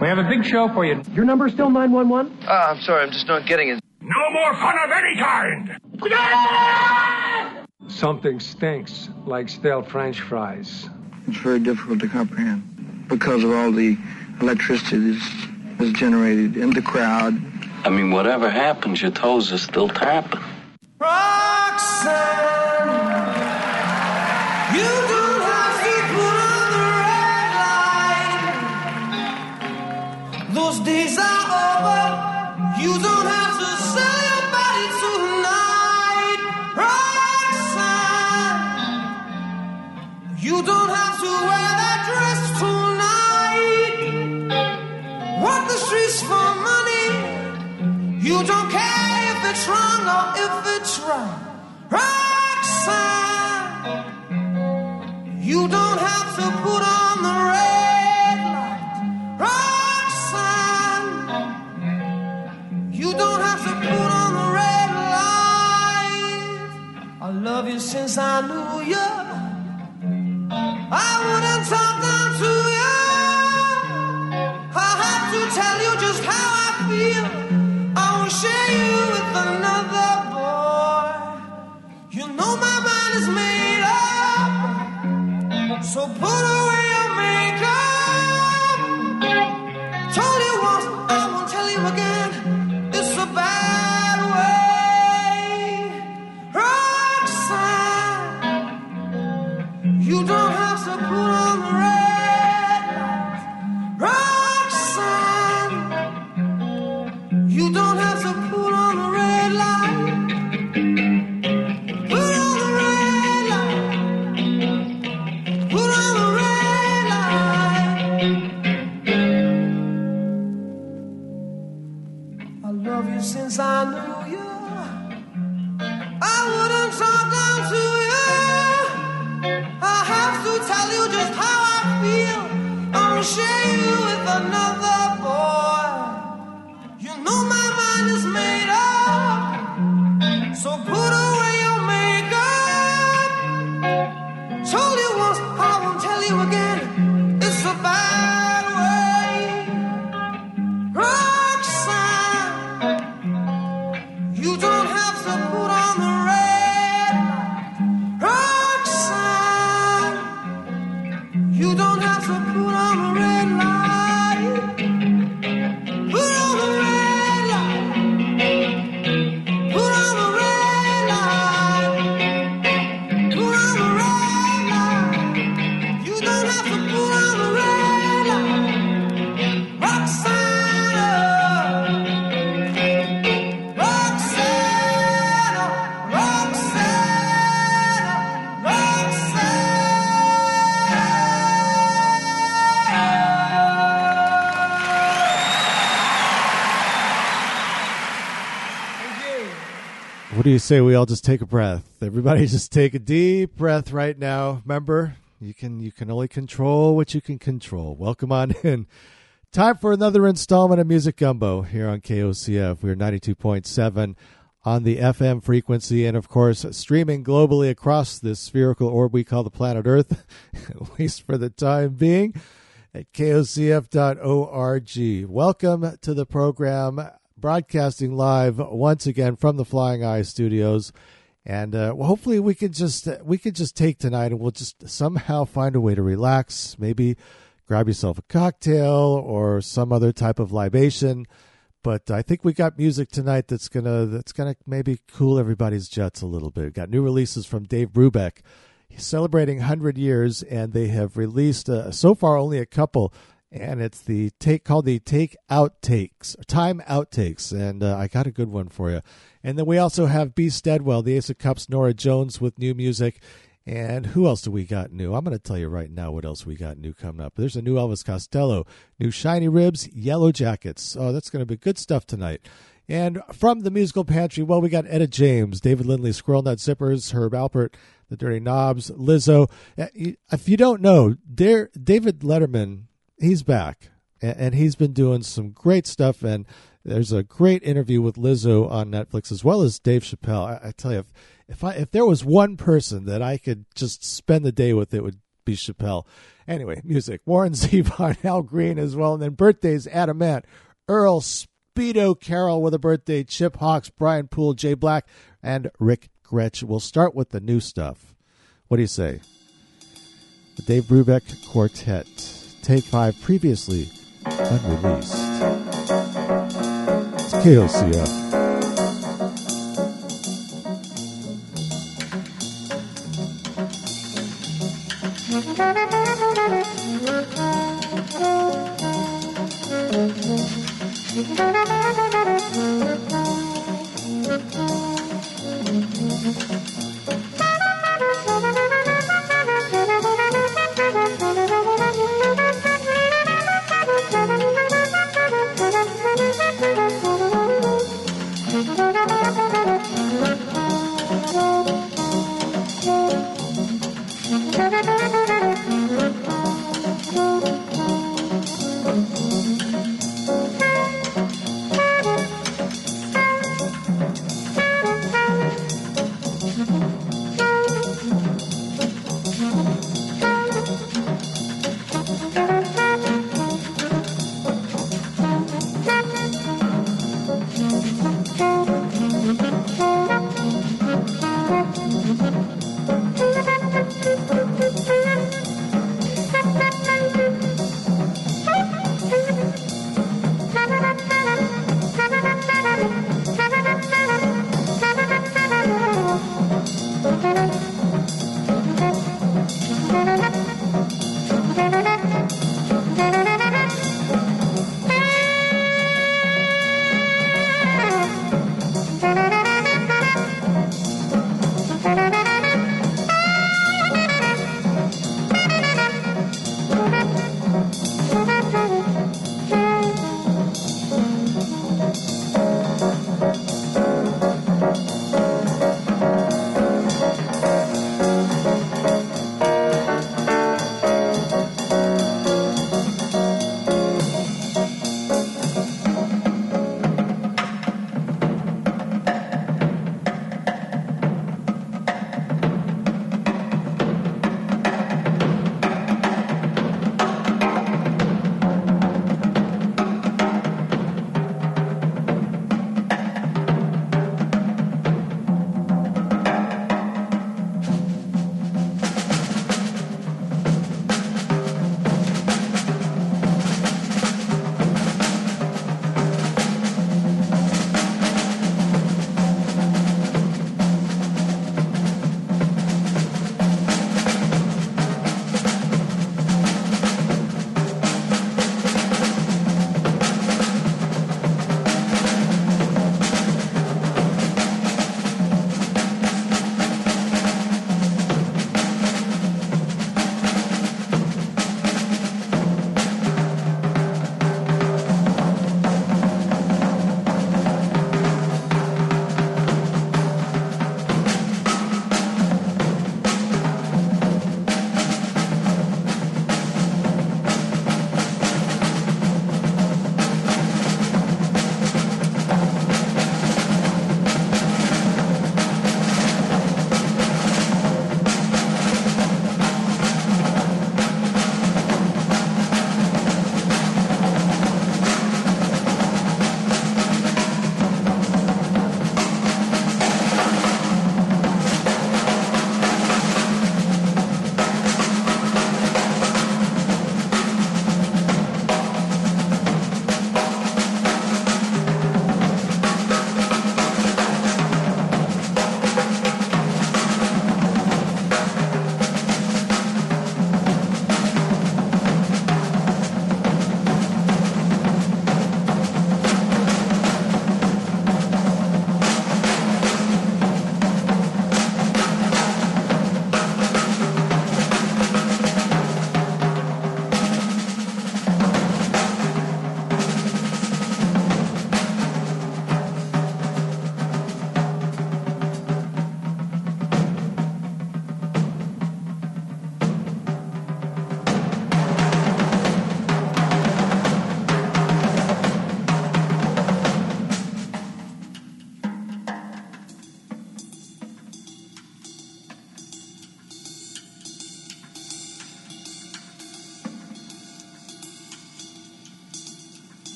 We have a big show for you. Your number is still 911? Ah, uh, I'm sorry, I'm just not getting it. No more fun of any kind! Something stinks like stale french fries. It's very difficult to comprehend because of all the electricity that's, that's generated in the crowd. I mean, whatever happens, your toes are still tapping. Roxanne, you days are over. You don't have to sell your body tonight, Roxanne. You don't have to wear that dress tonight. Walk the streets for money. You don't care if it's wrong or if it's right. Roxanne, you don't love you since I knew you. I wouldn't talk down to you. I have to tell you just how I feel. I won't share you with another boy. You know my mind is made up. So put say we all just take a breath? Everybody just take a deep breath right now. Remember, you can you can only control what you can control. Welcome on in. Time for another installment of Music Gumbo here on KOCF. We're 92.7 on the FM frequency and of course streaming globally across this spherical orb we call the planet Earth, at least for the time being at kocf.org. Welcome to the program broadcasting live once again from the Flying Eye Studios, and uh, well, hopefully we could just uh, we could just take tonight and we'll just somehow find a way to relax. Maybe grab yourself a cocktail or some other type of libation. But I think we got music tonight that's gonna that's gonna maybe cool everybody's jets a little bit. We got new releases from Dave Brubeck. He's celebrating 100 years, and they have released uh, so far only a couple and it's the take called the take outtakes time outtakes and uh, i got a good one for you. And then we also have Be Steadwell the ace of cups Norah Jones with new music. And who else do we got new? I'm going to tell you right now what else we got new coming up. There's a new elvis costello new shiny ribs yellow jackets. Oh that's going to be good stuff tonight. And from the musical pantry, well, we got Etta James, David Lindley, Squirrel Nut Zippers, Herb Alpert, The Dirty Knobs, Lizzo. If you don't know, David Letterman he's back and he's been doing some great stuff and there's a great interview with Lizzo on Netflix as well as Dave Chappelle. I, I tell you, if, if I if there was one person that I could just spend the day with, it would be Chappelle. Anyway, music. Warren Zevon, Al Green as well. And then birthdays, Adam Ant, Earl Speedo Carroll with a birthday, Chip Hawkes, Brian Poole, Jay Black, and Rick Grech. We'll start with the new stuff. What do you say? The Dave Brubeck Quartet. Take five previously unreleased. It's KOCF.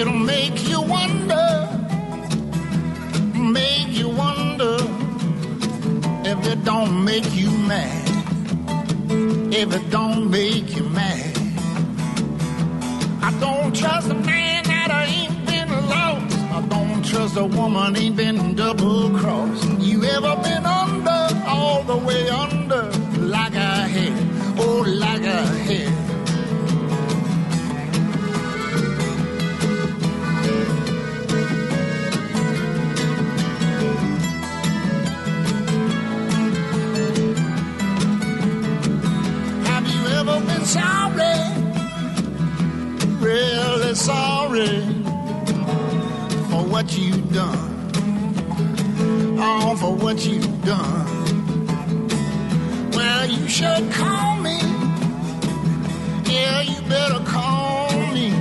It'll make you wonder, make you wonder if it don't make you mad, if it don't make you mad. I don't trust a man that I ain't been lost. I don't trust a woman ain't been double crossed. You ever been under, all the way under, like I had, oh, like I what you done. All for what you've done. Well, you should call me. Yeah, you better call me.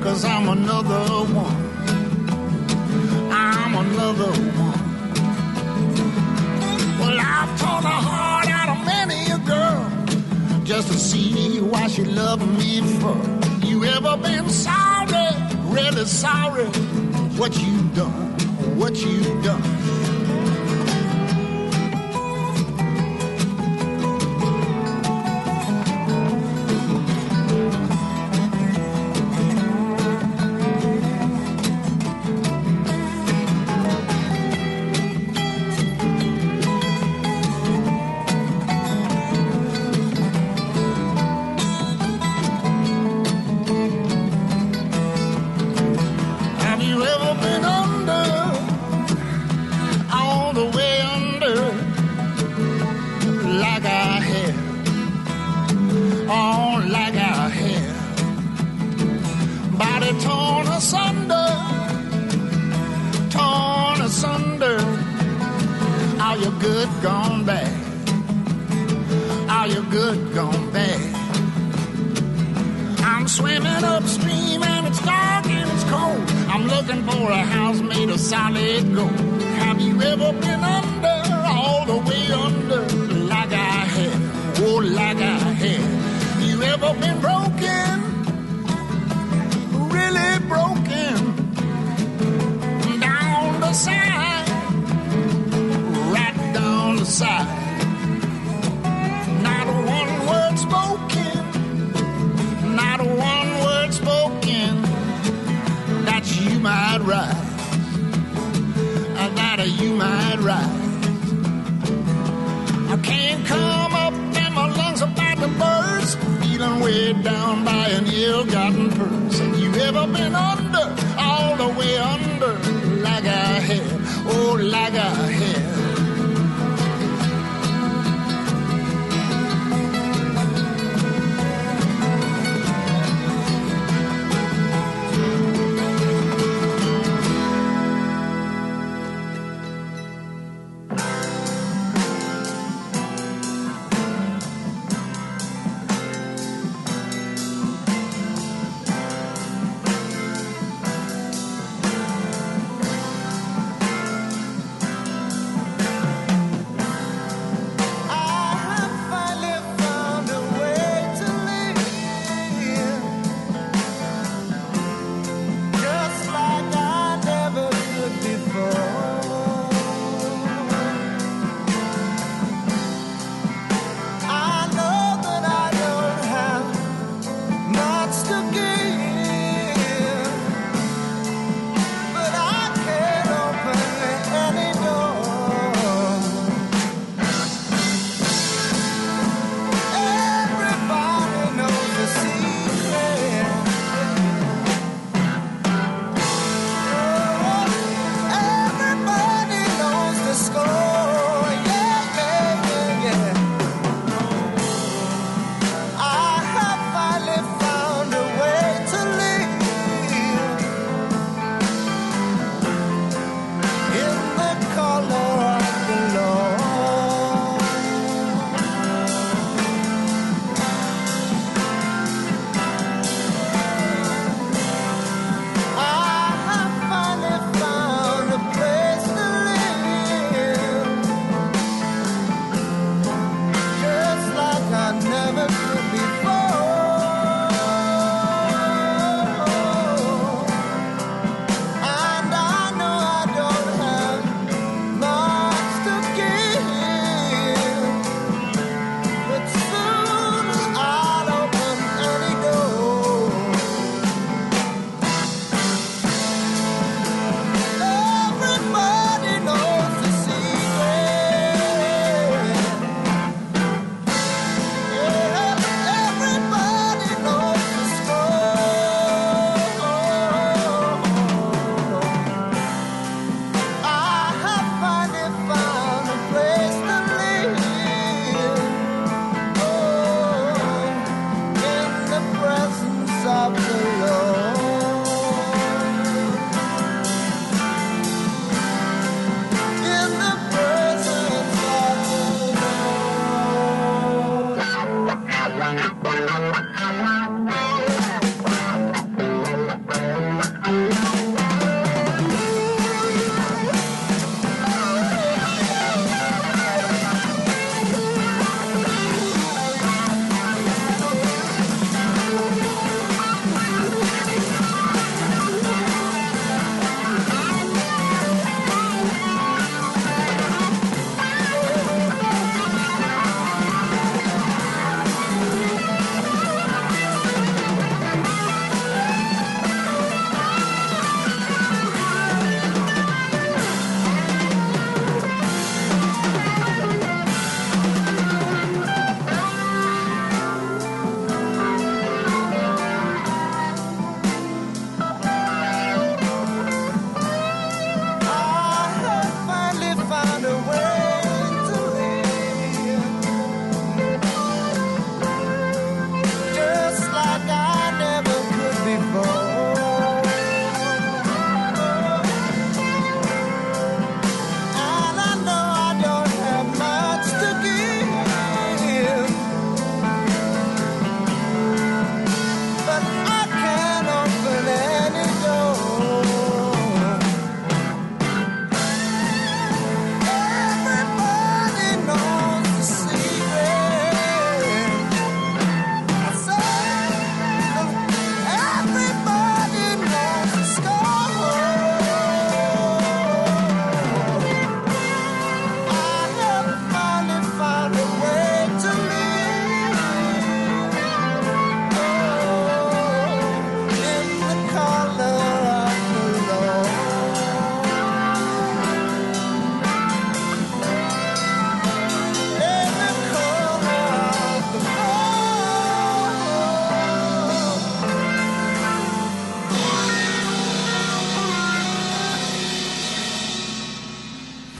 Cause I'm another one. I'm another one. Well, I've torn the heart out of many a girl just to see why she loved me for. You ever been sorry? really sorry what you've done, what you've done.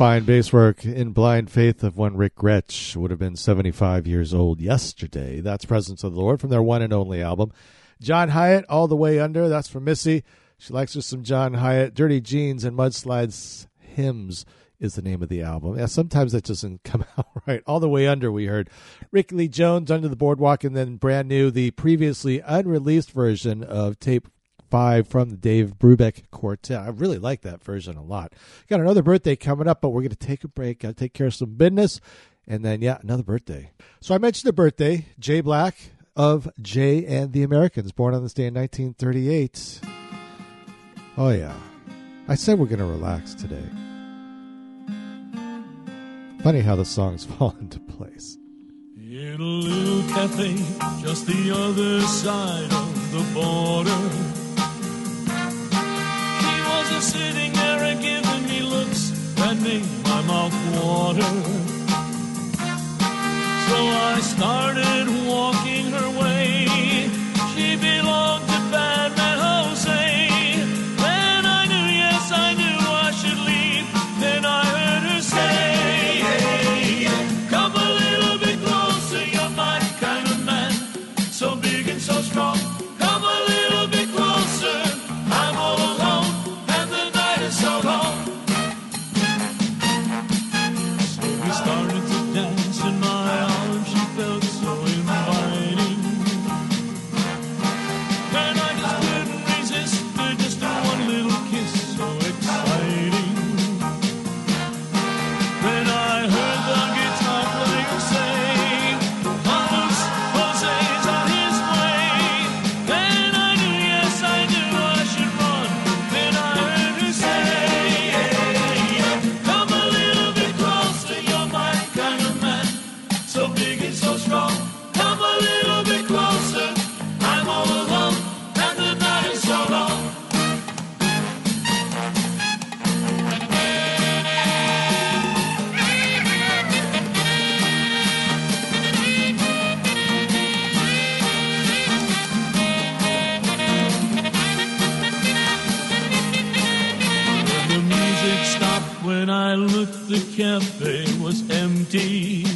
Fine bass work in Blind Faith of one Rick Grech would have been 75 years old yesterday. That's Presence of the Lord from their one and only album. John Hiatt, All the Way Under. That's from Missy. She likes her some John Hiatt. Dirty Jeans and Mudslides Hymns is the name of the album. Yeah, sometimes that doesn't come out right. All the way under, we heard Rickie Lee Jones under the boardwalk, and then brand new, the previously unreleased version of Take five from the Dave Brubeck Quartet. I really like that version a lot. Got another birthday coming up, but we're going to take a break. Got to take care of some business. And then, yeah, another birthday. So I mentioned the birthday, Jay Black of Jay and the Americans, born on this day in 1938. Oh, yeah. I said we're going to relax today. Funny how the songs fall into place. In a little cafe just the other side of the border, he was sitting there and giving me looks that made my mouth water. So I started walking her way. Cafe was empty.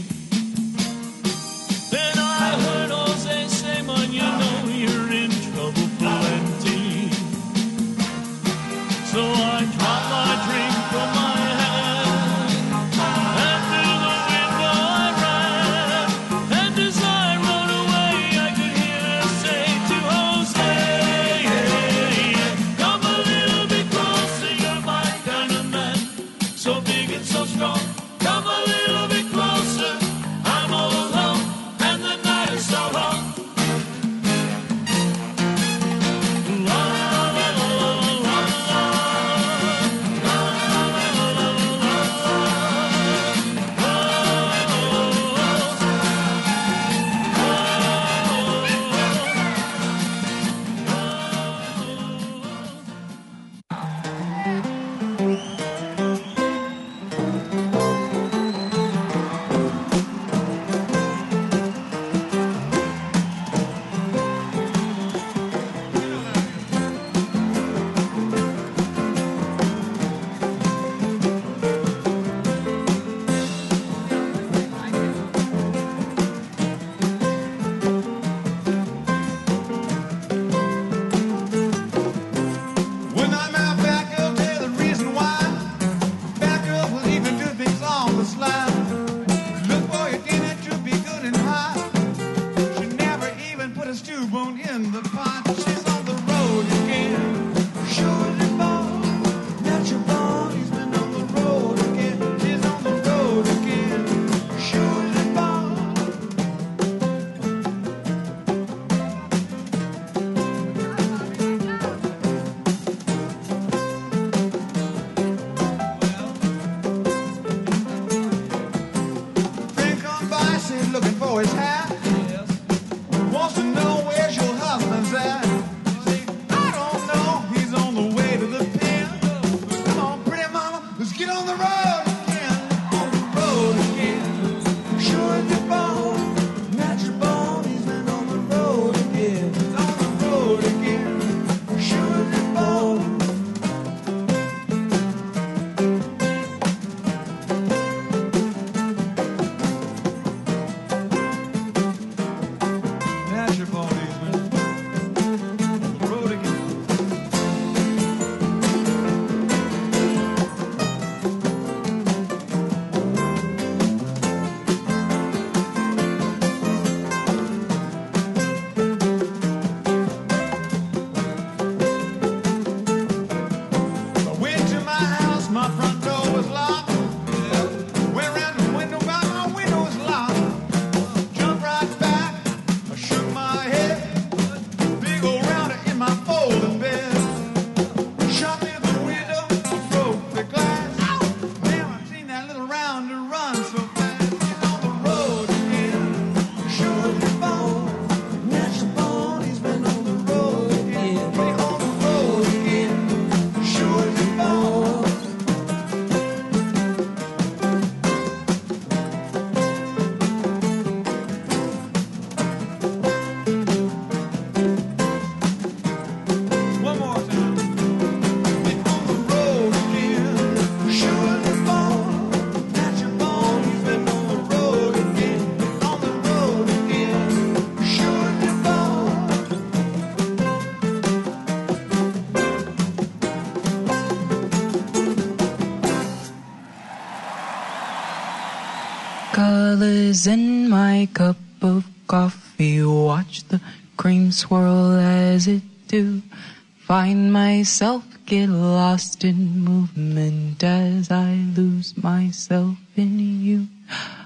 Myself get lost in movement as I lose myself in you.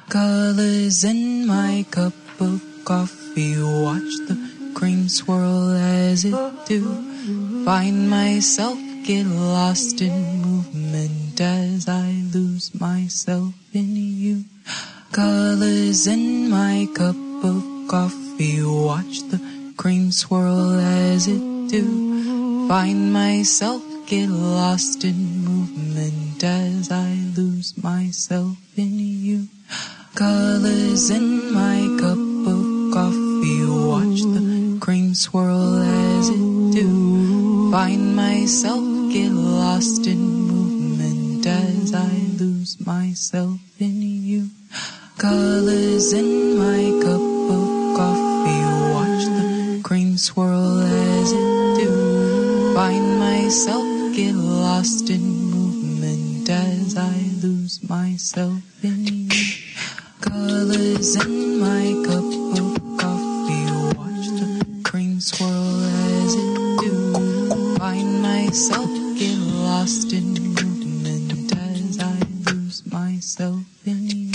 Colors in my cup of coffee. Watch the cream swirl as it do. Find myself get lost in movement as I lose myself in you. Colors in my cup of coffee. Watch the cream swirl as it do. Find myself get lost in movement as I lose myself in you. Colors in my cup of coffee. Watch the cream swirl as it do. Find myself get lost in movement as I lose myself in you. Colors in my cup of coffee. Watch the cream swirl it do. Find myself get lost in movement as I lose myself in you. Colors in my cup of coffee. Watch the cream swirl as it do. Find myself get lost in movement as I lose myself in you.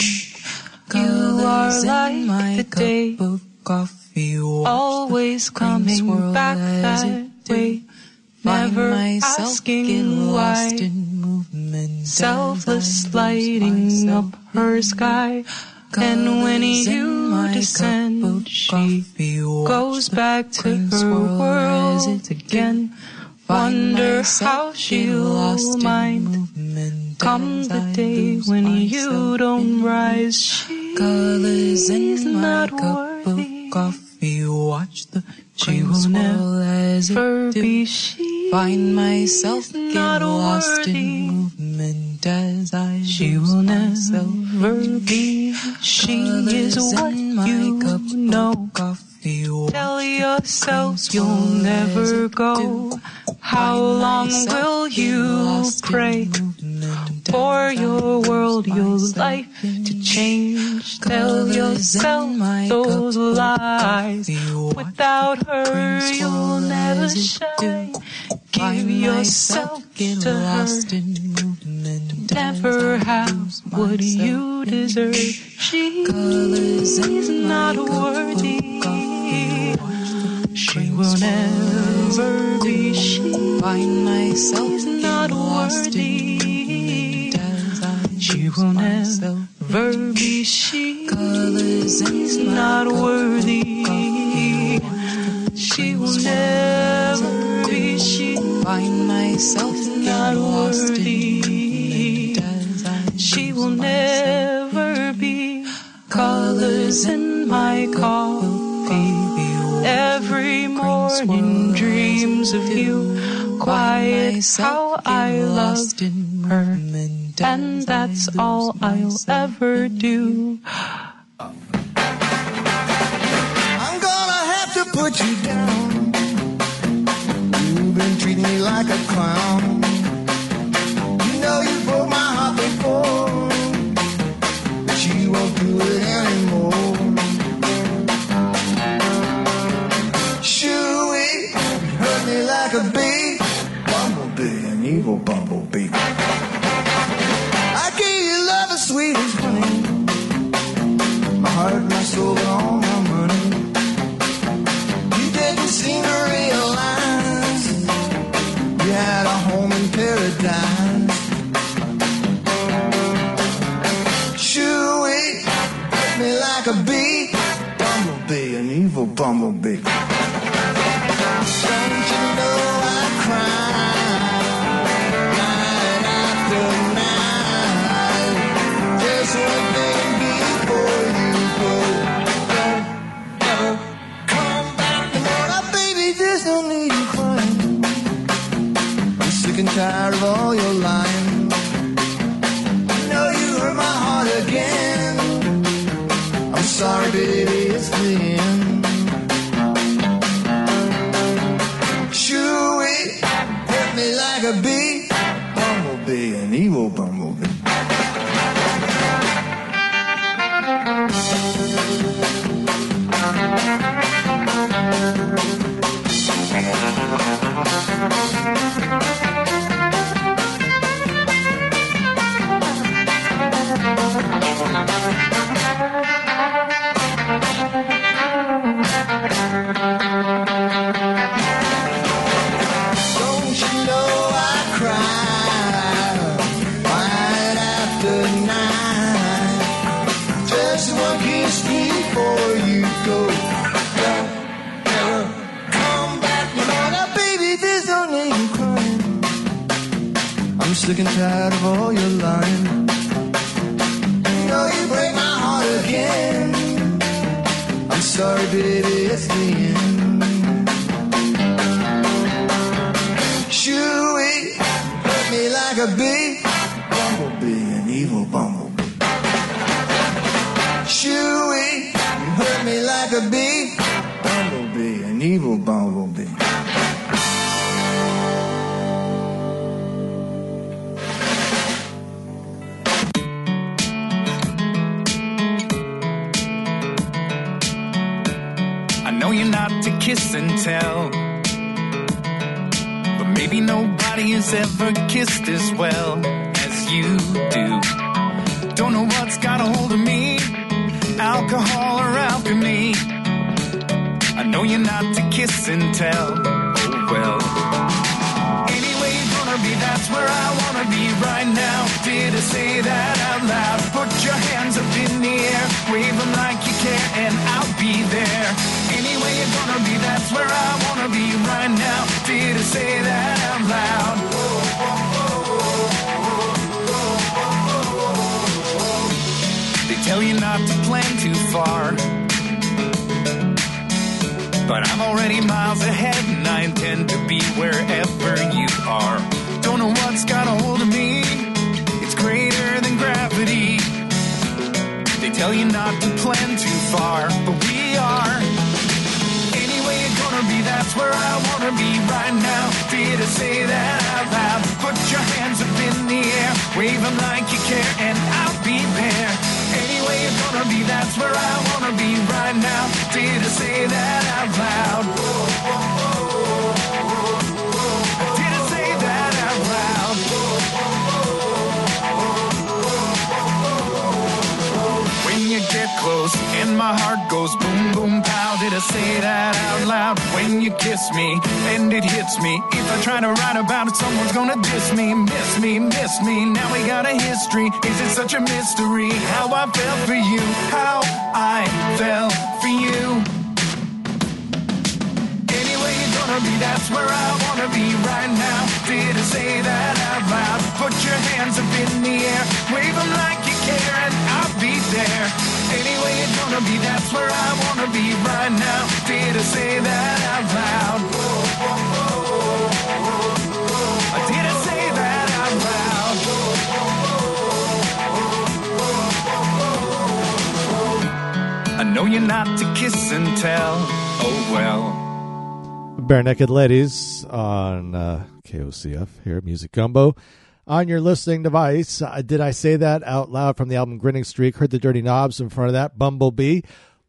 Colors in my cup of coffee. Watch always coming back that way. Never asking why. Selfless lighting up her sky. And when you descend, she goes back to her world again. Wonder how she'll mind. Come the day when you don't rise, she's not worthy. Coffee, watch the She will never be she. Find myself get not lost in movement as I She will never be. She is what my you cup know. Coffee, Tell yourself you'll never go. How long will you pray for your world, your life to change? Tell yourself those lies. Without her, you'll never shine. Give yourself to her. in Never have what you deserve. She's not my cup of worthy. She will never be she. Find myself She's not worthy. in movement as I She will never be she. She's not worthy. coffee, watch the She will never be she. Find myself not worthy. in movement as I She will never be. Colors in my coffee. Every morning dreams of you. Quiet how I love her. And that's all I'll ever do. I'm gonna have to put you down. You've been treating me like a clown. You know you broke my heart before, but you won't do it anymore. Like a bee, bumblebee, an evil bumblebee. I gave you love as sweet as honey my heart, my soul, and all my money. You didn't seem to realize you had a home in paradise. Hit me like a bee, bumblebee, an evil bumblebee. Tired of all your lying. Sick and tired of all your lying. You know you break my heart again. I'm sorry, baby, it's the end. Chewy, hurt me like a bee, bumblebee, an evil bumblebee. Chewy, you hurt me like a bee, bumblebee, an evil bumblebee. Kiss and tell. But maybe nobody has ever kissed as well as you do. Don't know what's got a hold of me, alcohol or alchemy. I know you're not to kiss and tell. Oh well. Anyway, gonna be, that's where I wanna be right now. Did I say that out loud? Put your hands up in the air, wave them like you care, and I'll be there. Say that out loud? They tell you not to plan too far. But I'm already miles ahead and I intend to be wherever you are. Don't know what's got a hold of me, it's greater than gravity. They tell you not to plan too far, but we are. Gonna be, that's where I wanna be right now. Did I say that out loud? Put your hands up in the air, wave them like you care, and I'll be there. Anyway, you're gonna be, that's where I wanna be right now. Did I say that out loud? Did you get close and my heart goes boom, boom, pow. Did I say that out loud? When you kiss me and it hits me. If I try to write about it, someone's gonna diss me, miss me, miss me. Now we got a history. Is it such a mystery? How I felt for you, how I fell for you. Be, that's where I wanna be right now. Did I say that out loud? Put your hands up in the air, wave them like you care, there. Anyway, you're gonna be, that's where I wanna be right now. Did I say that out loud? I Did I say that out loud? I know you're not to kiss and tell. Oh well. Barenaked Ladies on uh, KOCF here, Music Gumbo. On your listening device, uh, did I say that out loud from the album Grinning Streak? Heard the Dirty Knobs in front of that, Bumblebee.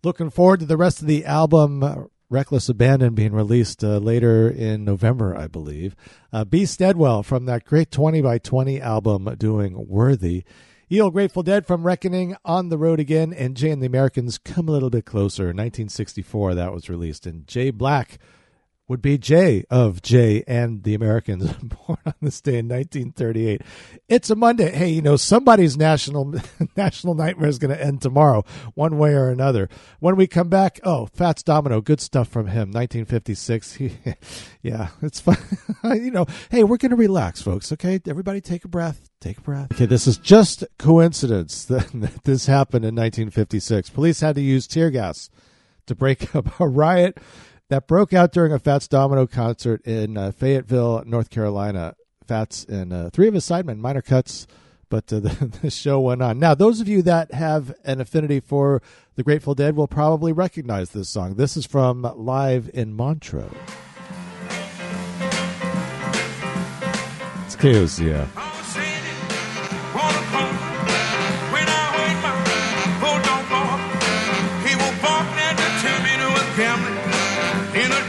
Looking forward to the rest of the album, uh, Reckless Abandon, being released uh, later in November, I believe. Uh, Be Steadwell from that great 20 by 20 album, doing Worthy. Eel Grateful Dead from Reckoning on the Road Again, and Jay and the Americans Come a Little Bit Closer. 1964, that was released. And Jay Black would be Jay of Jay and the Americans, born on this day in 1938. It's a Monday. Hey, you know somebody's national national nightmare is going to end tomorrow, one way or another. When we come back, oh, Fats Domino, good stuff from him, 1956. He, yeah, it's fun. you know, hey, we're going to relax, folks. Okay, everybody, take a breath. Take a breath. Okay, this is just coincidence that, that this happened in 1956. Police had to use tear gas to break up a riot that broke out during a Fats Domino concert in uh, Fayetteville, North Carolina. Fats and uh, three of his sidemen, minor cuts, but uh, the, the show went on. Now, those of you that have an affinity for the Grateful Dead will probably recognize this song. This is from Live in Montreux. It's KOCF.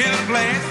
Till blast.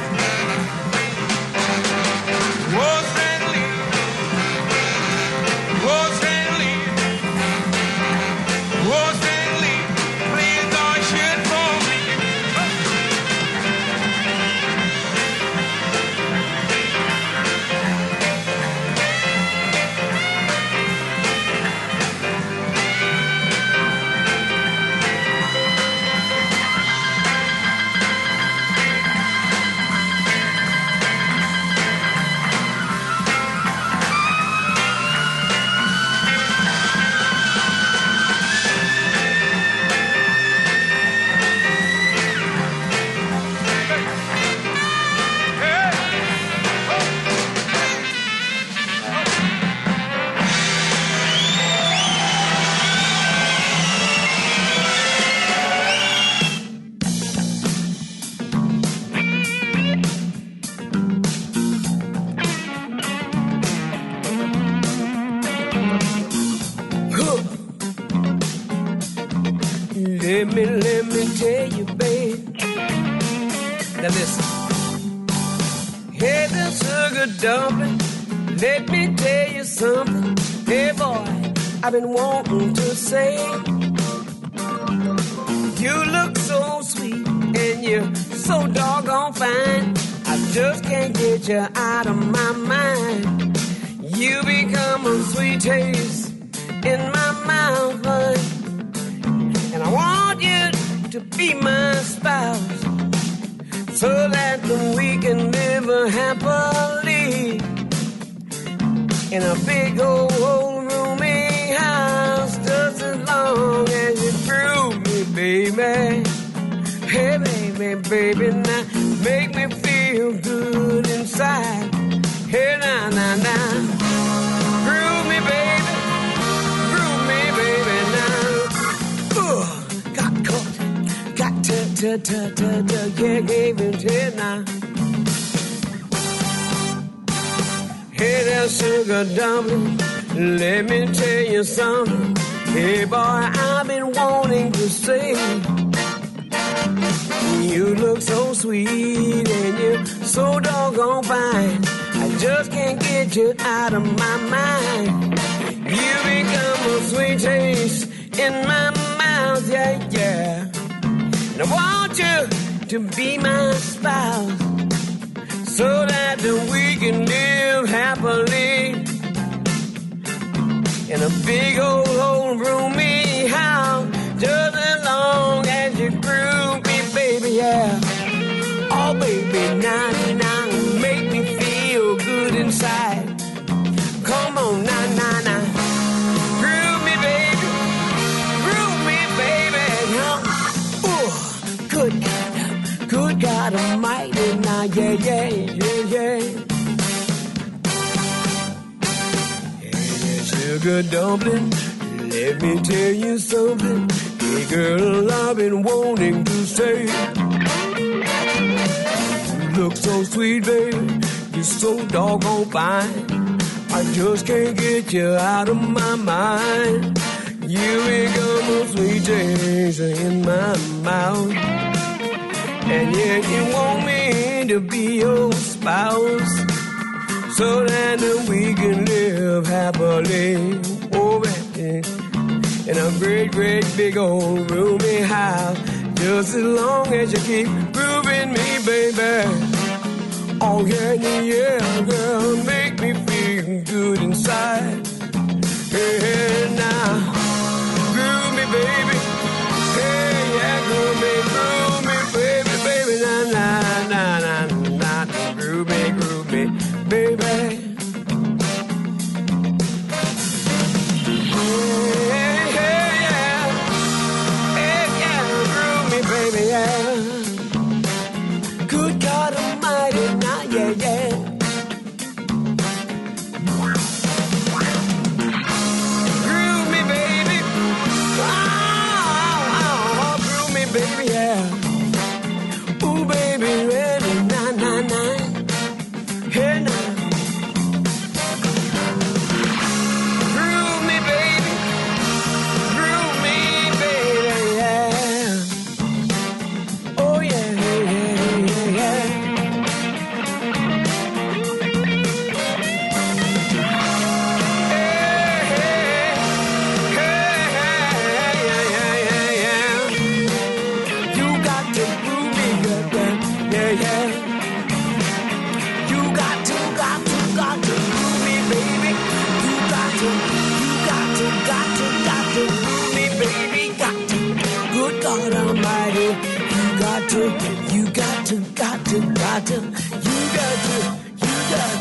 can't even deny. Hey there, sugar dumpling, let me tell you something. Hey boy, I've been wanting to say. You look so sweet and you're so doggone fine. I just can't get you out of my mind. You become a sweet taste in my mouth, yeah, yeah. And I you to be my spouse so that we can live happily in a big old, old roomy house just as long as you groove me, baby, yeah. Oh, baby, now. Ah, yeah, yeah, yeah, yeah. Sugar dumpling, let me tell you something. Hey, girl, I've been wanting to say. You look so sweet, baby. You're so doggone fine. I just can't get you out of my mind. You become a sweet taste in my mouth. And yet you want me to be your spouse so that we can live happily over in a great, great big old roomy house. Just as long as you keep grooving me, baby. Oh yeah, yeah, girl, make me feel good inside. Yeah, now.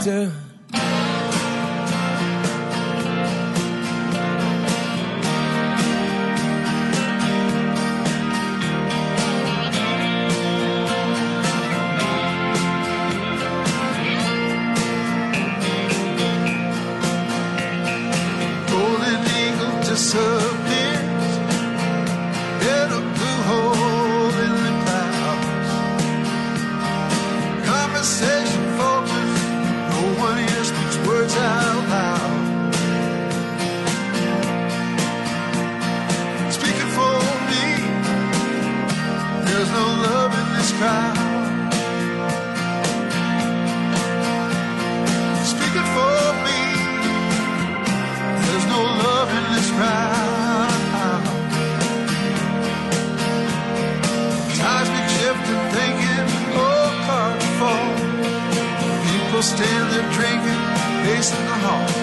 Yeah. home.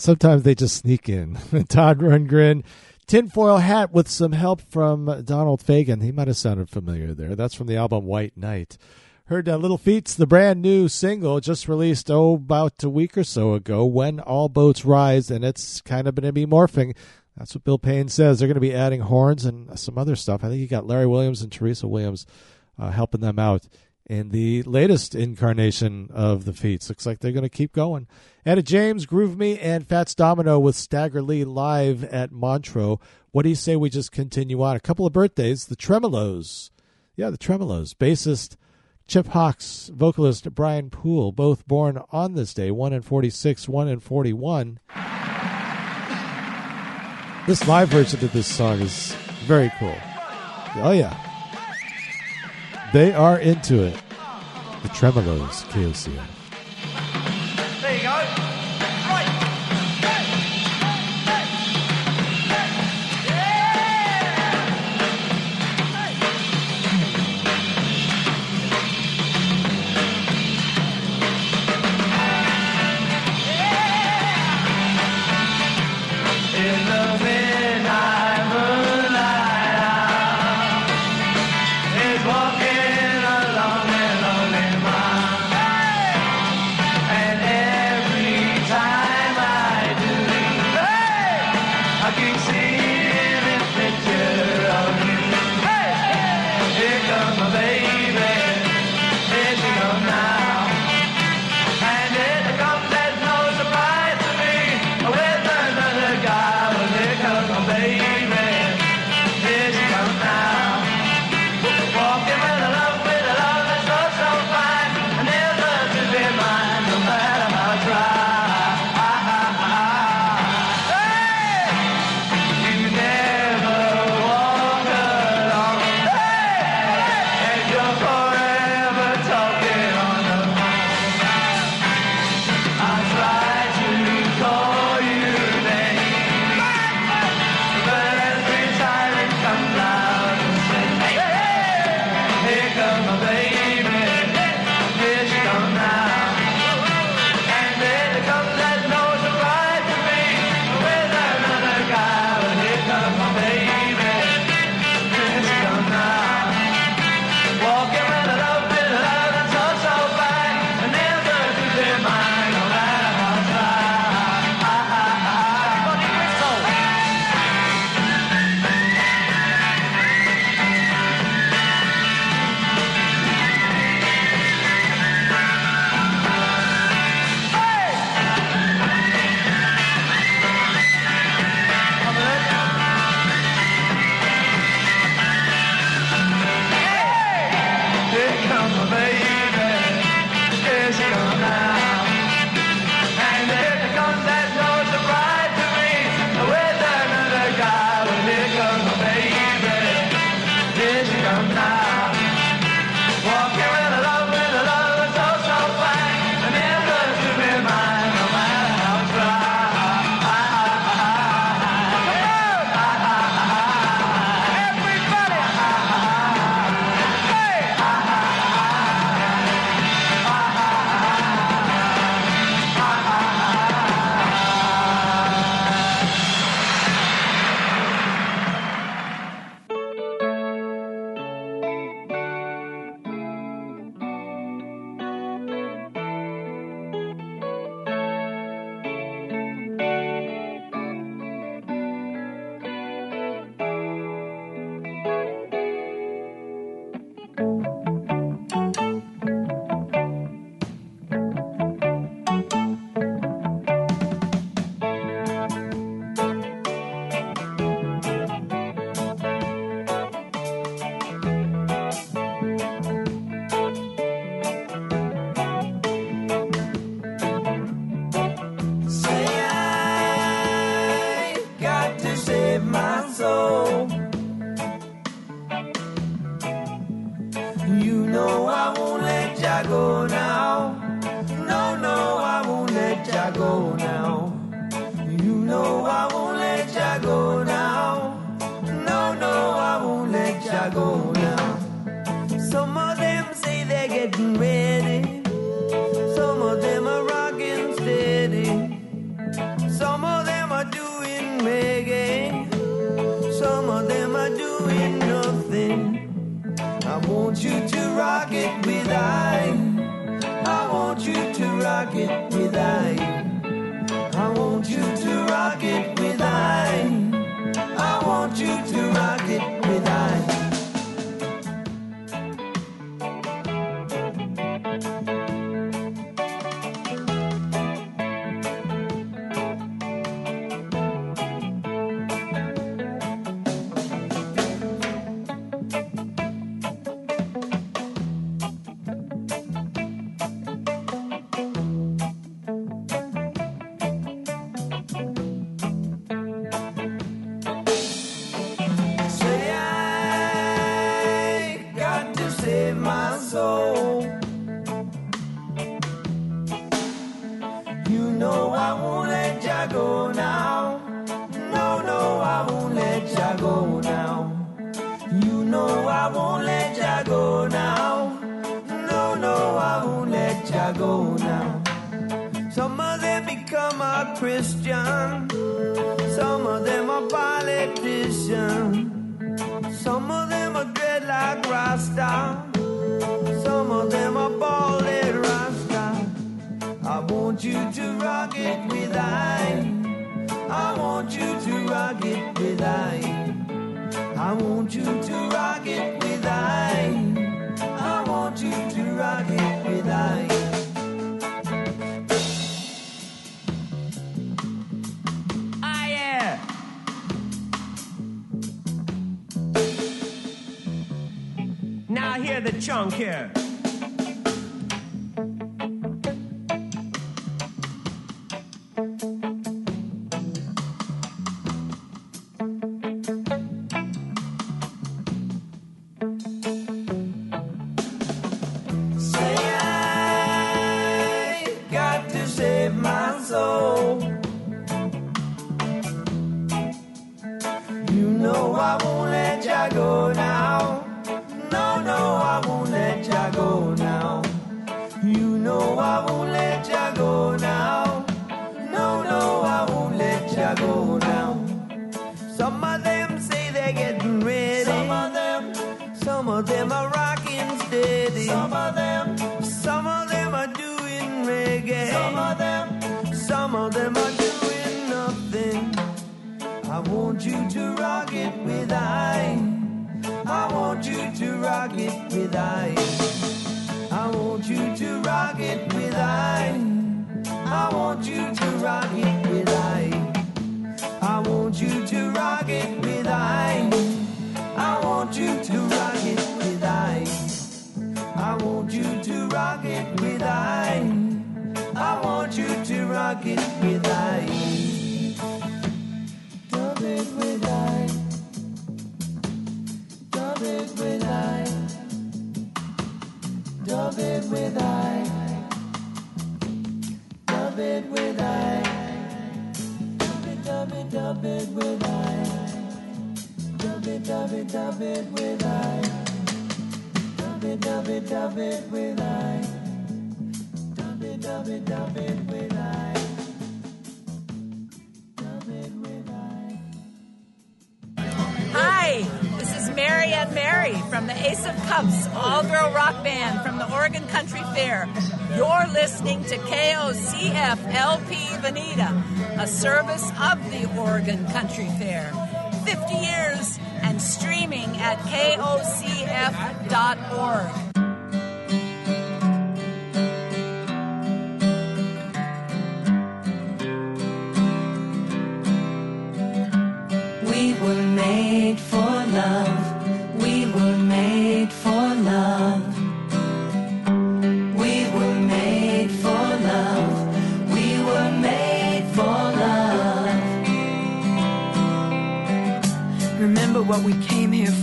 Sometimes they just sneak in. Todd Rundgren, tinfoil hat with some help from Donald Fagen. He might have sounded familiar there. That's from the album White Knight. Heard uh, Little Feats, the brand new single just released, oh, about a week or so ago, When All Boats Rise, and it's kind of going to be morphing. That's what Bill Payne says. They're going to be adding horns and some other stuff. I think you got Larry Williams and Teresa Williams uh, helping them out in the latest incarnation of the Feats. Looks like they're going to keep going. Etta James, Groove Me, and Fats Domino with Stagger Lee live at Montreux. What do you say we just continue on? A couple of birthdays. The Tremeloes. Yeah, the Tremeloes. Bassist Chip Hawkes, vocalist Brian Poole, both born on this day, one in 46, one in 41. This live version of this song is very cool. Oh, yeah. They are into it. The Tremeloes, KOCF.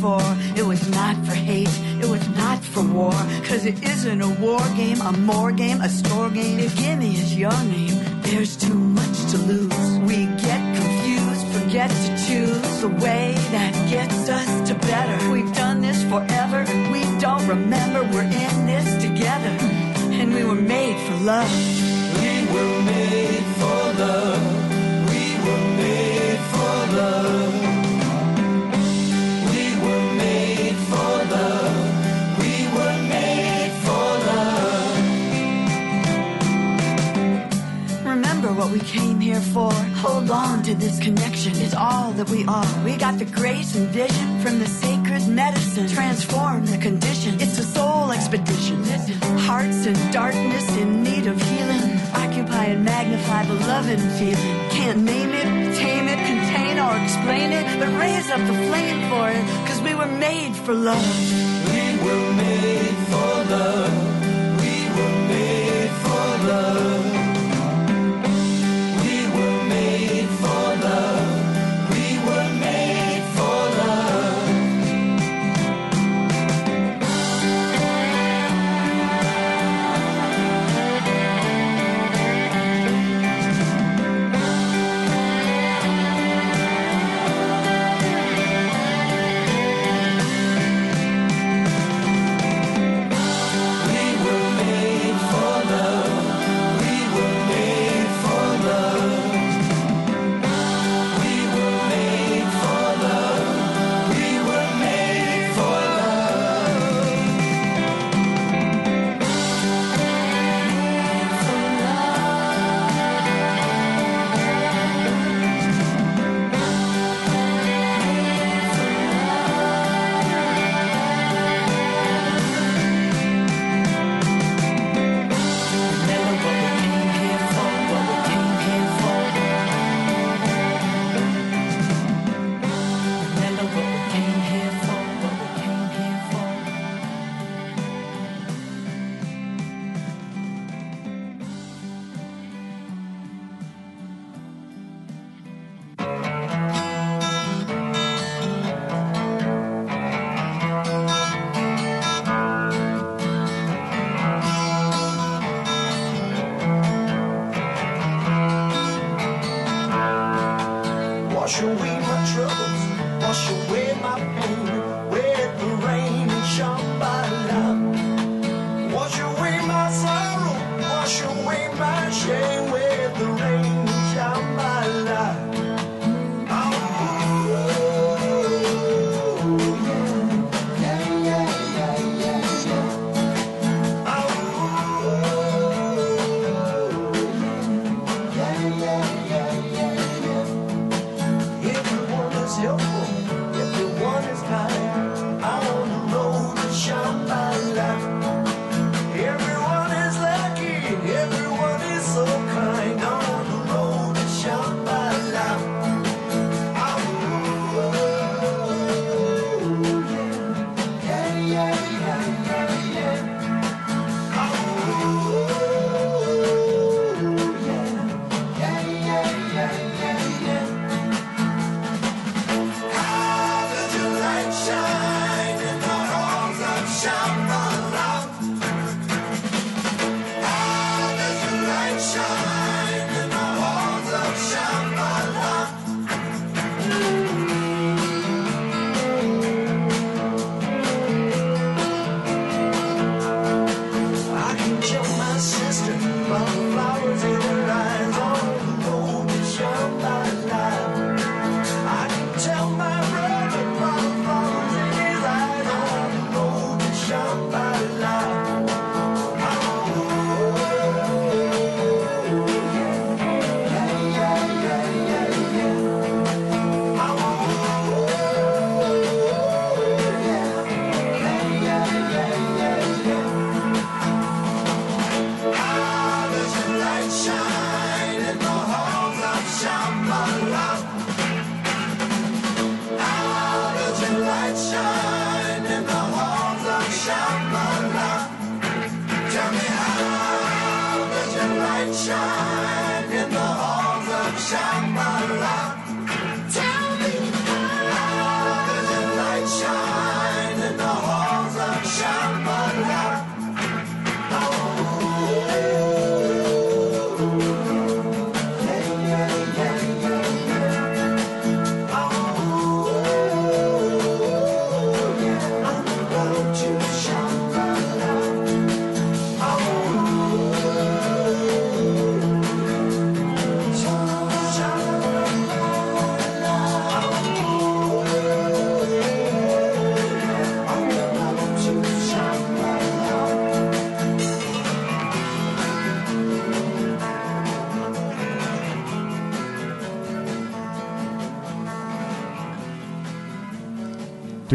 It was not for hate, it was not for war. Cause it isn't a war game, a more game, a store game. If gimme is your name, there's too much to lose. We get confused, forget to choose the way that gets us to better. We've done this forever, we don't remember. We're in this together, and we were made for love. We were made for love. We were made for love. we came here for. Hold on to this connection, it's all that we are. We got the grace and vision from the sacred medicine. Transform the condition, it's a soul expedition. Hearts in darkness in need of healing. Occupy and magnify the loving feeling. Can't name it, tame it, contain or explain it, but raise up the flame for it, cause we were made for love. We were made for love. We were made for love.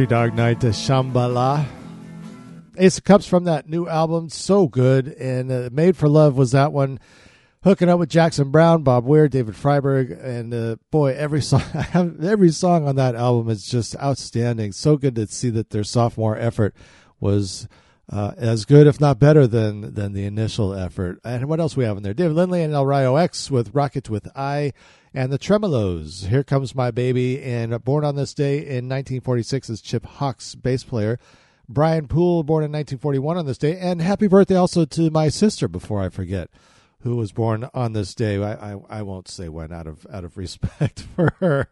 Country Dog Night to Shambhala. Ace of Cups from that new album, so good. And uh, Made for Love was that one. Hooking up with Jackson Browne, Bob Weir, David Freiberg, and uh, boy, every song, every song on that album is just outstanding. So good to see that their sophomore effort was uh, as good, if not better, than than the initial effort. And what else we have in there? David Lindley and El Rayo X with Rocket with I and the Tremeloes. Here comes my baby, and born on this day in 1946 is Chip Hawkes, bass player. Brian Poole, born in 1941 on this day, and happy birthday also to my sister. Before I forget, who was born on this day. I, I, I, won't say when out of out of respect for her.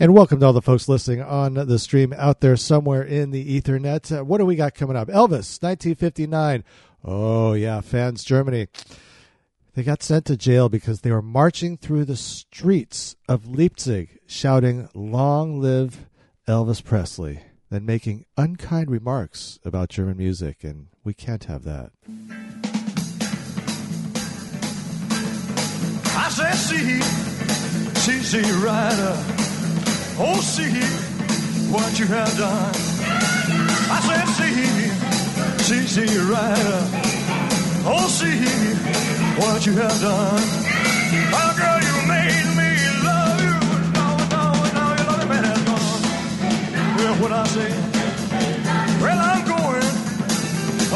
And welcome to all the folks listening on the stream out there somewhere in the Ethernet. Uh, what do we got coming up? Elvis, 1959. Oh yeah, fans Germany. They got sent to jail because they were marching through the streets of Leipzig shouting, Long live Elvis Presley, and making unkind remarks about German music, and we can't have that. I said, see, see, see. Oh, see what you have done. I said, see, see, see. Oh, see what you have done. Oh, girl, you made me love you. No, no, no, you love me, man, that's gone. Hear what I say? Well, I'm going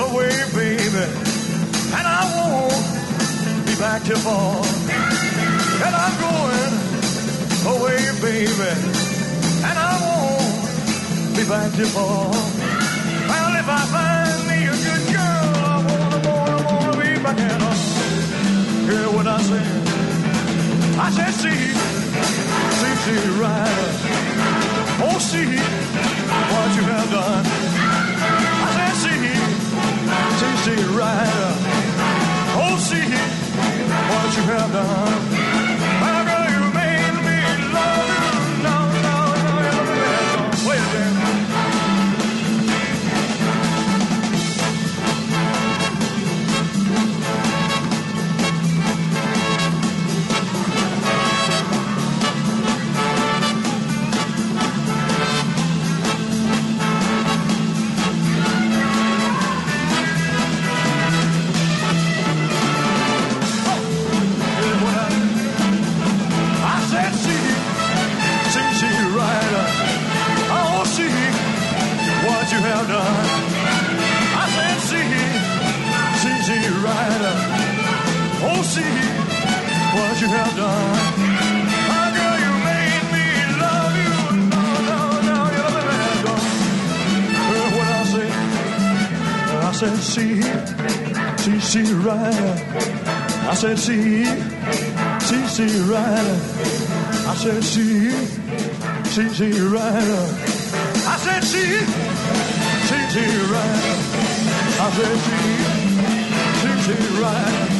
away, baby, and I won't be back till fall. And I'm going away, baby, and I won't be back till fall. Well, if I find me a good girl, I wanna, wanna, wanna be back at home. Hear what I say? I said, see, see, see, rider. Oh, see what you have done. I said, see, see, see, rider. Oh, see what you have done. See, see. I said, see, see, see, rider. I said, see, see, see, rider. I said, see, see, see, rider. I said, see, see, see, rider.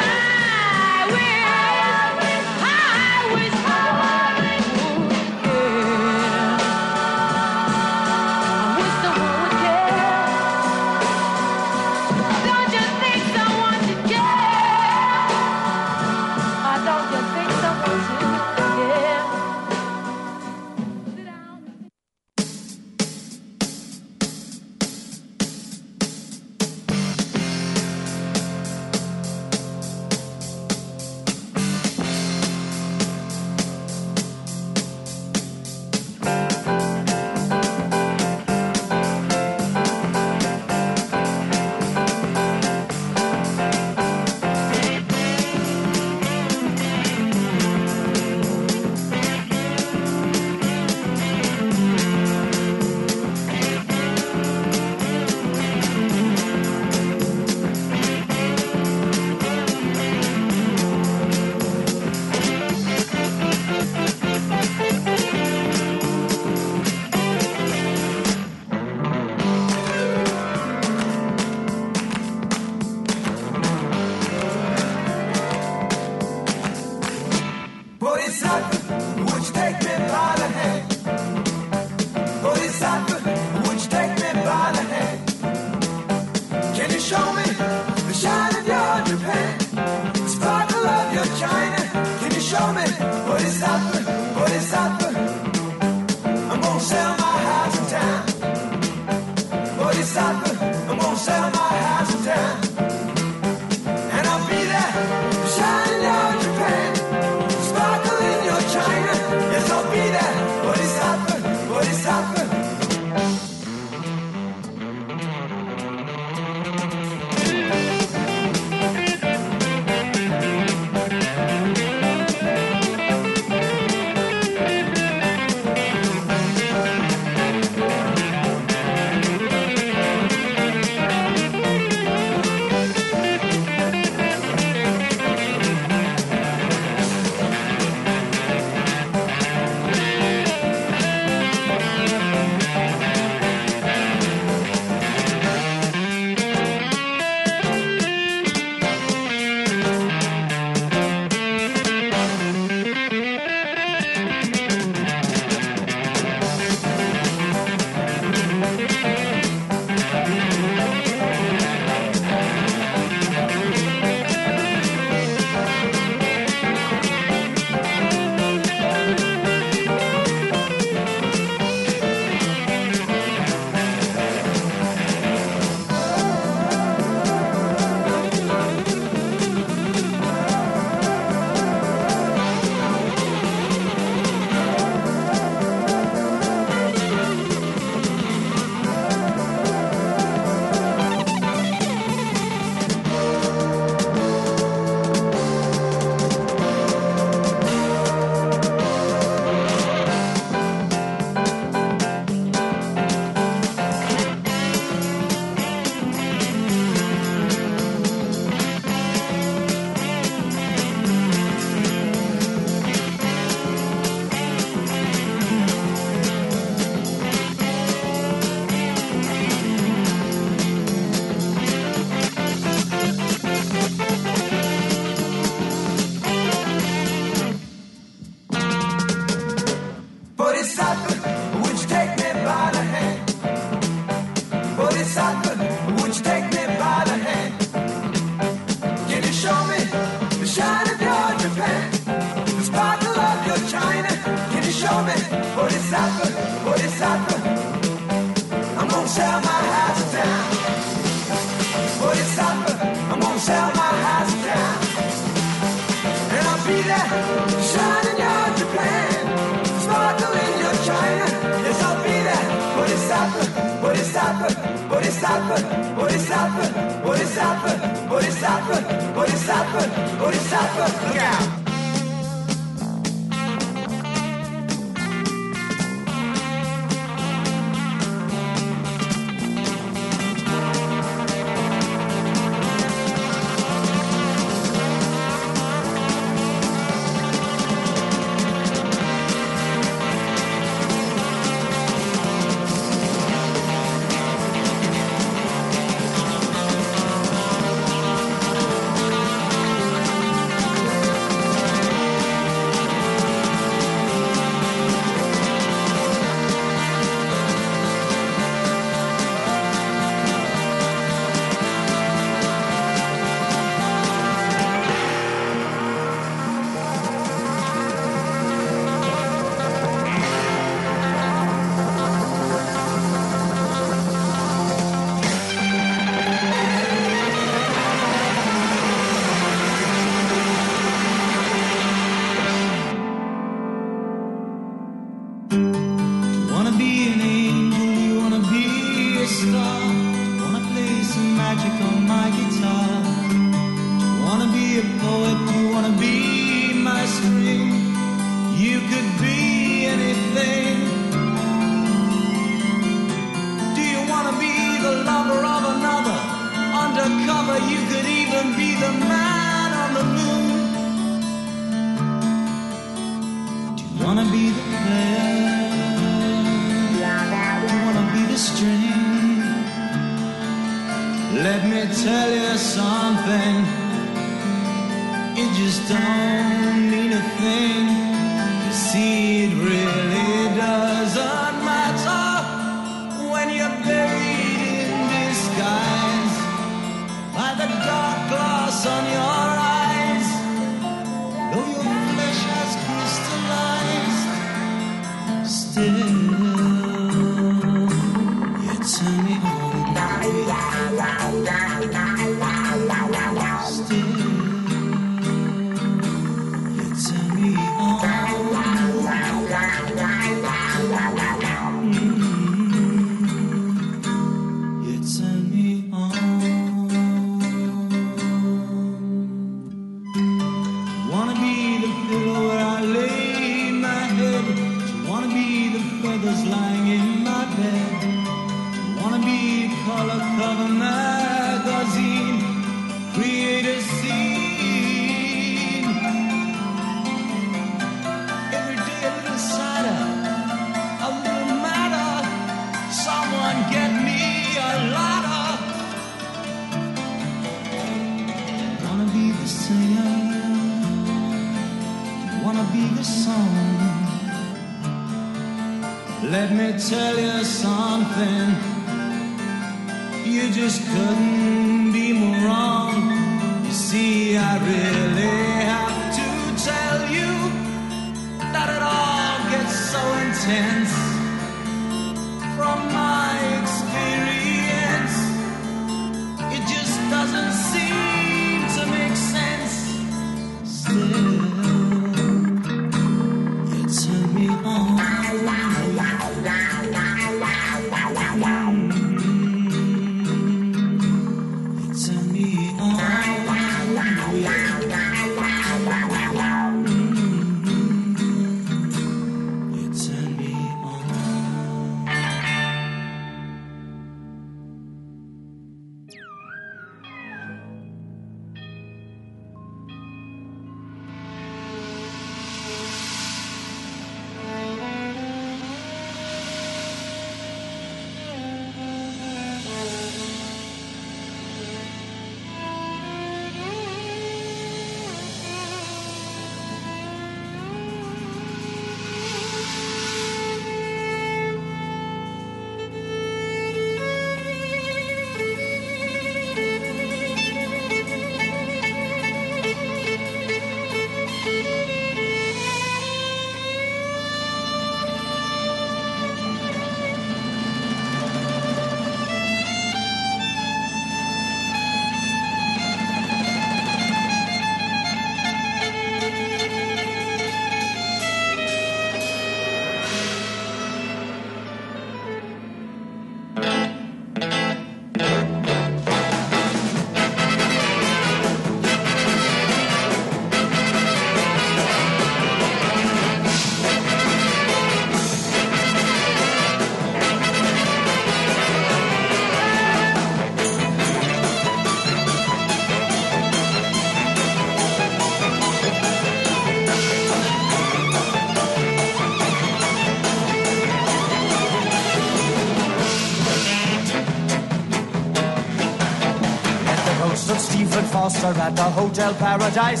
Foster at the Hotel Paradise.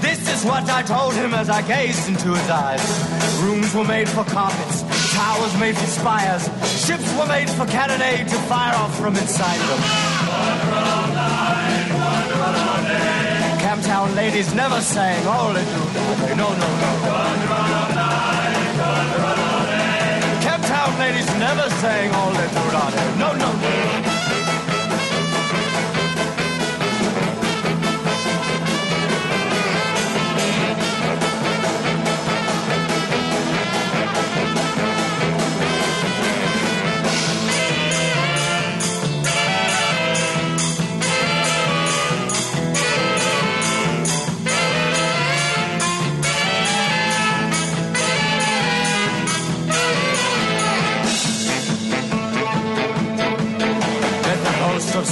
This is what I told him as I gazed into his eyes. Rooms were made for carpets, towers made for spires, ships were made for cannonade to fire off from inside them. Camptown ladies never sang, oh, they do. No, no, no. Camptown ladies never sang, oh, they do. No, no,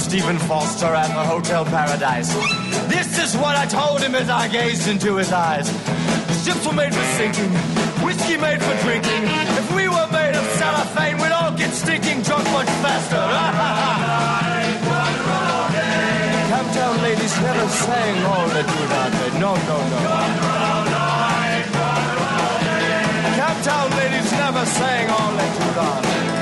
Stephen Foster at the Hotel Paradise. This is what I told him as I gazed into his eyes. Ships were made for sinking, whiskey made for drinking. If we were made of cellophane, we'd all get stinking drunk much faster. Camptown ladies never sang all the do not. No, no, no. Camptown ladies never sang all the do not.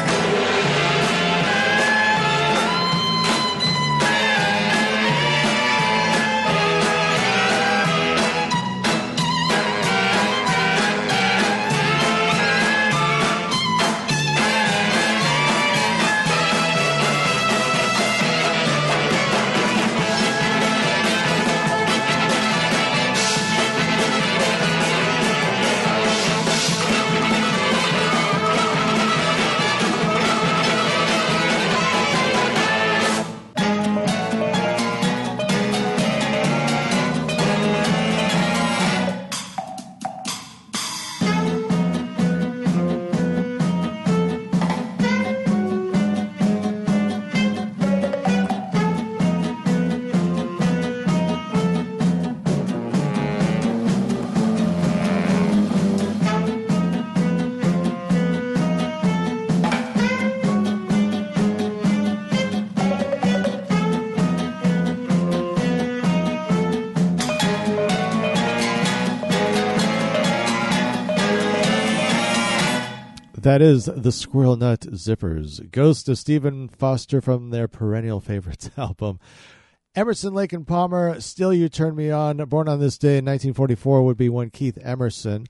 That is the Squirrel Nut Zippers. Ghost of Stephen Foster from their Perennial Favorites album. Emerson, Lake, and Palmer, Still You Turn Me On. Born on this day in 1944 would be one Keith Emerson.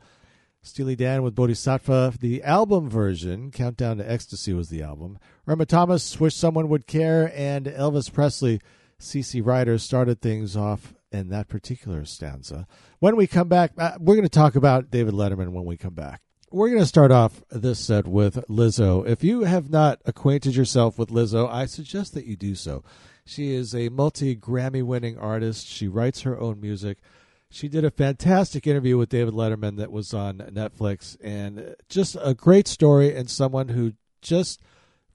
Steely Dan with Bodhisattva. The album version, Countdown to Ecstasy was the album. Irma Thomas, Wish Someone Would Care, and Elvis Presley, CC Rider started things off in that particular stanza. When we come back, uh, we're going to talk about David Letterman when we come back. We're going to start off this set with Lizzo. If you have not acquainted yourself with Lizzo, I suggest that you do so. She is a multi Grammy winning artist. She writes her own music. She did a fantastic interview with David Letterman that was on Netflix, and just a great story and someone who just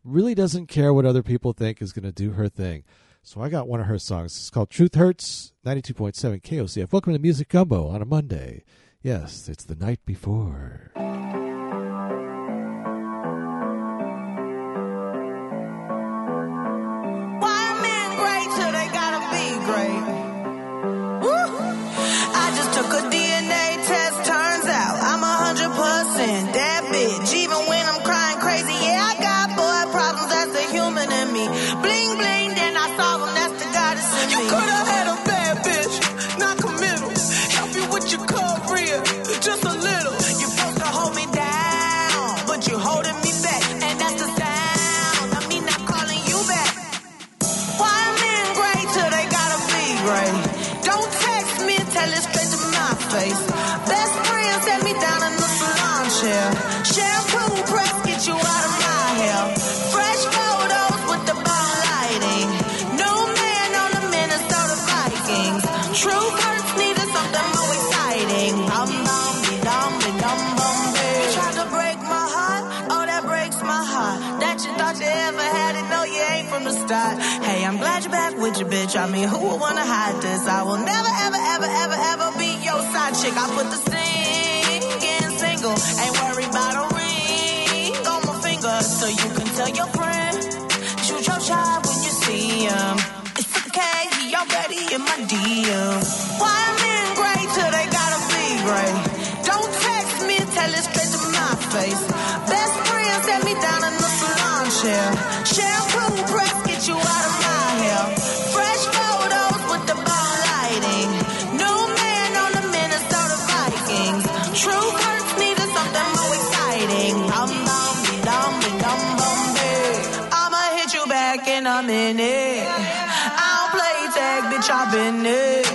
really doesn't care what other people think is going to do her thing. So I got one of her songs. It's called Truth Hurts, 92.7 KOCF. Welcome to Music Gumbo on a Monday. Yes, it's the night before. Start. Hey, I'm glad you're back with your bitch. I mean, who would wanna hide this? I will never, ever, ever, ever, ever be your side chick. I put the singing single, ain't worried about a ring on my finger, so you can tell your friend, shoot your shot when you see him. It's okay, he already in my DM. Why am in great till they gotta be great? Don't text me, tell it straight to my face. Best friend set me down in the salon chair. Shampoo back in minute. I don't play tag, bitch, I've been it.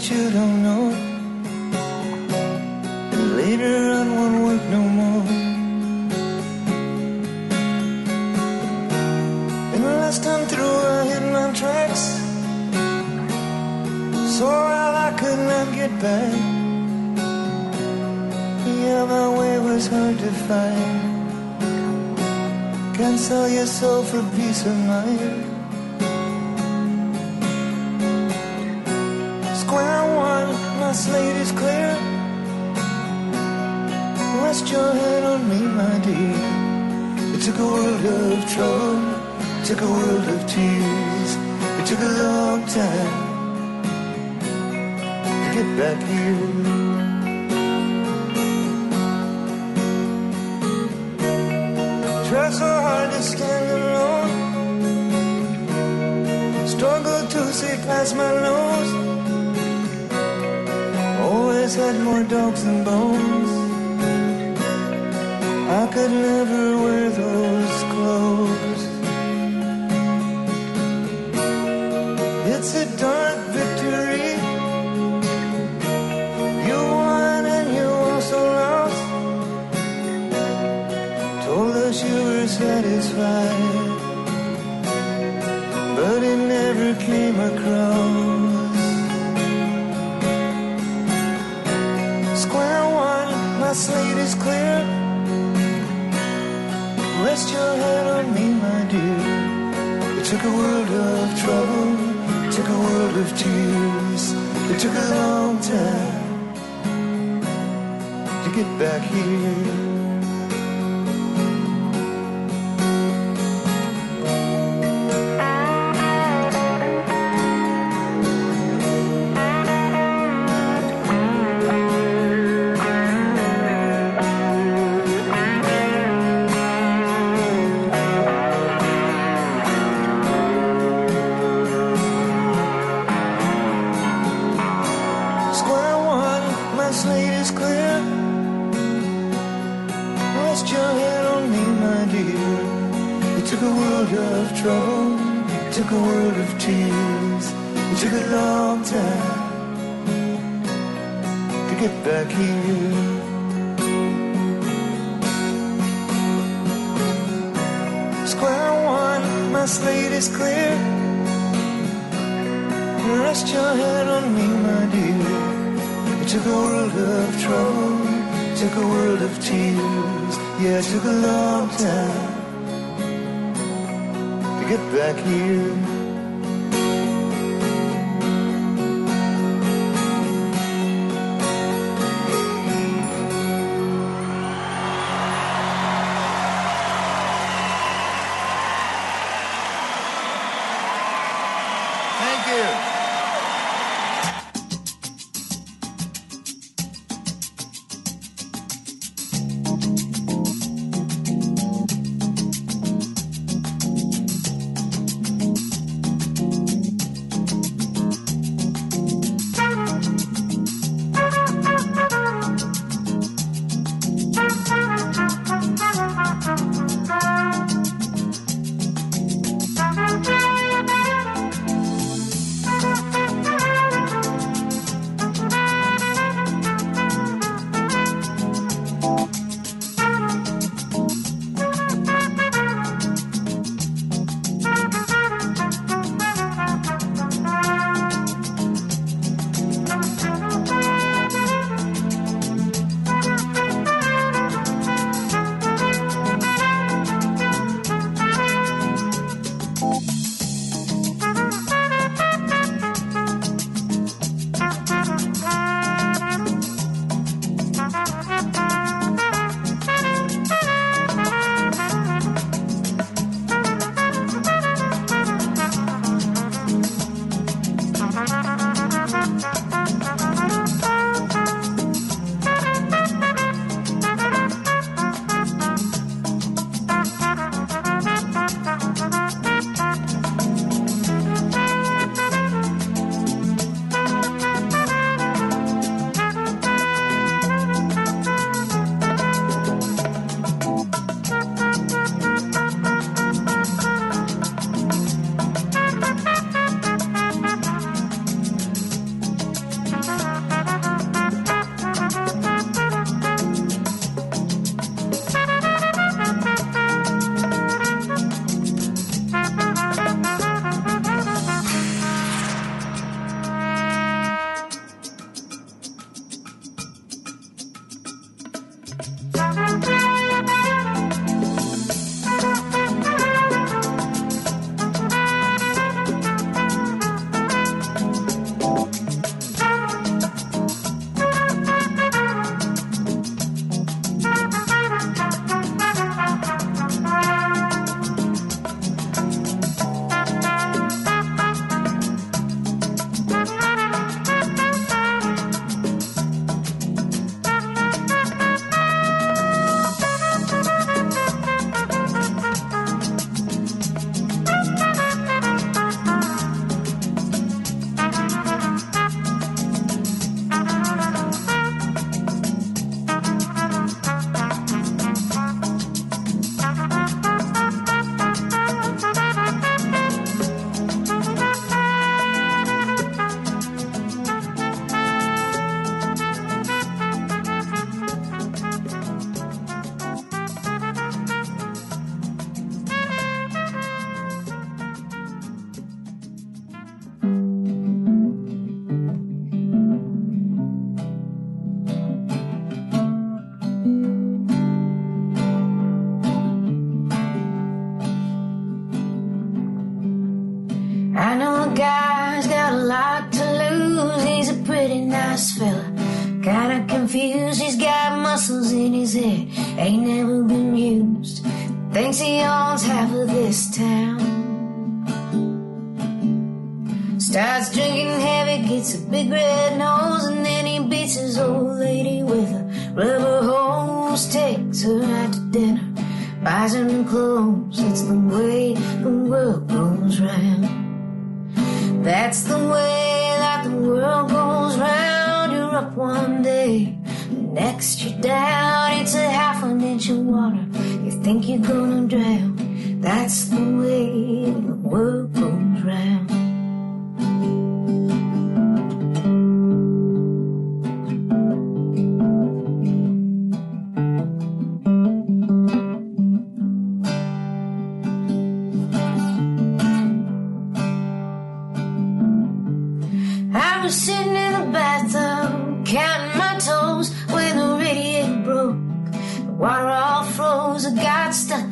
What you don't know. And later on won't work no more. And last time through I hit my tracks. So well I could not get back. Yeah, my way was hard to find. Can't sell your soul for peace of mind. My slate is clear. Rest your head on me, my dear. It took a world of trouble, it took a world of tears. It took a long time to get back here. Try so hard to stand alone. Struggle to see past my nose. Always had more dogs than bones. I could never wear those clothes. Of tears. It took a long time to get back here.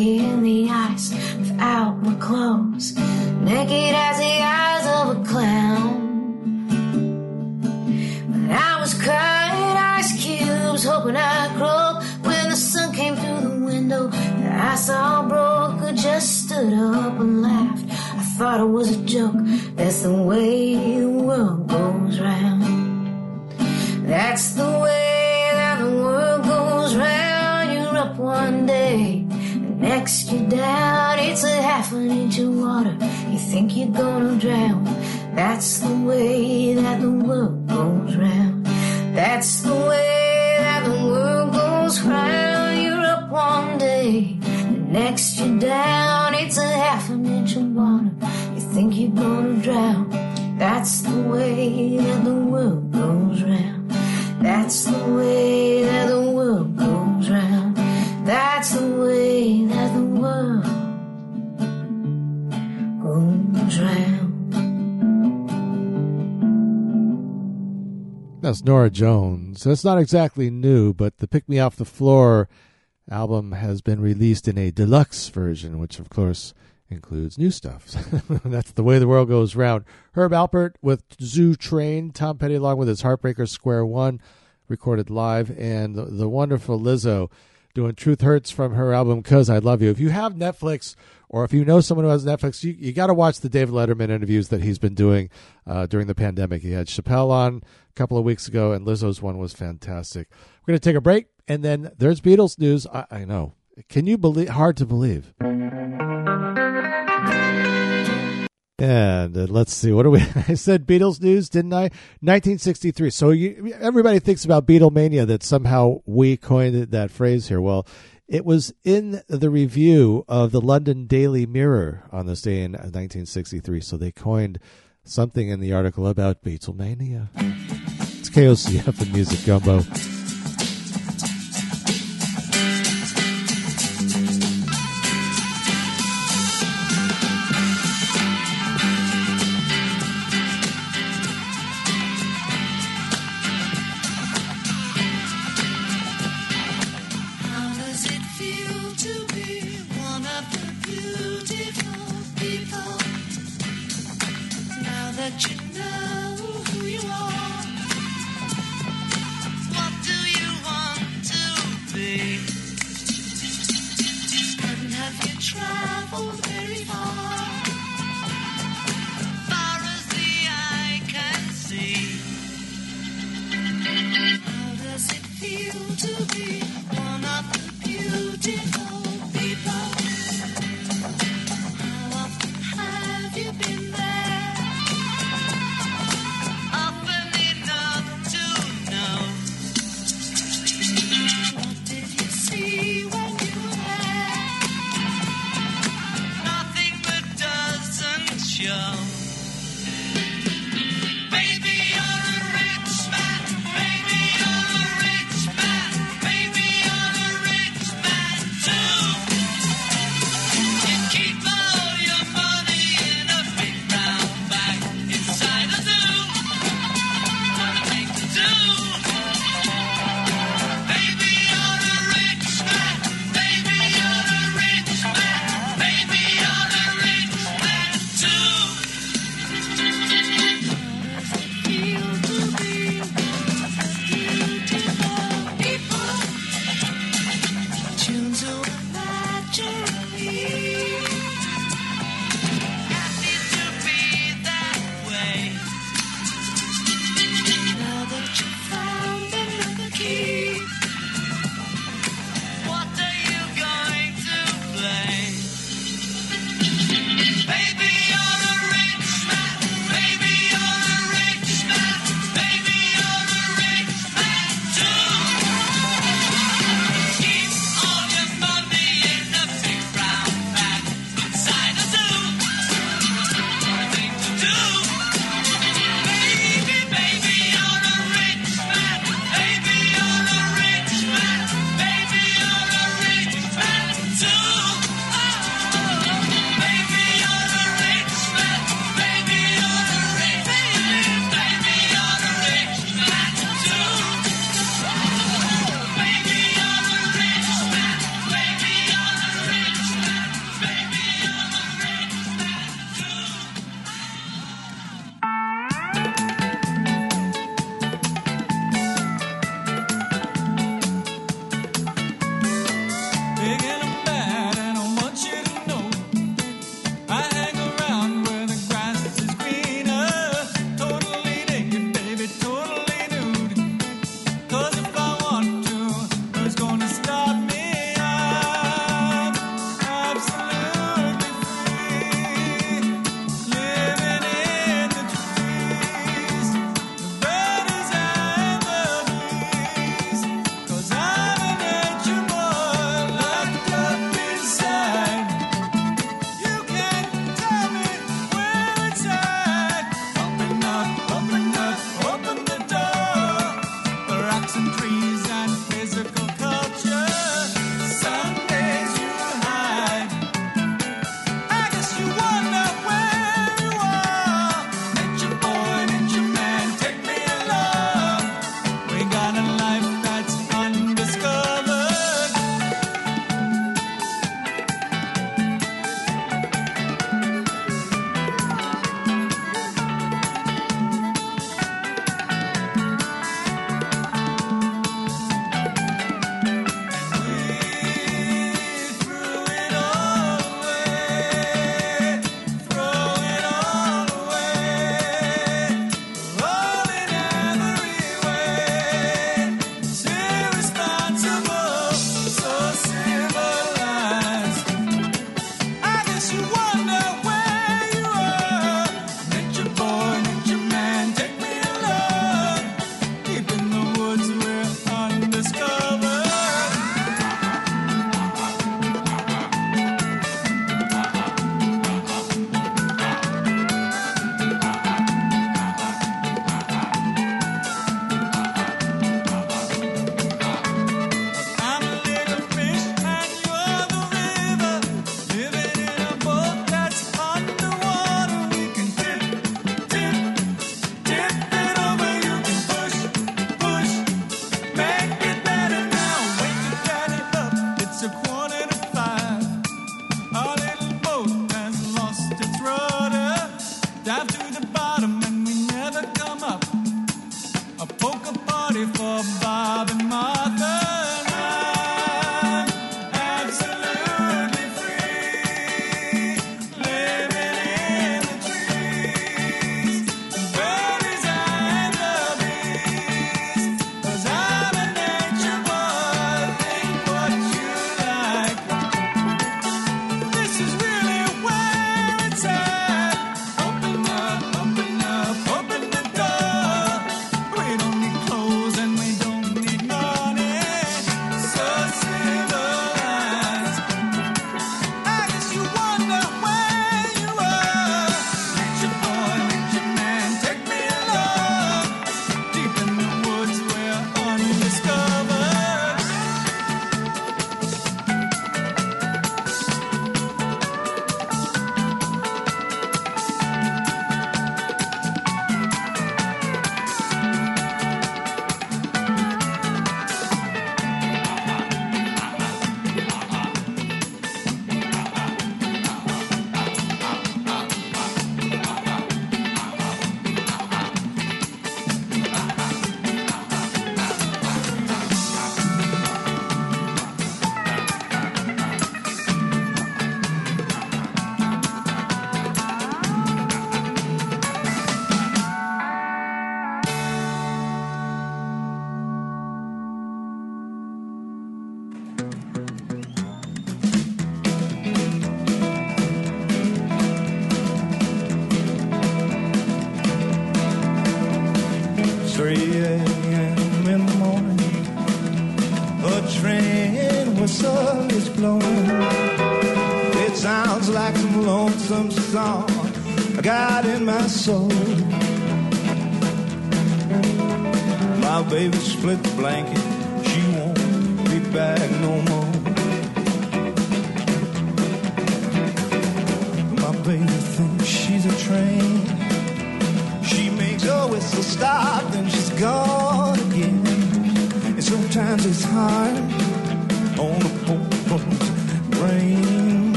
In the ice without my clothes, naked as the eyes of a clown. But I was crying ice cubes, hoping I'd grow when the sun came through the window. The ice all broke, I just stood up and laughed. I thought it was a joke. That's the way An inch of water. You think you're gonna drown. That's the way that the world goes round. That's the way that the world goes round. You're up one day, the next you're down. It's a half an inch of water. You think you're gonna drown. That's the way that the That's Norah Jones. That's not exactly new, but the Pick Me Off the Floor album has been released in a deluxe version, which of course includes new stuff. That's the way the world goes round. Herb Alpert with Zoo Train, Tom Petty along with his Heartbreaker Square One, recorded live, and the, the wonderful Lizzo doing Truth Hurts from her album Cuz I Love You. If you have Netflix or if you know someone who has Netflix, you, you got to watch the David Letterman interviews that he's been doing uh, during the pandemic. He had Chappelle on a couple of weeks ago, and Lizzo's one was fantastic. We're going to take a break, and then there's Beatles news. I, I know. Can you believe? Hard to believe. And uh, let's see, what do we? I said Beatles news, didn't I? 1963. So you, everybody thinks about Beatlemania that somehow we coined that phrase here. Well, it was in the review of the London Daily Mirror on this day in 1963. So they coined something in the article about Beatlemania. It's KOCF and Music Gumbo. Traveled very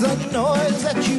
the noise that you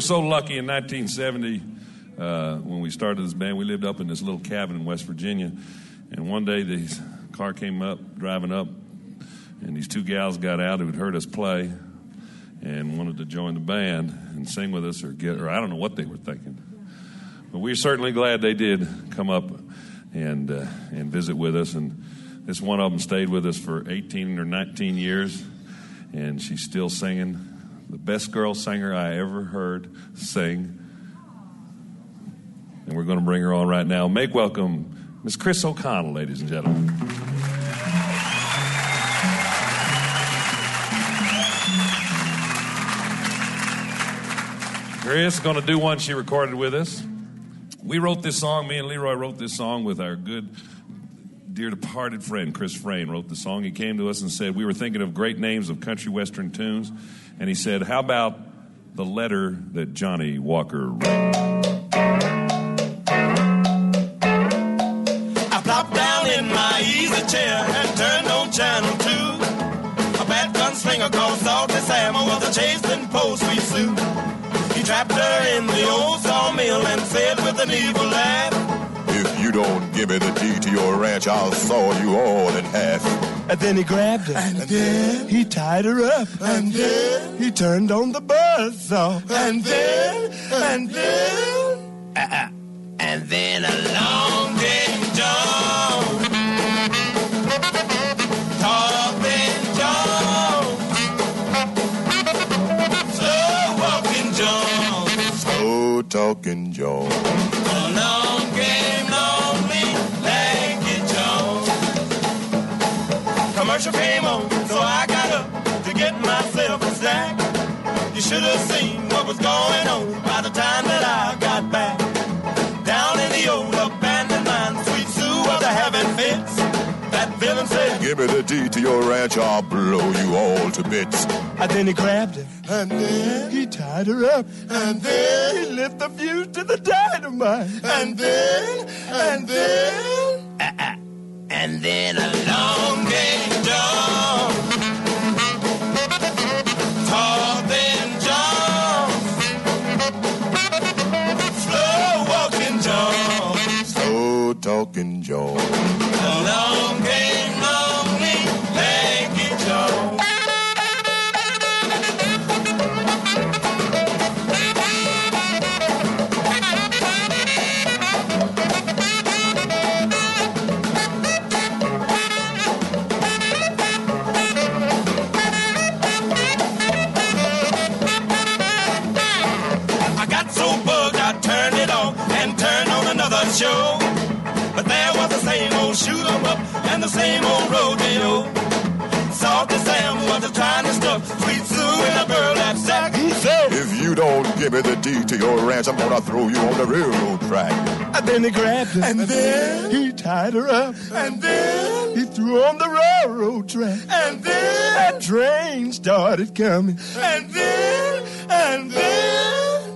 were so lucky in 1970 uh, when we started this band. We lived up in this little cabin in West Virginia. And one day, the car came up, driving up, and these two gals got out who had heard us play and wanted to join the band and sing with us or get, or I don't know what they were thinking. But we're certainly glad they did come up and, uh, and visit with us. And this one of them stayed with us for 18 or 19 years, and she's still singing. The best girl singer I ever heard sing. And we're going to bring her on right now. Make welcome Miss Chris O'Connell, ladies and gentlemen. Chris is going to do one she recorded with us. We wrote this song, me and Leroy wrote this song with our good, dear departed friend, Chris Frayne wrote the song. He came to us and said, We were thinking of great names of country western tunes. And he said, How about the letter that Johnny Walker wrote? I plopped down in my easy chair and turned on channel two. A bad gunslinger called Salty Sam was a chasing post sweet Sue. He trapped her in the old sawmill and said with an evil laugh, you don't give me the deed to your ranch, I'll saw you all in half. And then he grabbed her. And then he tied her up. And then he turned on the buzzsaw. And then, and then, uh-uh. and then along came John. Talking John. Slow walking John. Slow talking Joe. Commercial came on, so I got up to get myself a snack. You should have seen what was going on by the time that I got back. Down in the old abandoned mine, Sweet Sue was a having fits. That villain said, Give me the deed to your ranch, I'll blow you all to bits. and then he grabbed her. And then he tied her up. And then he lit the fuse to the dynamite. And then, and then. And then along came John. Tall thin John. Slow walking John. Slow talking Joe. Along the same old rodeo. Salty Sam was a to stuff Sweet Sue in a burlap sack. He said, If you don't give me the deed to your ranch, I'm gonna throw you on the railroad track. and then he grabbed her. And then he tied her up. And then he threw her on the railroad track. And then that train started coming. And then, and then,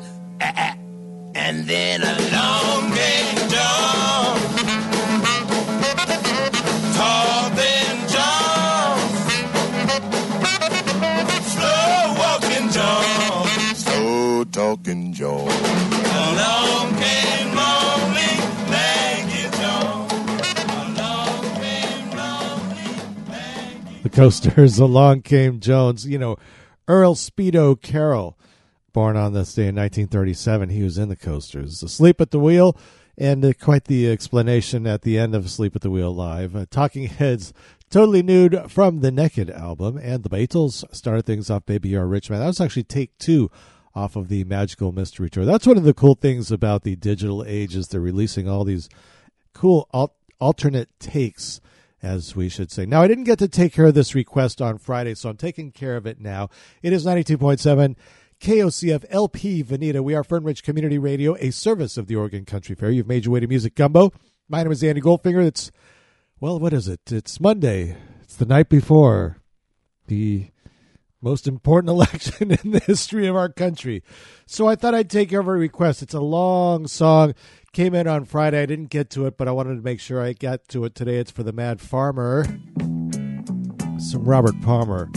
and then along Slow walking John. Slow talking Joe. Along came lonely, Maggie Jones. The Coasters, Along Came Jones. You know, Earl Speedo Carroll, born on this day in 1937, he was in the Coasters. Asleep at the Wheel, and uh, quite the explanation at the end of Sleep at the Wheel Live. Uh, Talking Heads, Totally Nude from the Naked album, and the Beatles started things off Baby You're a Rich Man. That was actually take two off of the Magical Mystery Tour. That's one of the cool things about the digital age is they're releasing all these cool al- alternate takes as we should say. Now, I didn't get to take care of this request on Friday, so I'm taking care of it now. It is 92.7 KOCF LP Veneta. We are Fern Ridge Community Radio, a service of the Oregon Country Fair. You've made your way to Music Gumbo. My name is Andy Goldfinger. It's, well, what is it? It's Monday. It's the night before the most important election in the history of our country. So I thought I'd take every request. It's a long song. Came in on Friday. I didn't get to it, but I wanted to make sure I got to it today. It's for the Mad Farmer. Some Robert Palmer.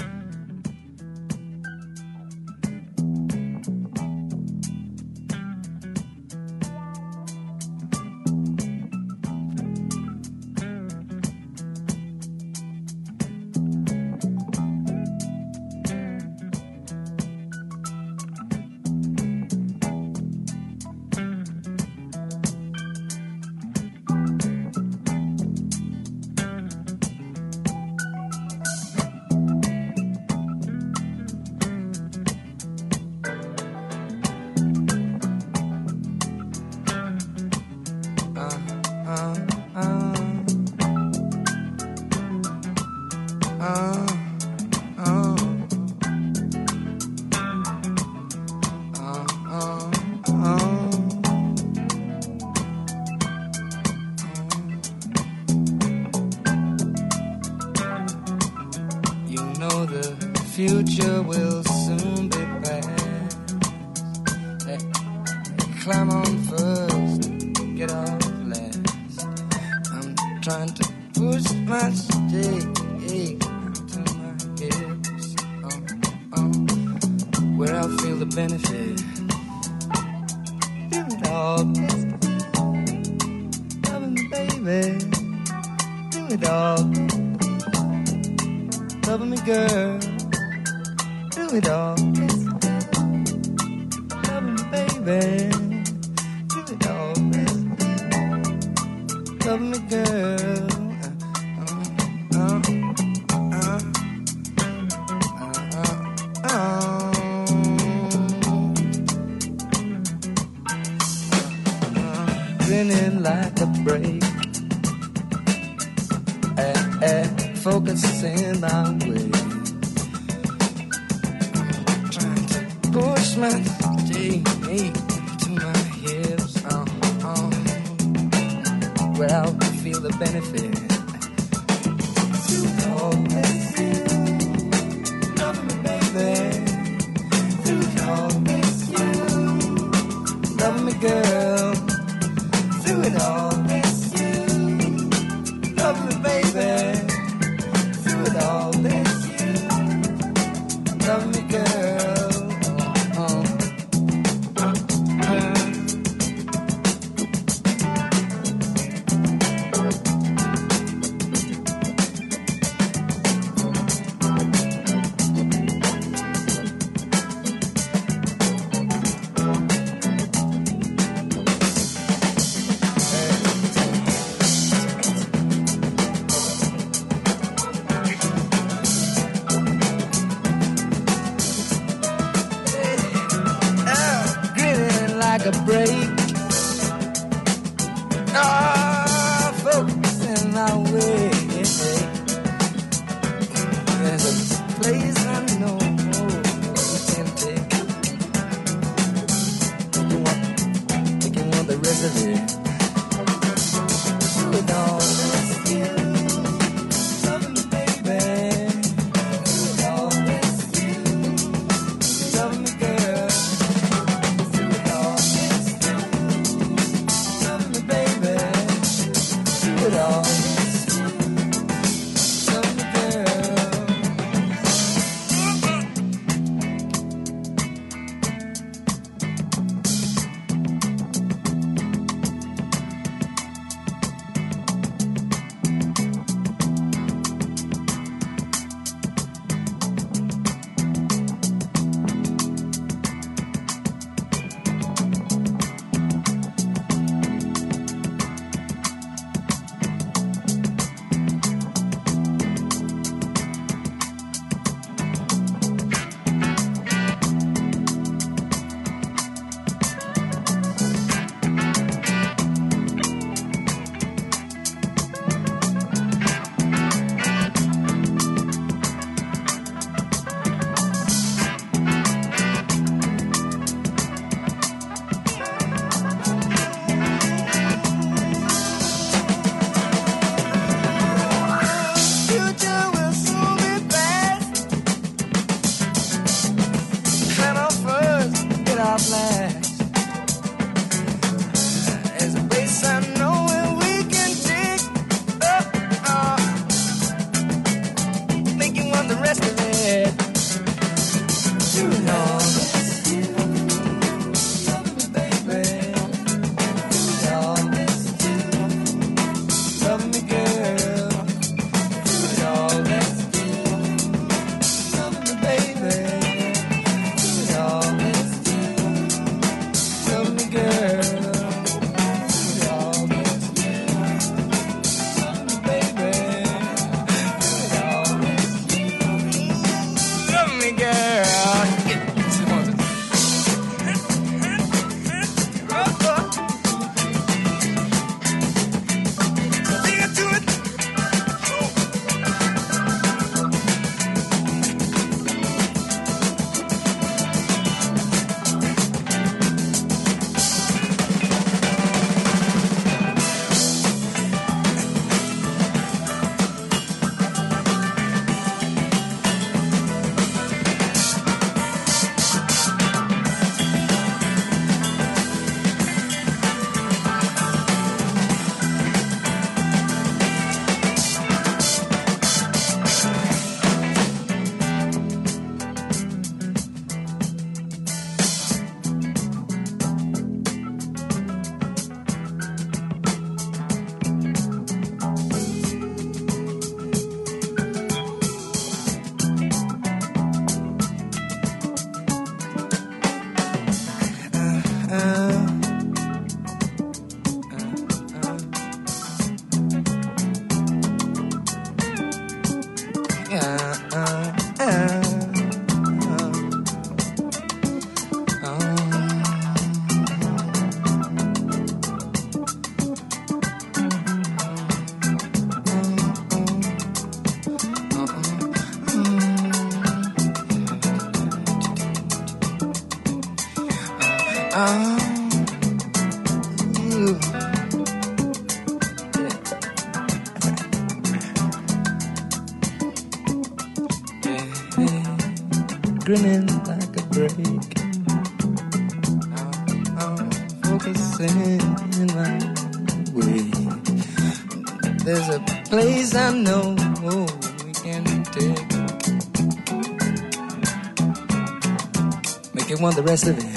Rest of it.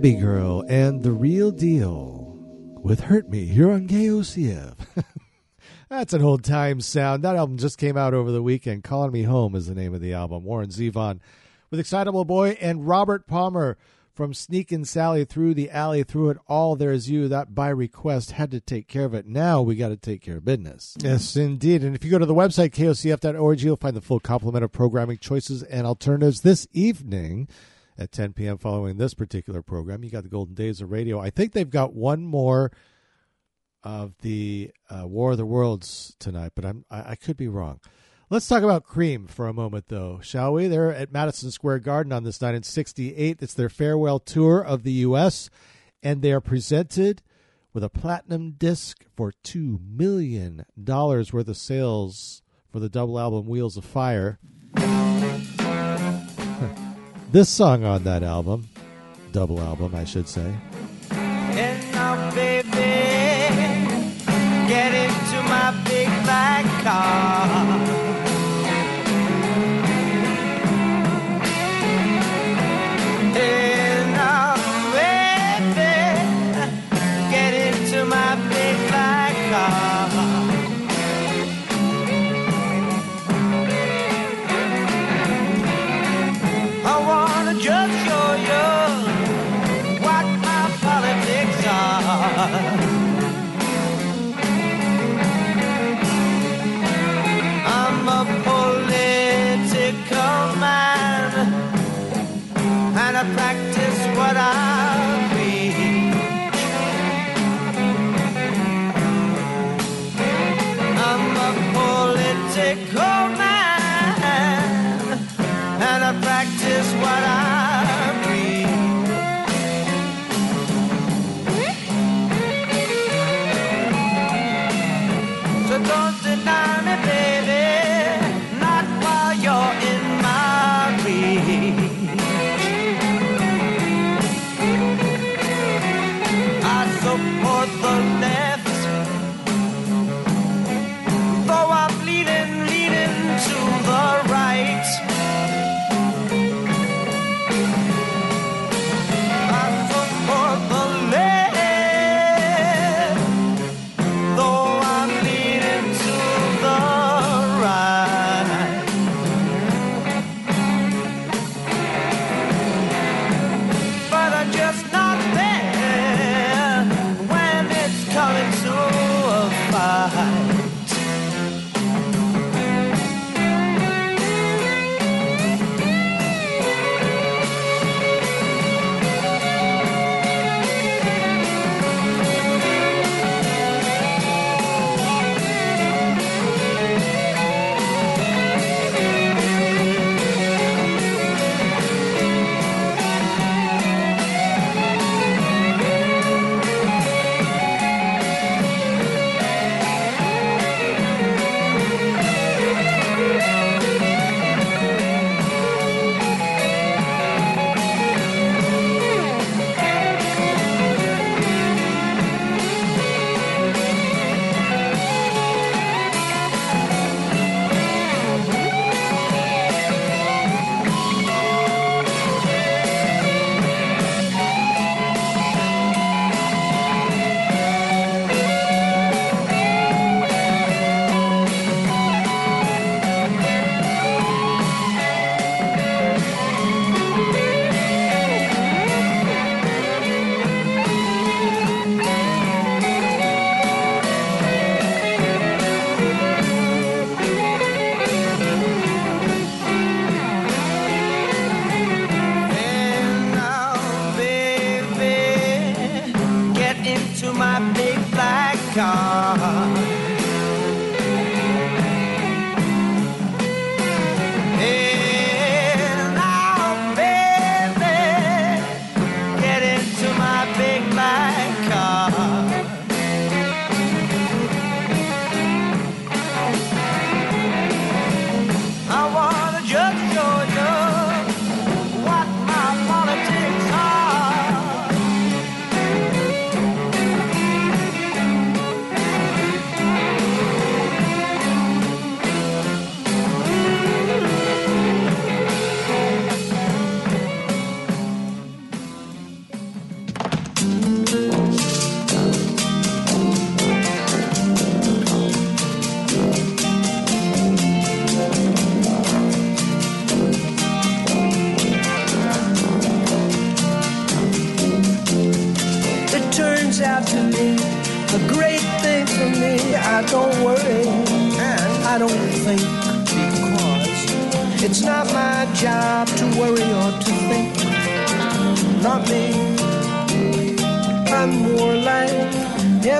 Abbey Girl and The Real Deal with Hurt Me here on KOCF. That's an old time sound. That album just came out over the weekend. Calling Me Home is the name of the album. Warren Zevon with Excitable Boy and Robert Palmer from Sneakin' Sally Through the Alley Through It All. There's You. That by request had to take care of it. Now we got to take care of business. Yes, indeed. And if you go to the website, kocf.org, you'll find the full complement of programming choices and alternatives this evening at 10 p.m. following this particular program. You got the Golden Days of Radio. I think they've got one more of the uh, War of the Worlds tonight, but I'm I, I could be wrong. Let's talk about Cream for a moment, though, shall we? They're at Madison Square Garden on this night in '68. It's their farewell tour of the U.S., and they are presented with a platinum disc for two million dollars worth of sales for the double album Wheels of Fire. This song on that album, double album, I should say. Baby, get into my big black car.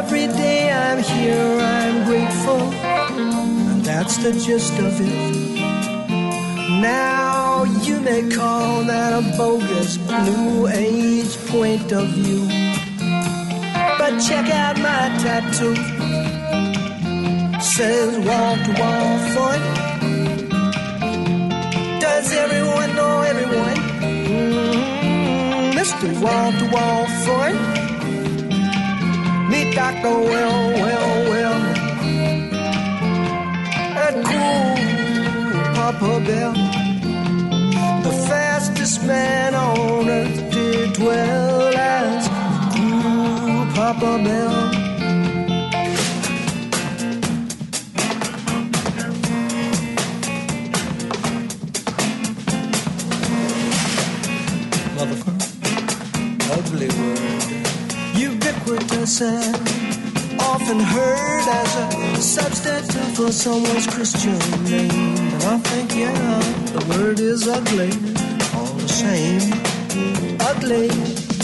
Every day I'm here, I'm grateful. And that's the gist of it. Now you may call that a bogus new age point of view. But check out my tattoo. Says wall to wall fun. Does everyone know everyone? Mm, Mr. To fun. Meet Dr. Well, well, well. And cool Papa Bell. The fastest man on earth did dwell as cool Papa Bell. Often heard as a substitute for someone's Christian name. And I think, yeah, the word is ugly, all the same. Ugly,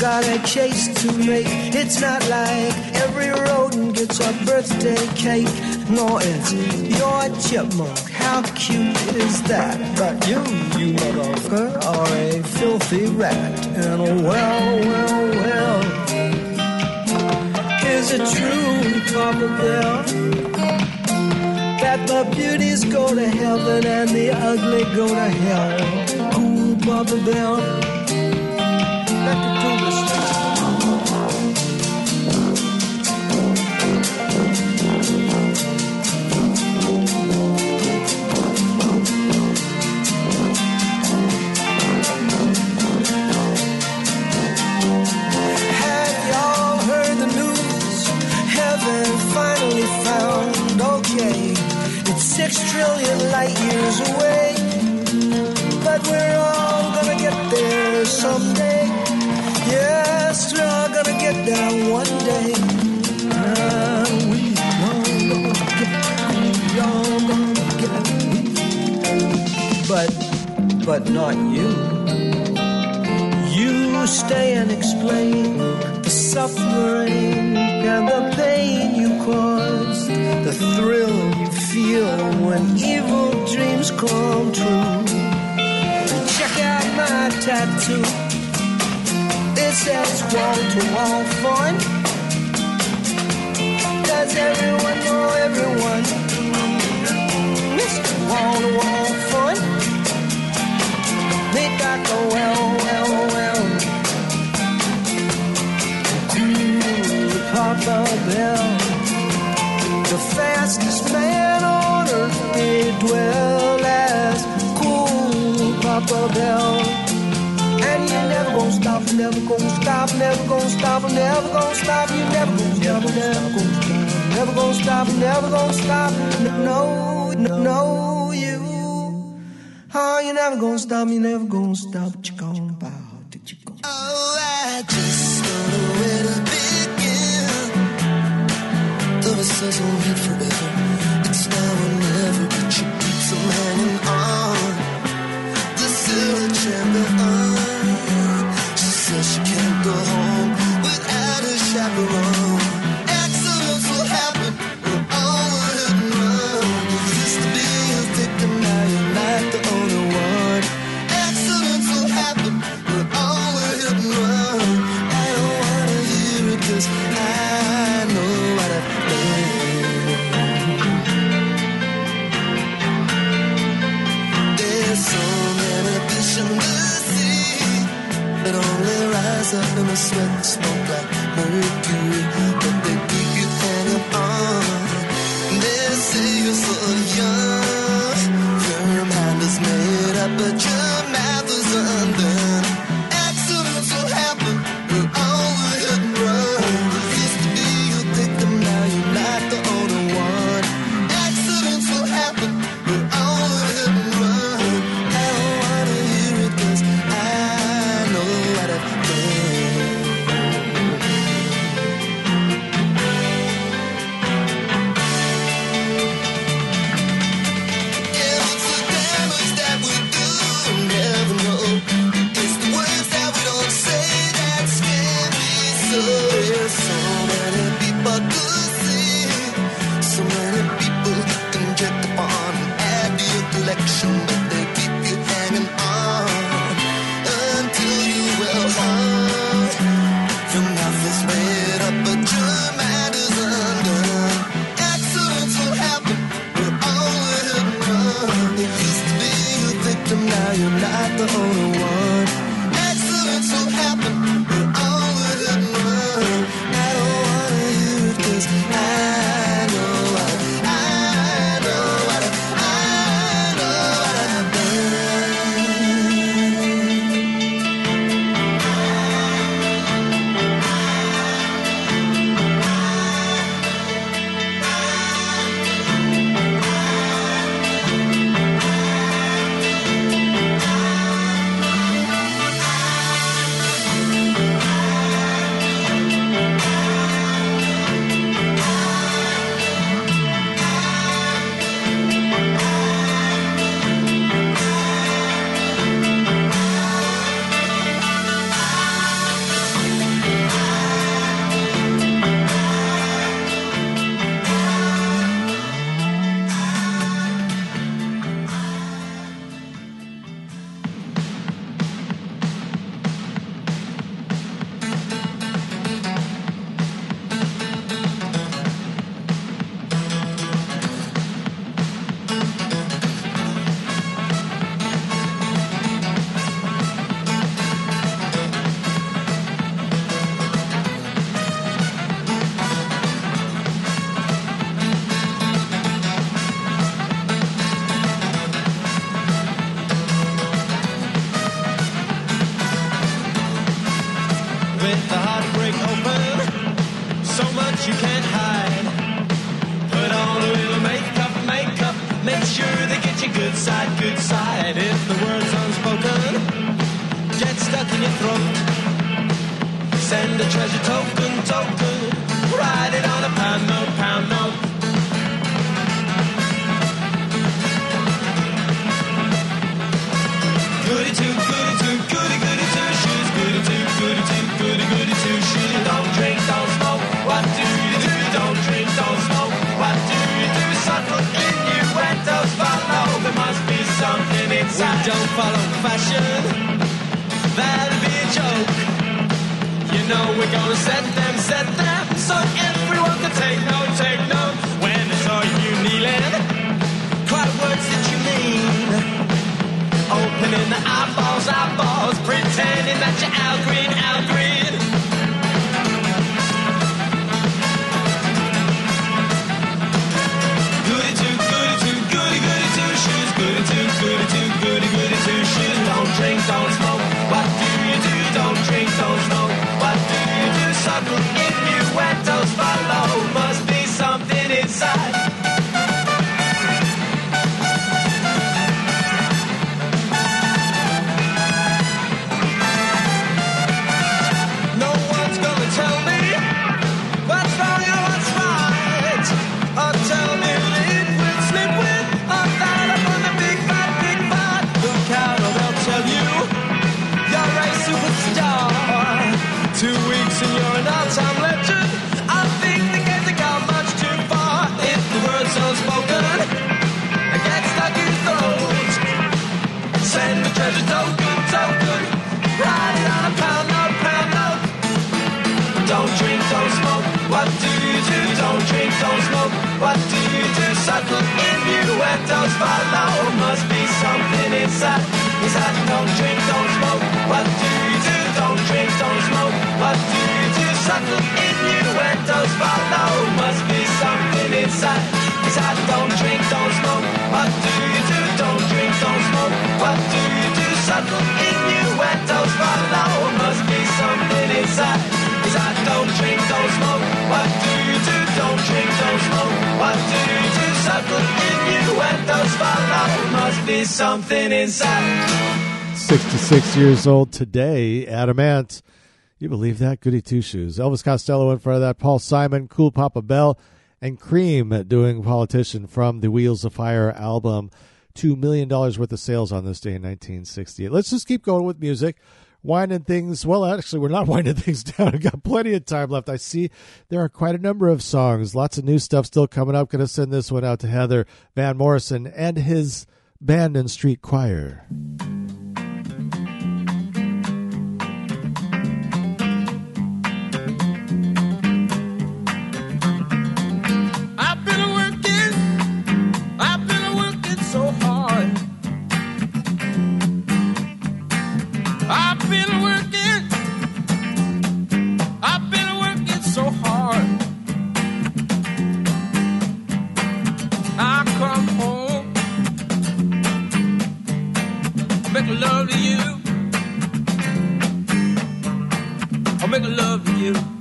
got a chase to make. It's not like every rodent gets a birthday cake. No, it's your chipmunk. How cute is that? But you, you motherfucker, are a filthy rat. And well, well, well. Is it true, Papa Bell? That the beauties go to heaven and the ugly go to hell. Cool, Papa Bell. Not you. You stay and explain the suffering and the pain you caused, the thrill you feel when evil dreams come true. Check out my tattoo. It says wall to wall fun. Does everyone know everyone? Mr. Wall to wall Papa The fastest man on earth did dwell as cool Papa Bell. And you never gonna stop, never gonna stop, never gonna stop, never gonna stop, you never gonna stop, never gonna stop, never gonna stop, never gonna stop. No, no, you. Oh, you never gonna stop, you never gonna stop. years old today, Adam Ant. You believe that? Goody Two Shoes. Elvis Costello in front of that. Paul Simon, Cool Papa Bell, and Cream doing Politician from the Wheels of Fire album. $2 million worth of sales on this day in 1968. Let's just keep going with music. Winding things, well, actually, we're not winding things down. I've got plenty of time left. I see there are quite a number of songs, lots of new stuff still coming up. Going to send this one out to Heather Van Morrison and his band and street choir. Make love to you. I'll make love to you.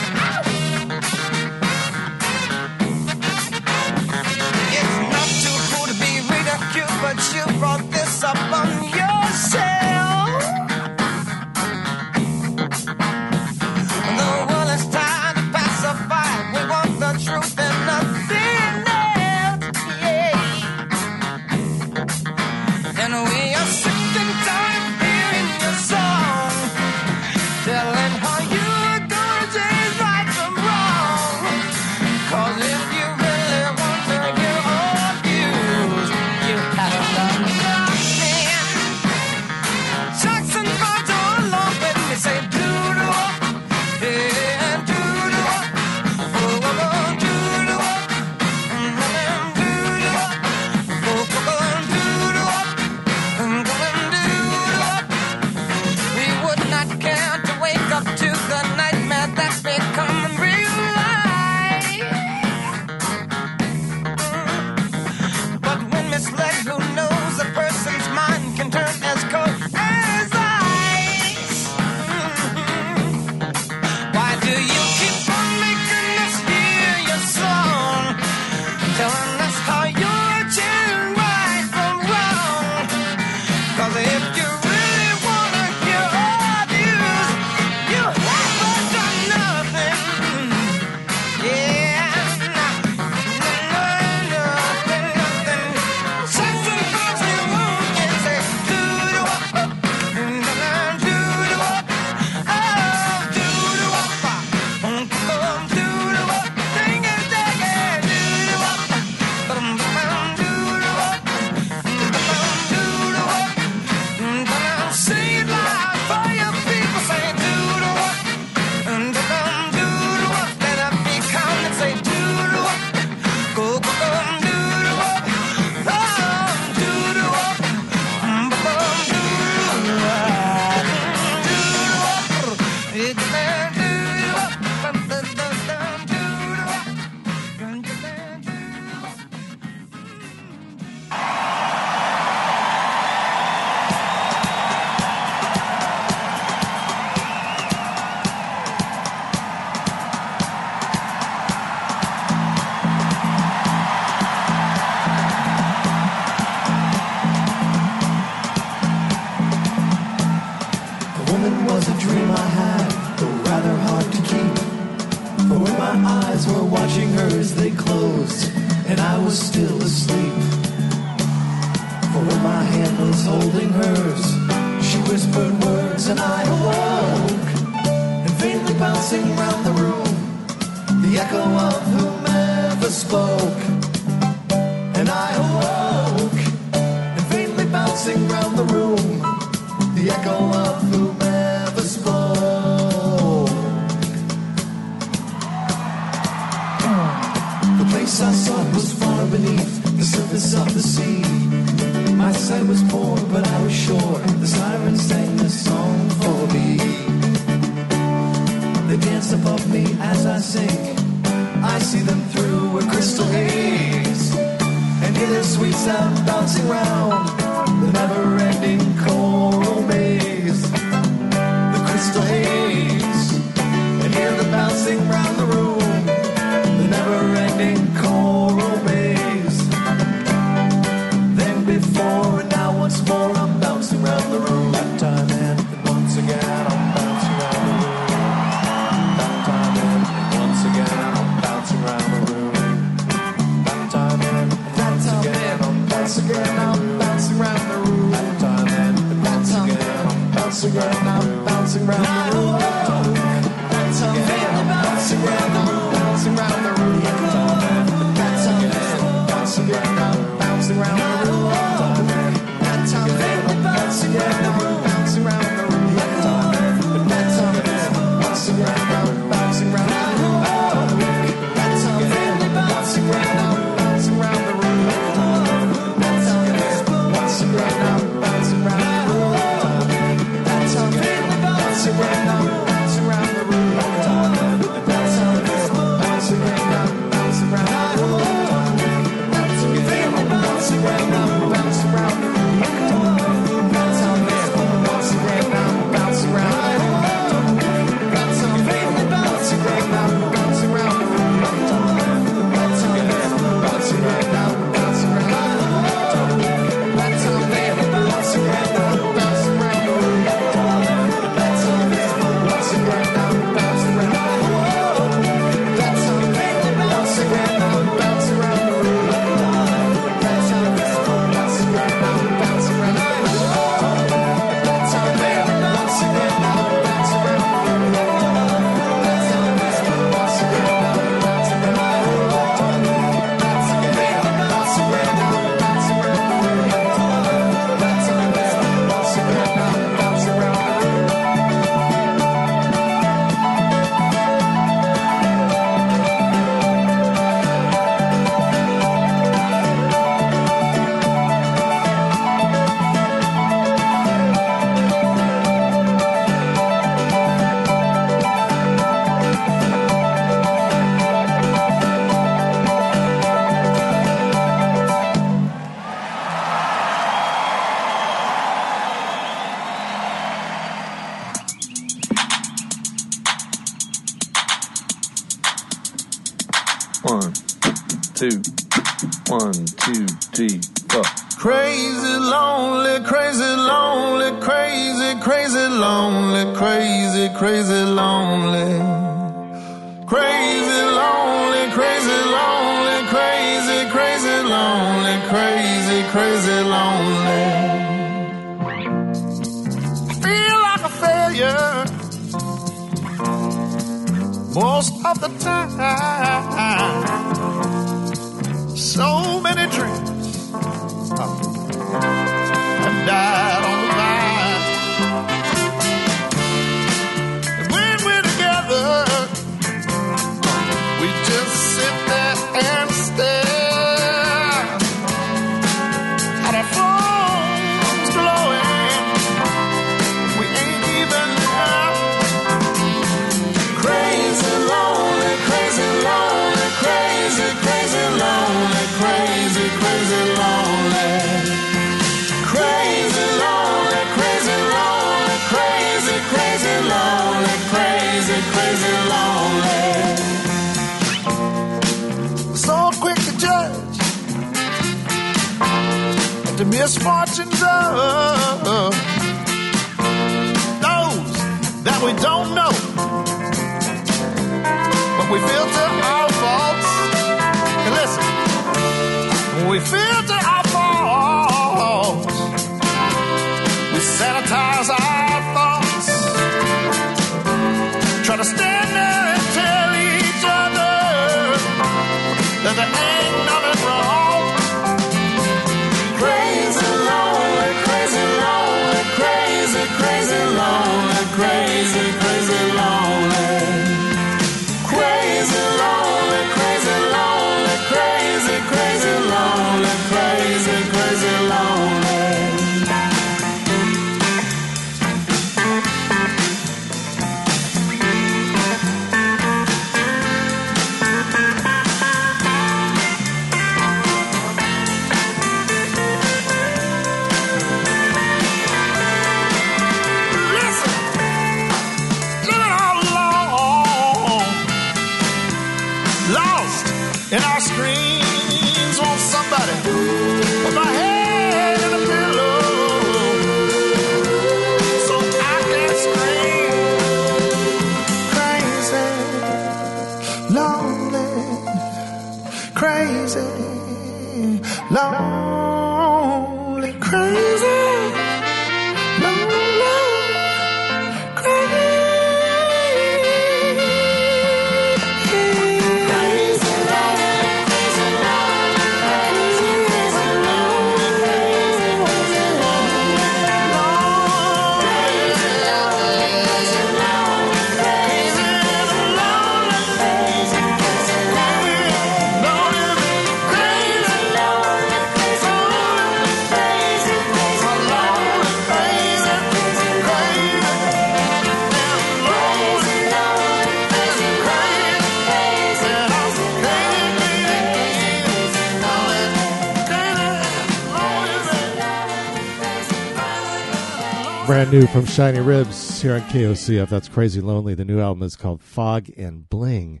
Brand new from Shiny Ribs here on KOCF. That's Crazy Lonely. The new album is called Fog and Bling.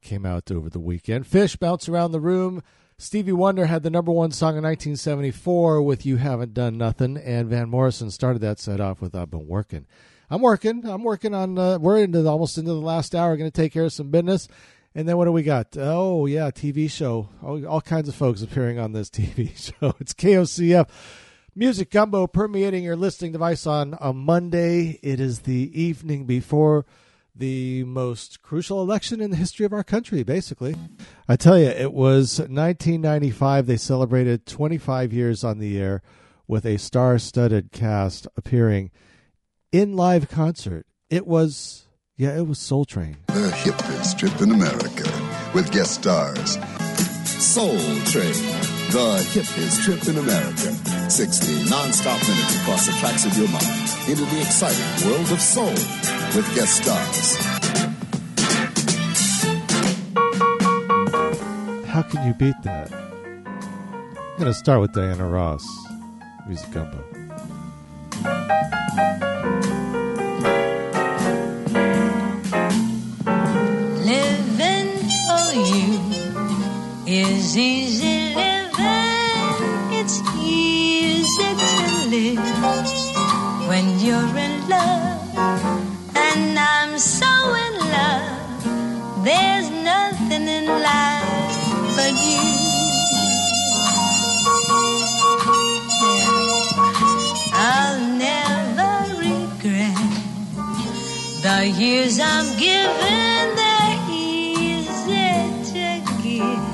Came out over the weekend. Fish bounce around the room. Stevie Wonder had the number one song in 1974 with You Haven't Done Nothing. And Van Morrison started that set off with I've Been Working. I'm working. I'm working on, uh, we're into the, almost into the last hour. Going to take care of some business. And then what do we got? Oh, yeah, TV show. All, all kinds of folks appearing on this TV show. It's KOCF. Music Gumbo permeating your listening device on a Monday. It is the evening before the most crucial election in the history of our country, basically. I tell you, it was 1995. They celebrated 25 years on the air with a star studded cast appearing in live concert. It was, yeah, it was Soul Train. The hippest trip in America with guest stars Soul Train, the hippest trip in America. 60 non-stop minutes across the tracks of your mind into the exciting world of soul with guest stars. How can you beat that? I'm going to start with Diana Ross, Music Gumbo. Living for you is easy live when you're in love. And I'm so in love. There's nothing in life but you. I'll never regret the years I'm given, they're easy to give.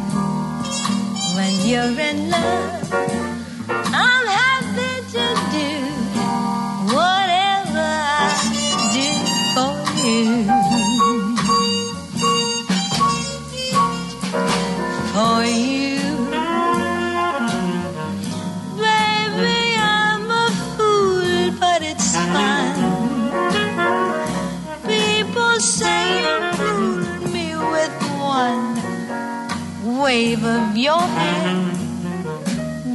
When you're in love, wave of your hand.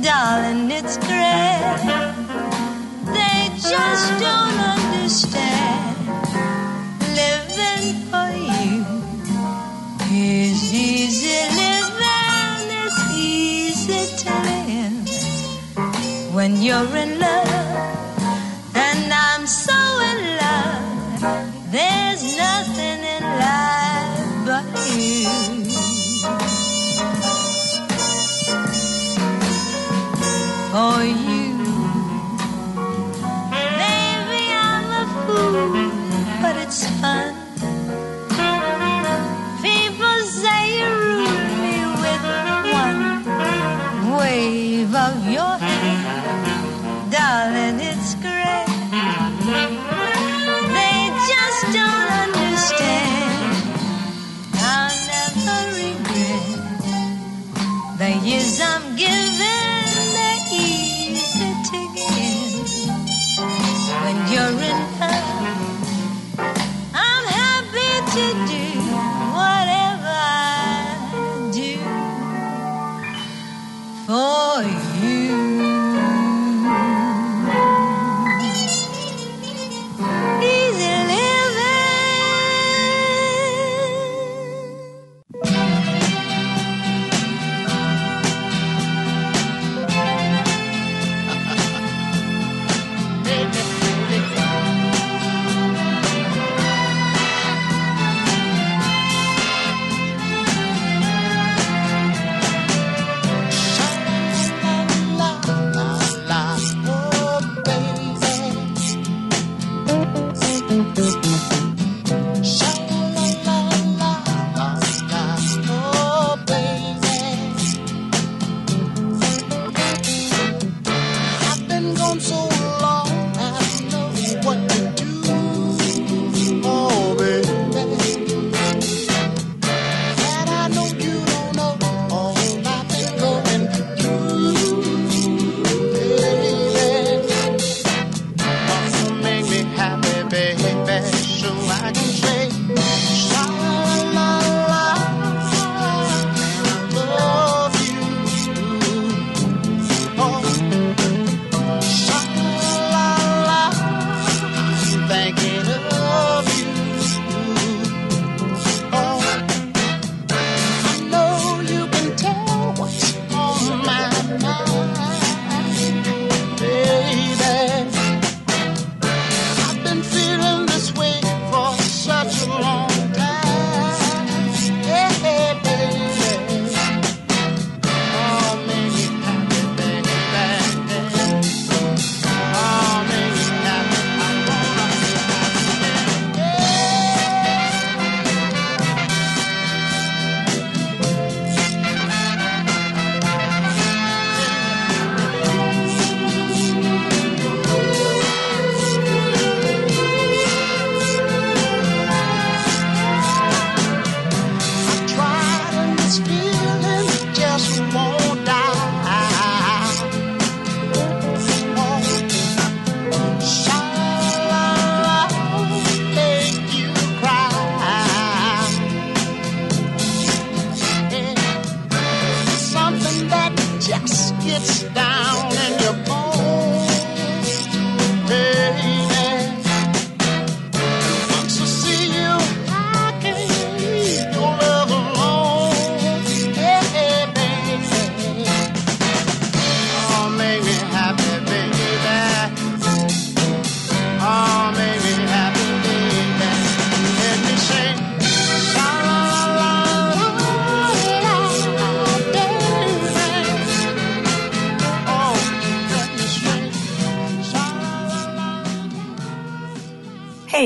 Darling, it's great. They just don't understand. Living for you is easy living, it's easy to live when you're in love. 爱。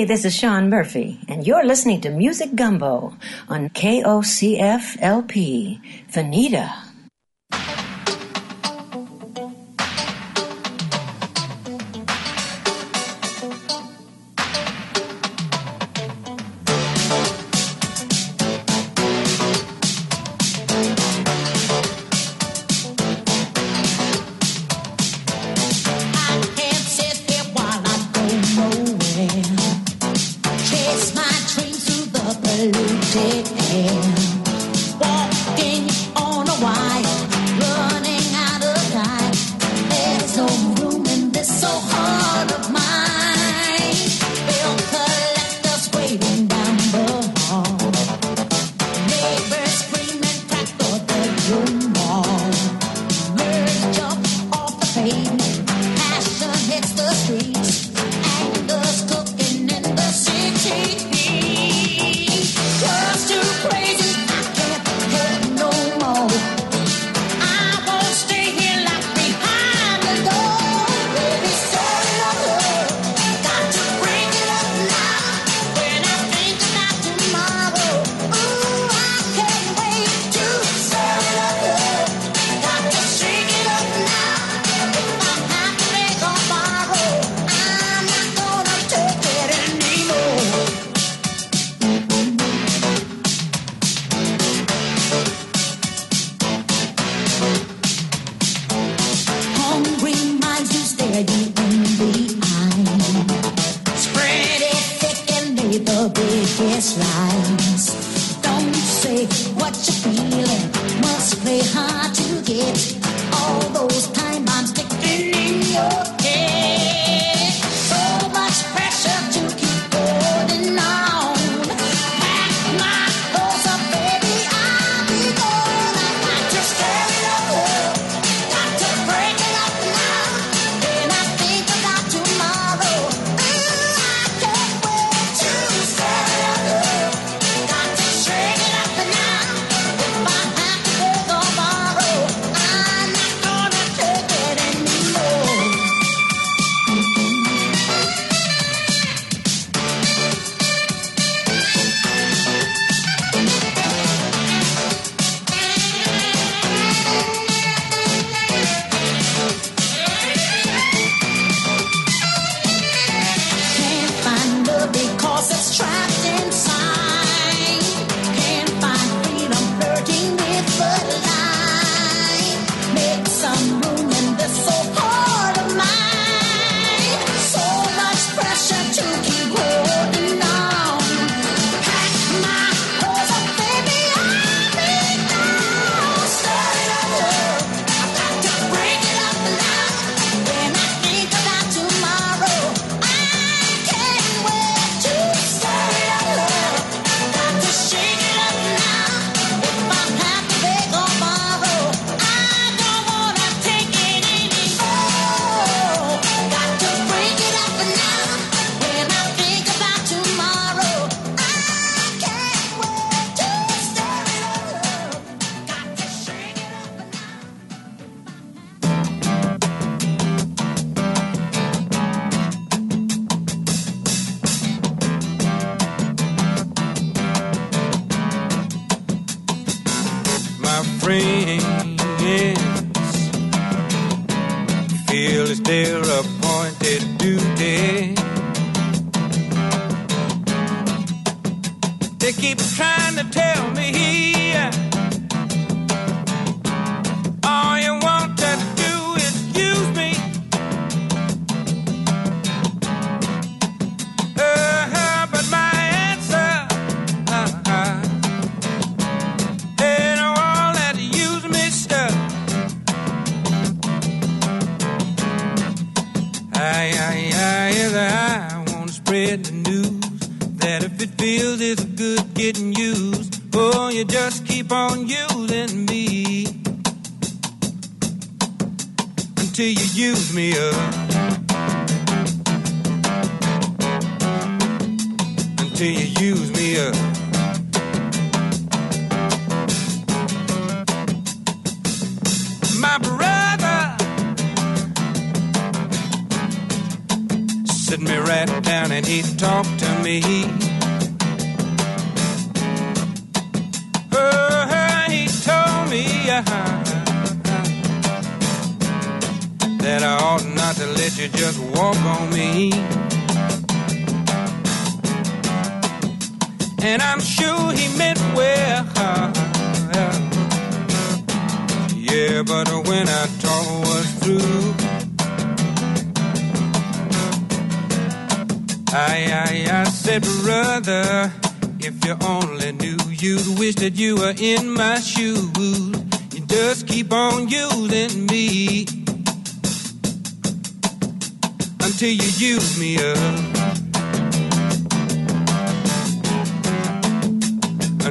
this is Sean Murphy, and you're listening to Music Gumbo on KOCFLP, Veneta.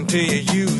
Until you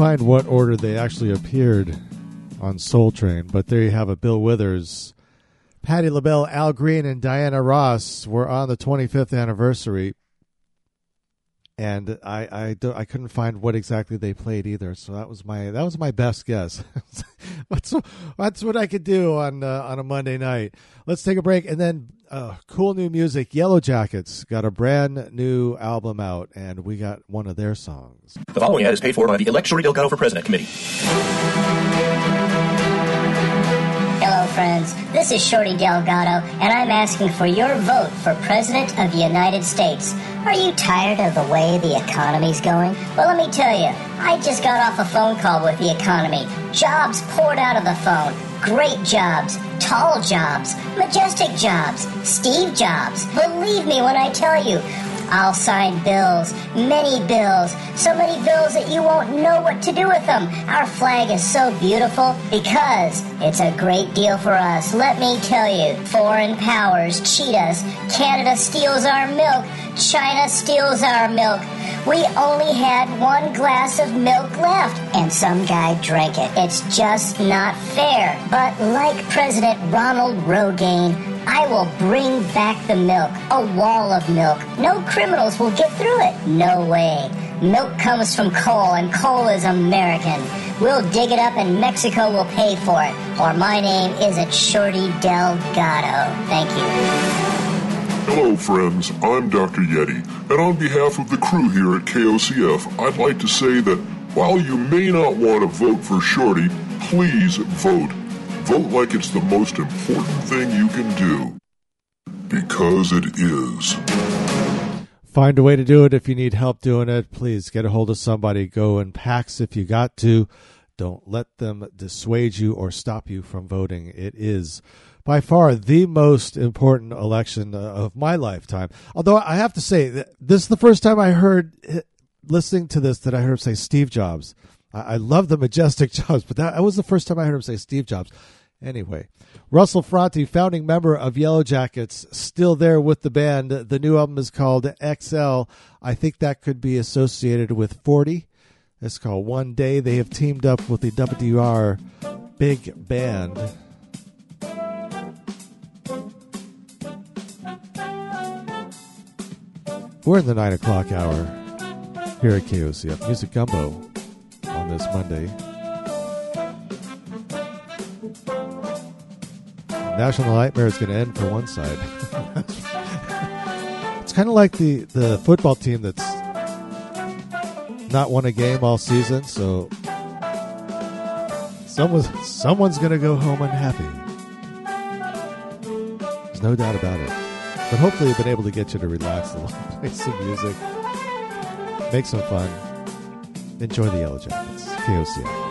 find what order they actually appeared on Soul Train, but there you have it. Bill Withers, Patti LaBelle, Al Green, and Diana Ross were on the 25th anniversary, and I I, do, I couldn't find what exactly they played either. So that was my that was my best guess. that's that's what I could do on uh, on a Monday night. Let's take a break, and then uh, cool new music. Yellow Jackets got a brand new album out, and we got one of their songs. The following ad is paid for by the Elect Delgado for President Committee. Friends. This is Shorty Delgado, and I'm asking for your vote for President of the United States. Are you tired of the way the economy's going? Well, let me tell you, I just got off a phone call with the economy. Jobs poured out of the phone. Great jobs, tall jobs, majestic jobs, Steve Jobs. Believe me when I tell you, I'll sign bills, many bills, so many bills that you won't know what to do with them. Our flag is so beautiful because it's a great deal for us. Let me tell you, foreign powers cheat us. Canada steals our milk. China steals our milk. We only had one glass of milk left, and some guy drank it. It's just not fair. But like President Ronald Rogaine, I will bring back the milk, a wall of milk. No criminals will get through it. No way. Milk comes from coal, and coal is American. We'll dig it up, and Mexico will pay for it. Or my name isn't Shorty Delgado. Thank you. Hello, friends. I'm Dr. Yeti, and on behalf of the crew here at KOCF, I'd like to say that while you may not want to vote for Shorty, please vote. Vote like it's the most important thing you can do. Because it is. Find a way to do it if you need help doing it. Please get a hold of somebody. Go in packs if you got to. Don't let them dissuade you or stop you from voting. It is by far the most important election uh, of my lifetime. Although I have to say, this is the first time I heard, listening to this, that I heard say Steve Jobs. I, I love the majestic Jobs, but that, that was the first time I heard him say Steve Jobs. Anyway, Russell Ferrante, founding member of Yellow Jackets, still there with the band. The new album is called XL. I think that could be associated with 40. It's called One Day. They have teamed up with the WDR Big Band. We're in the 9 o'clock hour here at KOCF Music Gumbo this Monday. National Nightmare is going to end for one side. it's kind of like the, the football team that's not won a game all season, so someone's, someone's going to go home unhappy. There's no doubt about it. But hopefully, I've been able to get you to relax a little, play some music, make some fun, enjoy the Yellow Jackets. KOCF.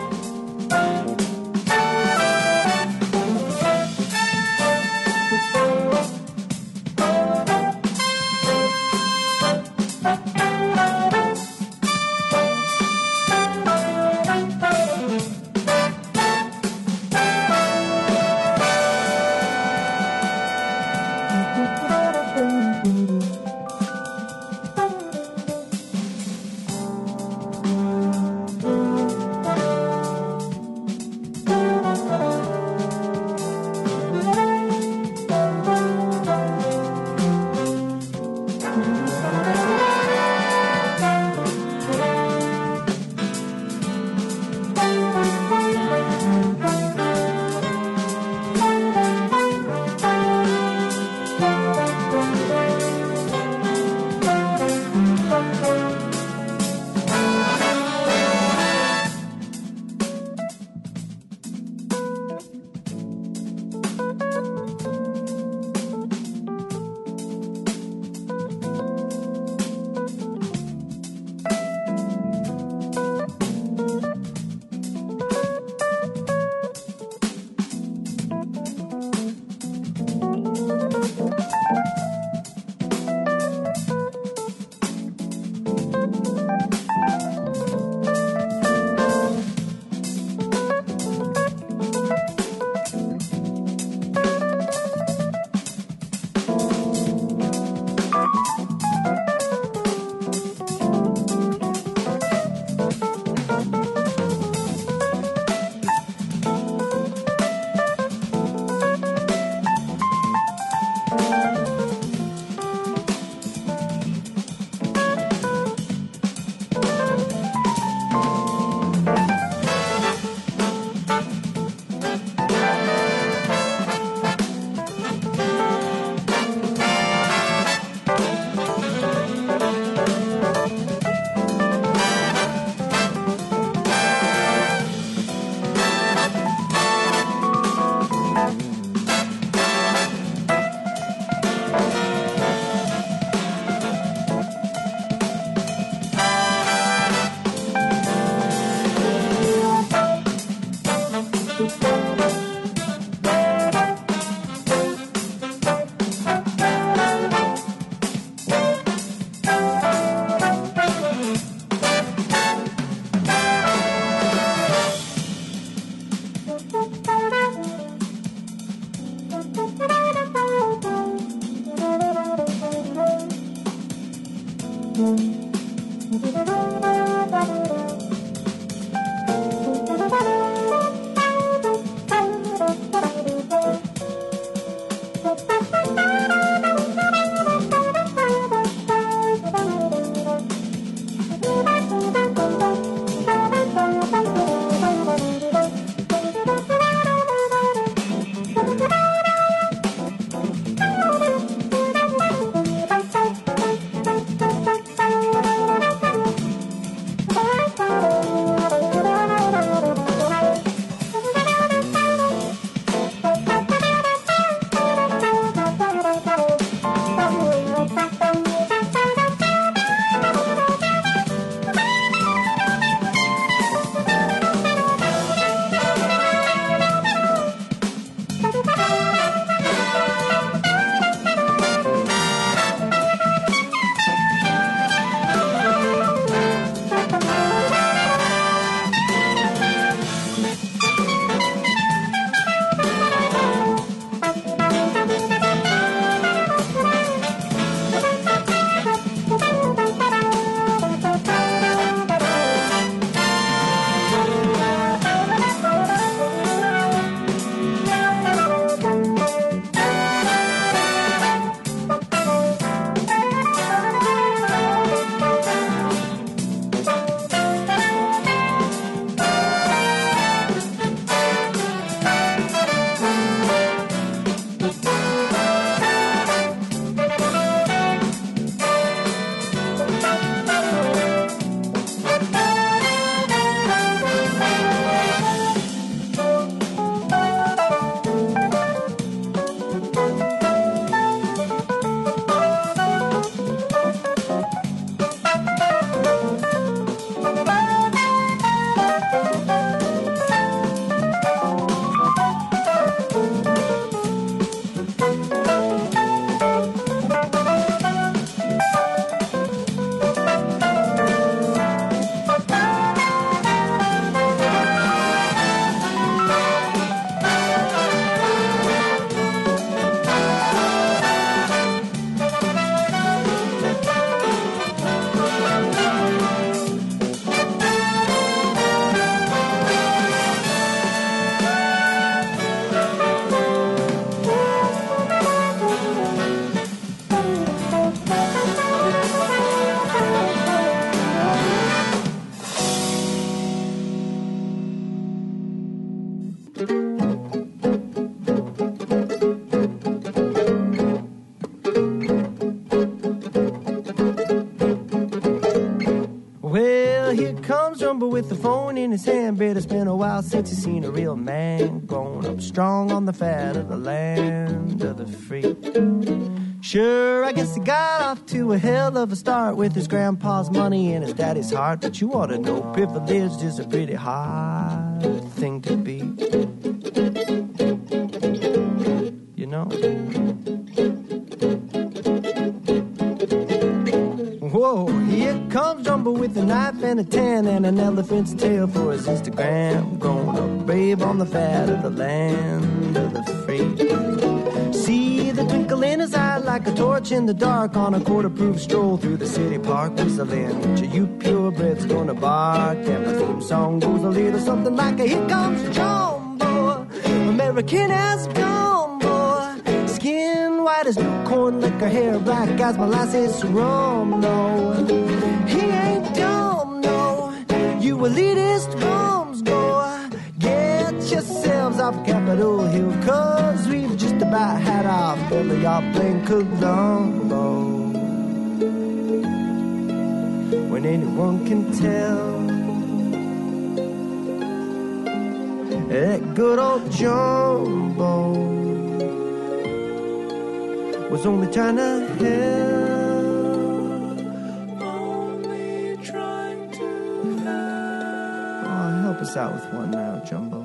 With the phone in his hand. Bet it's been a while since he's seen a real man. Grown up strong on the fat of the land of the free. Sure, I guess he got off to a hell of a start with his grandpa's money and his daddy's heart. But you ought to know privilege is a pretty hard and tail for his Instagram. Grown up babe on the fat of the land of the free. See the twinkle in his eye like a torch in the dark on a quarter proof stroll through the city park. Whistling, you purebreds gonna bark? And my theme song goes a little something like a Here comes Jumbo, American as gumbo. Skin white as new corn liquor, hair black as molasses rum. No, can tell that good old Jumbo was only trying to help. Only trying to help. Oh, help us out with one now, Jumbo.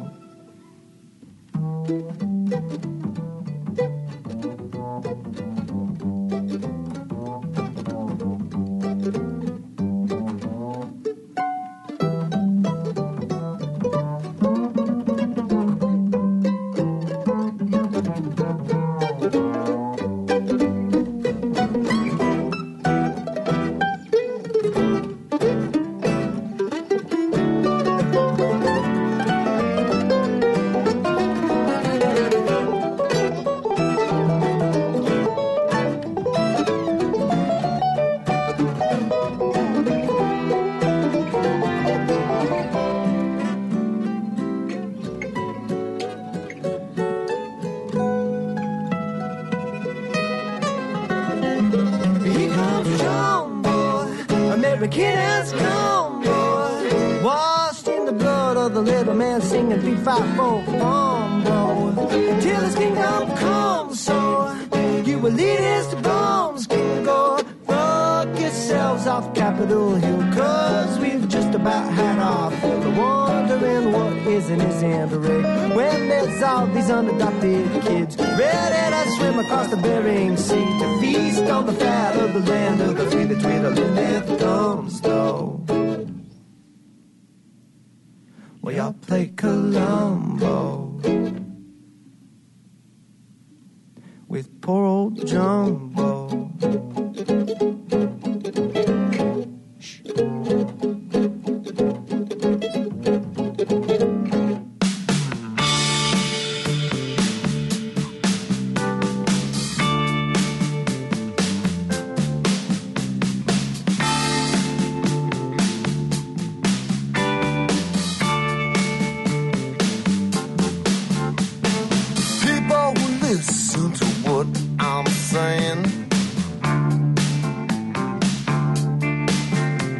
listen to what I'm saying.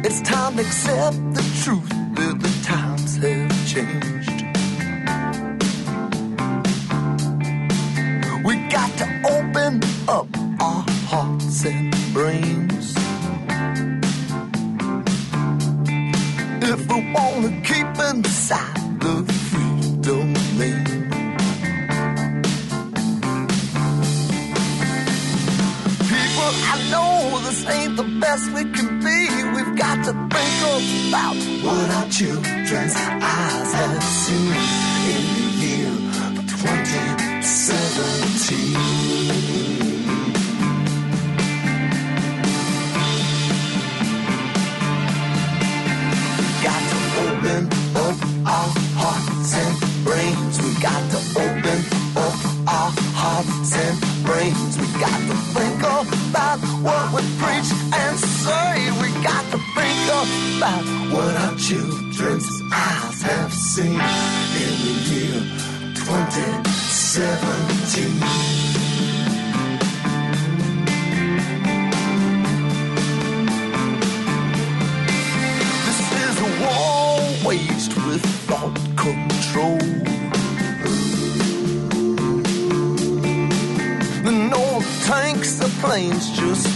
It's time to accept the truth that the times have changed. We got to open up our hearts and brains. If we want to keep inside the ain't the best we can be. We've got to think about what our children's eyes have seen in the year 2017. children's eyes have seen in the year 2017. This is a war waged with thought control. The North tanks, the planes just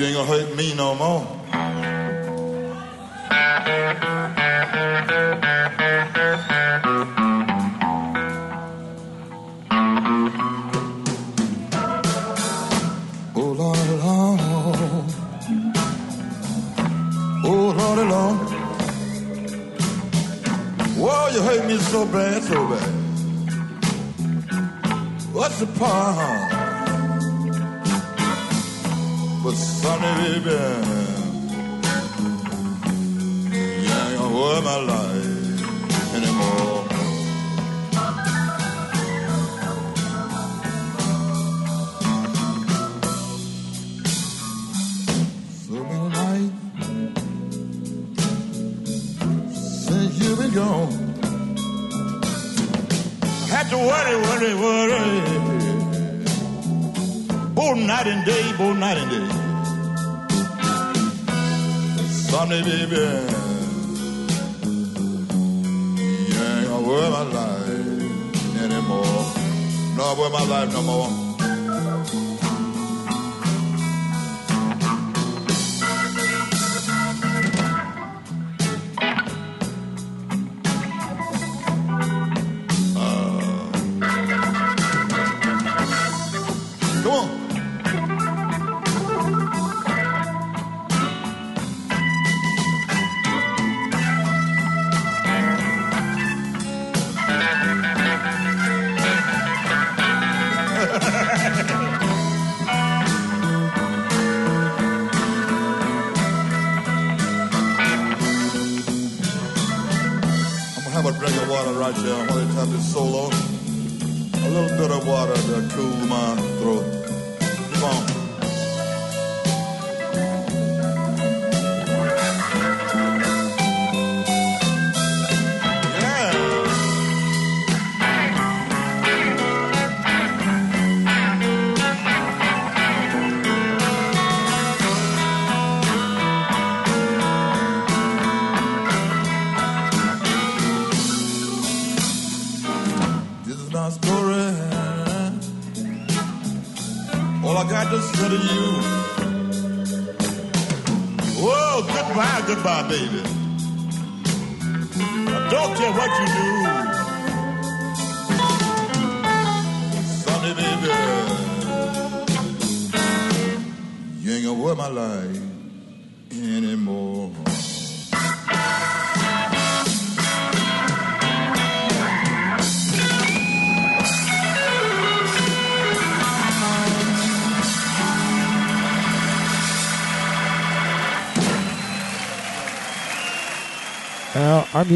you ain't gonna hurt me no more.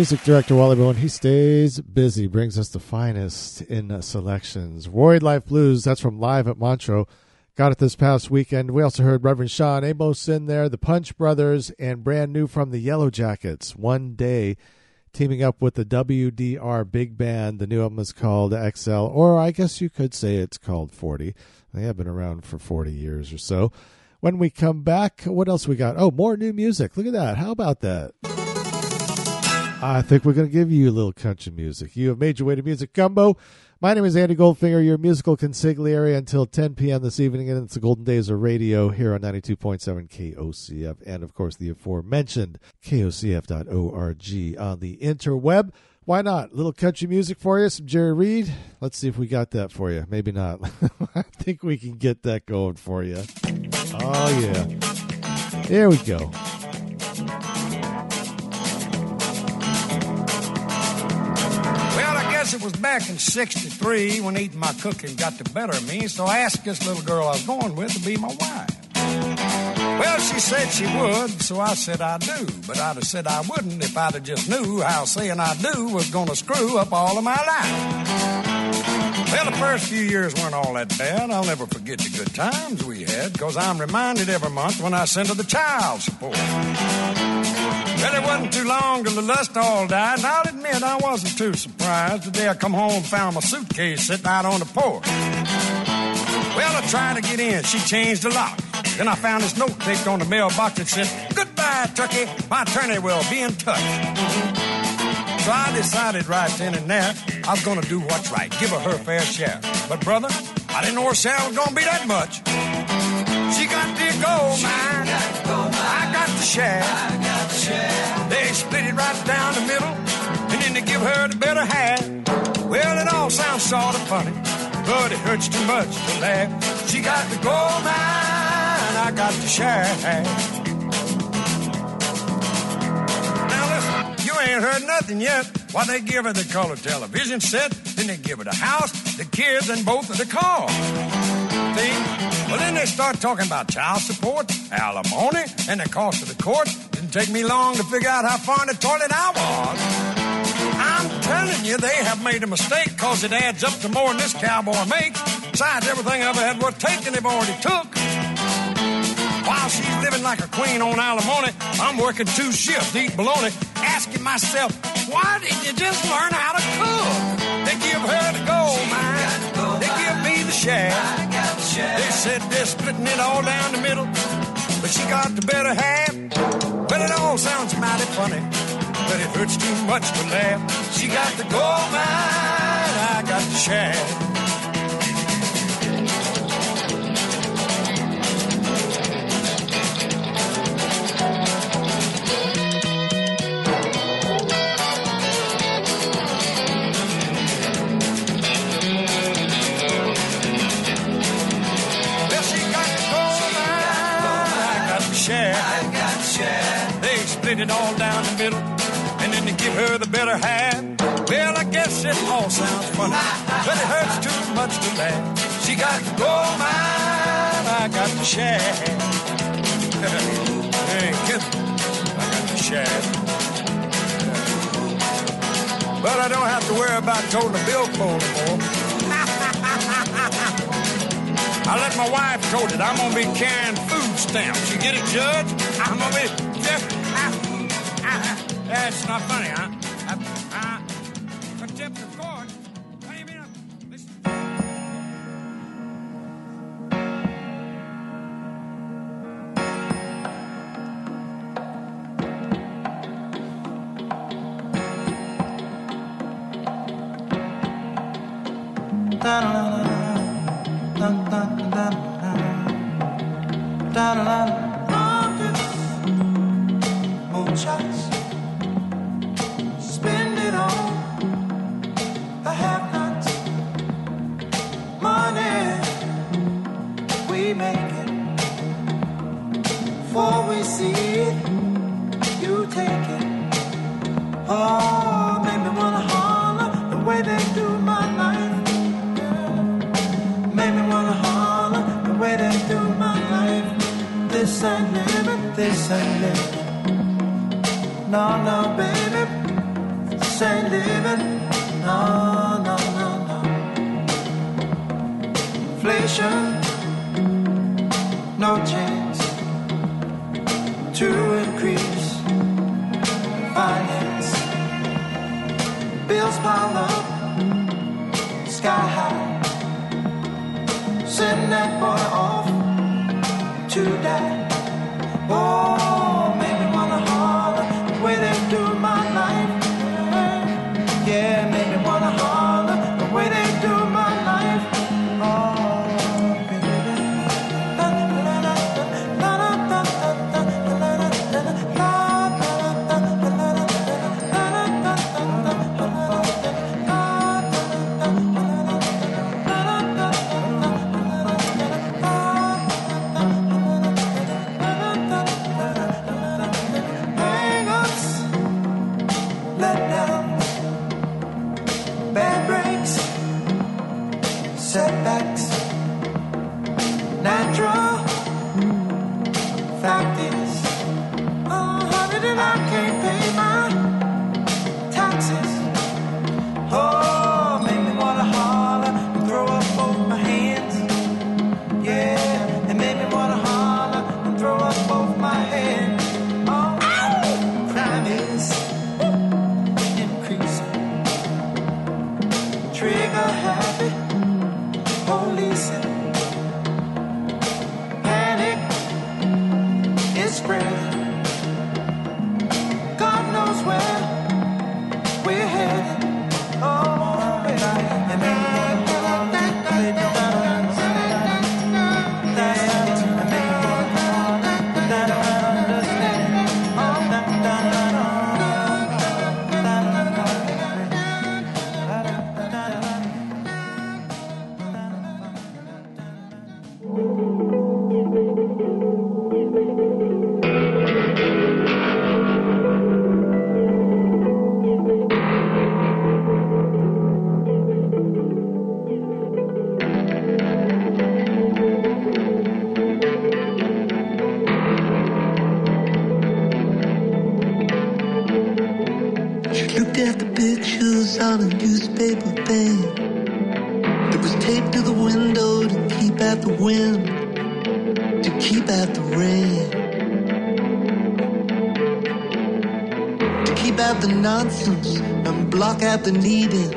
Music director, Wally Bowen, he stays busy, brings us the finest in selections. Worried Life Blues, that's from Live at Montreux. Got it this past weekend. We also heard Reverend Shawn Amos in there, the Punch Brothers, and brand new from the Yellow Jackets, One Day, teaming up with the WDR Big Band. The new album is called XL, or I guess you could say it's called 40. They have been around for 40 years or so. When we come back, what else we got? Oh, more new music. Look at that. How about that? I think we're going to give you a little country music. You have made your way to Music Gumbo. My name is Andy Goldfinger, your musical consigliere until 10 p.m. this evening, and it's the Golden Days of Radio here on 92.7 KOCF, and of course the aforementioned KOCF.org on the interweb. Why not? little country music for you, some Jerry Reed. Let's see if we got that for you. Maybe not. I think we can get that going for you. Oh, yeah. There we go. Guess it was back in 63 when eating my cooking got the better of me, so I asked this little girl I was going with to be my wife. Well, she said she would, so I said I do. But I'd have said I wouldn't if I'd have just knew how saying I do was going to screw up all of my life. Well, the first few years weren't all that bad. I'll never forget the good times we had, because I'm reminded every month when I send her the child support. Well, it wasn't too long till the lust all died, and I'll admit I wasn't too surprised the day I come home and found my suitcase sitting out on the porch. Well, I tried to get in. She changed the lock. Then I found this note taped on the mailbox that said, Goodbye, Turkey. My attorney will be in touch. So I decided right then and there I was to do what's right, give her her fair share. But, brother, I didn't know her share was to be that much. She got the gold mine. I got the share. They split it right down the middle, and then they give her the better half. Well, it all sounds sort of funny, but it hurts too much to laugh. She got the gold mine, I got the share. Now listen, you ain't heard nothing yet Why, they give her the color television set, then they give her the house, the kids, and both of the cars. See? Well, then they start talking about child support, alimony, and the cost of the court. Take me long to figure out how far in the toilet I was. I'm telling you, they have made a mistake because it adds up to more than this cowboy makes. Besides, everything I ever had worth taking, they've already took. While she's living like a queen on alimony, I'm working two shifts eat bologna, asking myself, why did you just learn how to cook? They give her the gold mine, they give me the shaft. They said they're splitting it all down the middle, but she got the better half. Well, it all sounds mighty funny, but it hurts too much to laugh. She got the gold mine, I got the shaft. It all down the middle, and then they give her the better half. Well, I guess it all sounds funny, but it hurts too much to laugh. She got the gold mine, I got the shaft. hey, kid, I got the shaft. But I don't have to worry about toting a billfold anymore. I let my wife told it. I'm gonna be carrying food stamps. You get it, Judge? I'm gonna be just. That's not funny, huh? Pane that was taped to the window to keep out the wind, to keep out the rain, to keep out the nonsense and block out the needing,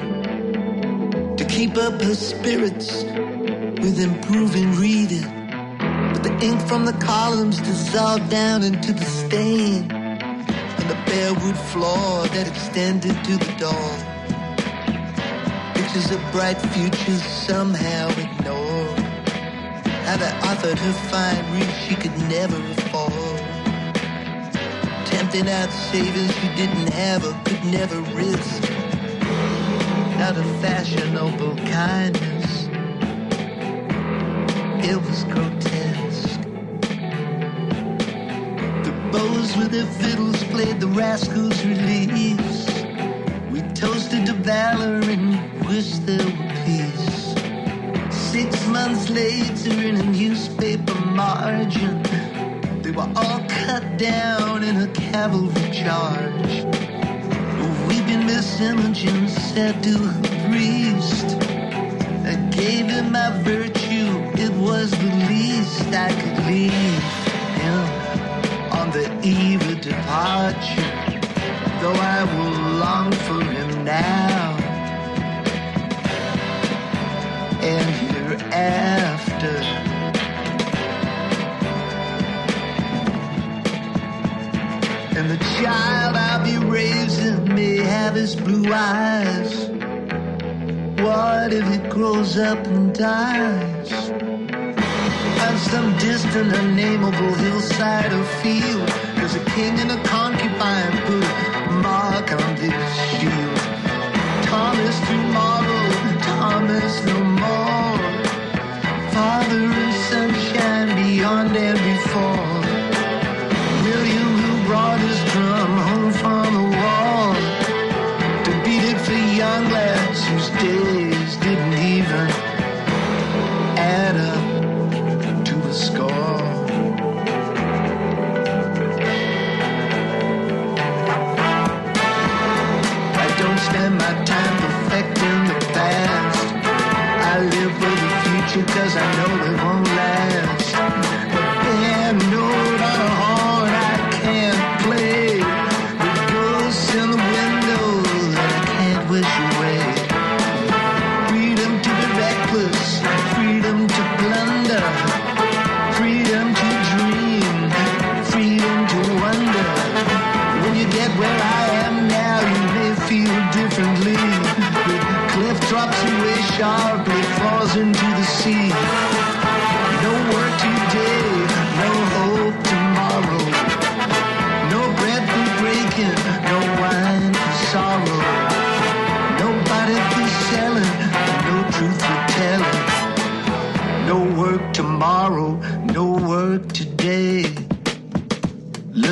to keep up her spirits with improving reading. But the ink from the columns dissolved down into the stain and the bare wood floor that extended to the door. Pictures of bright futures somehow ignored. How they offered her fine roof she could never afford. Tempting out savings she didn't have or could never risk. Not a fashionable kindness. It was grotesque. The bows with their fiddles played the rascals' release. We toasted to valor and wished there were peace. Six months later, in a newspaper margin, they were all cut down in a cavalry charge. Weeping Miss Imogen said to her priest, I gave him my virtue, it was the least I could leave him on the eve of departure. Though I will long for him now hereafter. And the child I'll be raising may have his blue eyes. What if he grows up and dies? On some distant, unnameable hillside or field, there's a king and a concubine put a mark on his shield. Thomas tomorrow, Thomas no I know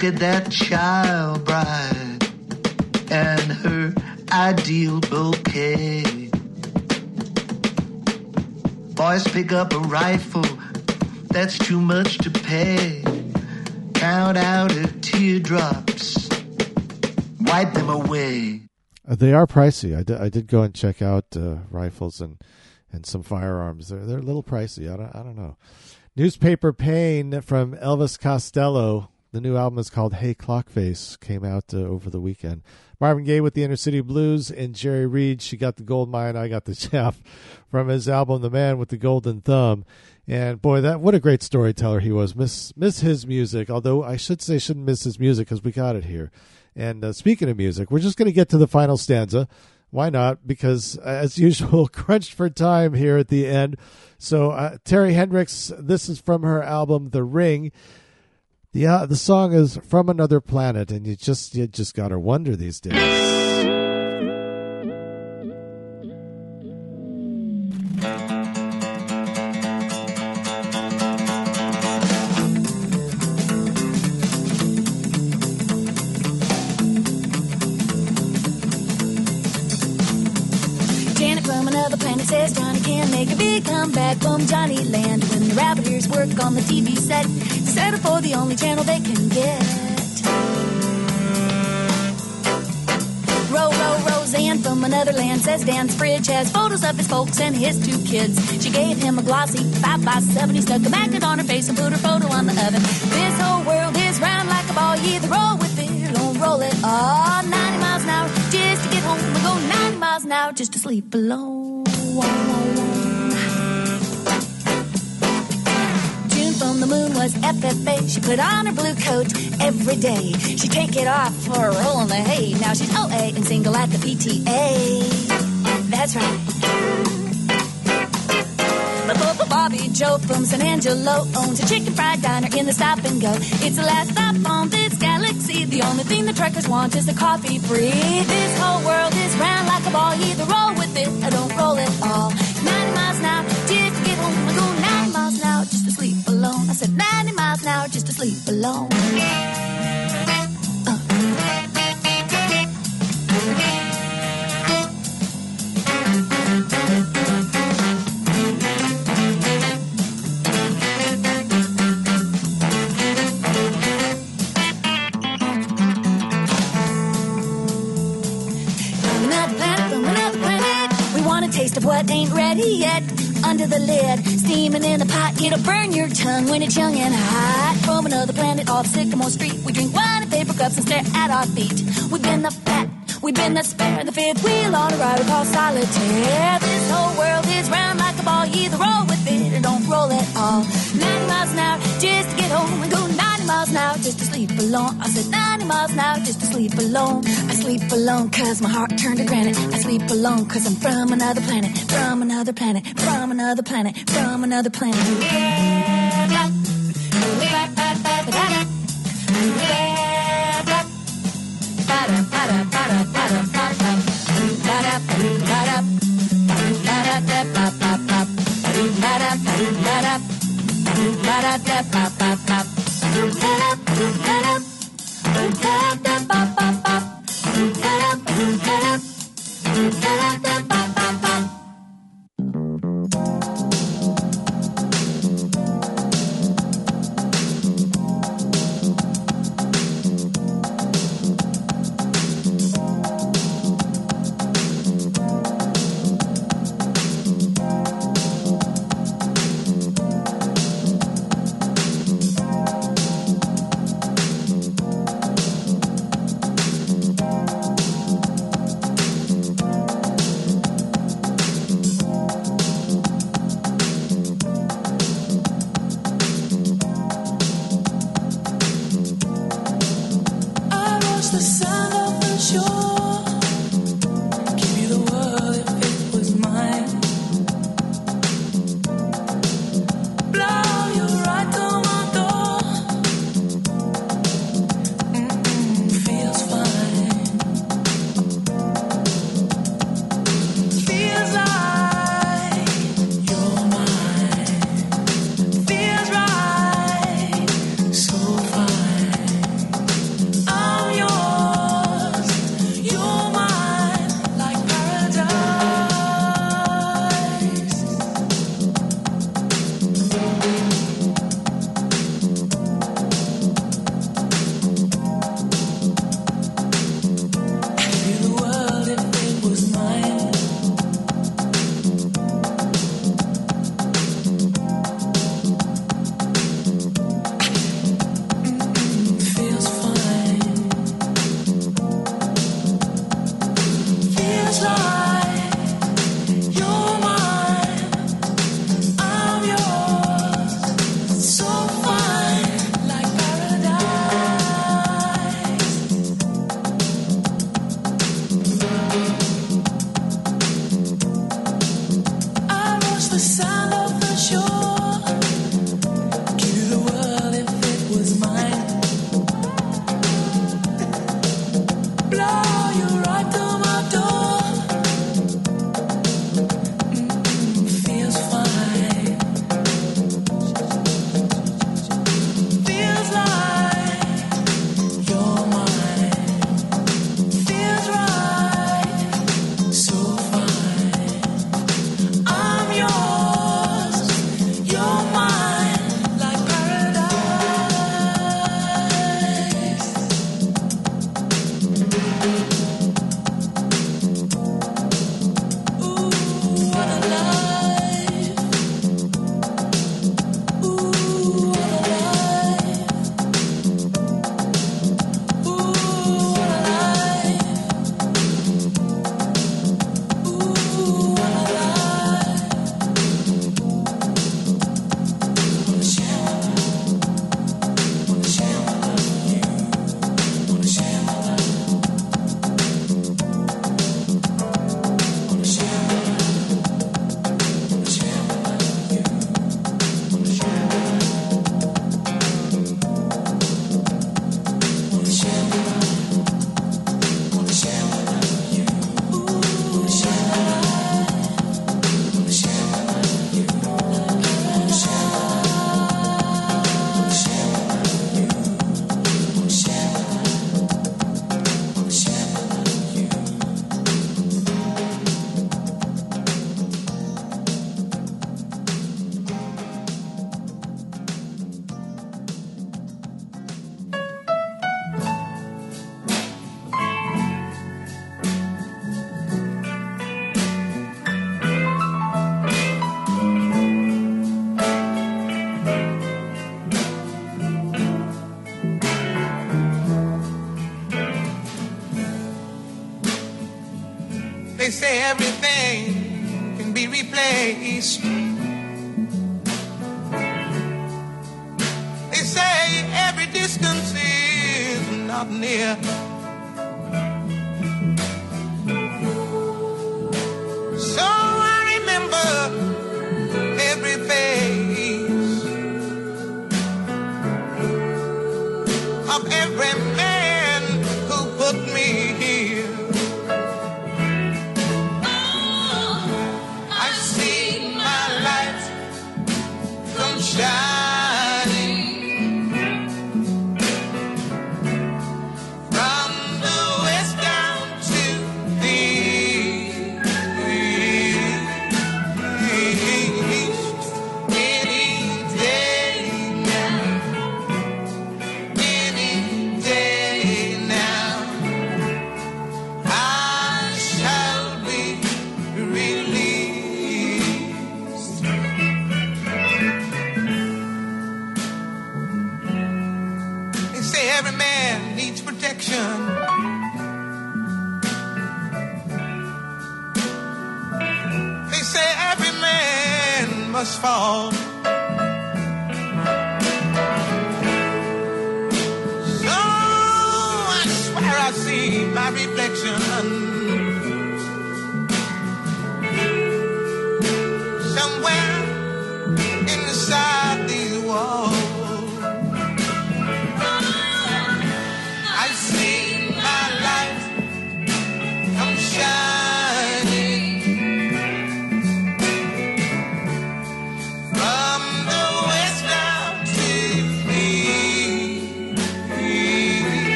Look at that child bride and her ideal bouquet. Boys pick up a rifle, that's too much to pay. Count out her teardrops, wipe them away. Uh, they are pricey. I did, I did go and check out uh, rifles and, and some firearms. They're they're a little pricey. I don't I don't know. Newspaper Pane from Elvis Costello. The new album is called Hey Clockface. Came out uh, over the weekend. Marvin Gaye with the Inner City Blues and Jerry Reed. She got the gold mine. I got the shaft from his album The Man with the Golden Thumb. And boy, that what a great storyteller he was. Miss miss his music. Although I should say shouldn't miss his music because we got it here. And uh, speaking of music, we're just going to get to the final stanza. Why not? Because as usual, crunched for time here at the end. So uh, Terri Hendrix, this is from her album The Ring. The uh, the song is from another planet, and you just you just gotta wonder these days. Comeback from Johnny Land when the Rabbiters work on the TV set. To settle for the only channel they can get. Row, row, Roseanne from another land, says Dan's fridge has photos of his folks and his two kids. She gave him a glossy 5 by 7 He stuck a magnet on her face and put her photo on the oven. This whole world is round like a ball. You either roll with it or roll it. Oh, 90 miles an hour just to get home. We go 90 miles an hour just to sleep alone. From the moon was FFA. She put on her blue coat every day. She take it off for a roll in the hay. Now she's OA and single at the PTA. That's right. Bobby Joe from San Angelo owns a chicken fried diner in the stop and go. It's the last stop on this galaxy. The only thing the truckers want is a coffee free. This whole world is round like a ball. Either roll with it or don't roll at all. 90 miles an hour just to get home. Alone. I said 90 miles an hour just to sleep alone. Another. We want a taste of what ain't ready yet. Under the lid, steaming in the pot, it'll burn your tongue when it's young and hot. From another planet off Sycamore Street, we drink wine and paper cups and stare at our feet. We've been the fat, we've been the spare, the fifth wheel on a ride we call solitaire. This whole world is round like a ball, either roll with it or don't roll at all. 90 miles an hour just to get home and go 90 miles now just to sleep alone. I said 90 miles now just to sleep alone. I sleep alone cause my heart turned to granite. I sleep alone cause I'm from another planet, from another planet, from another planet, from another planet. Da da da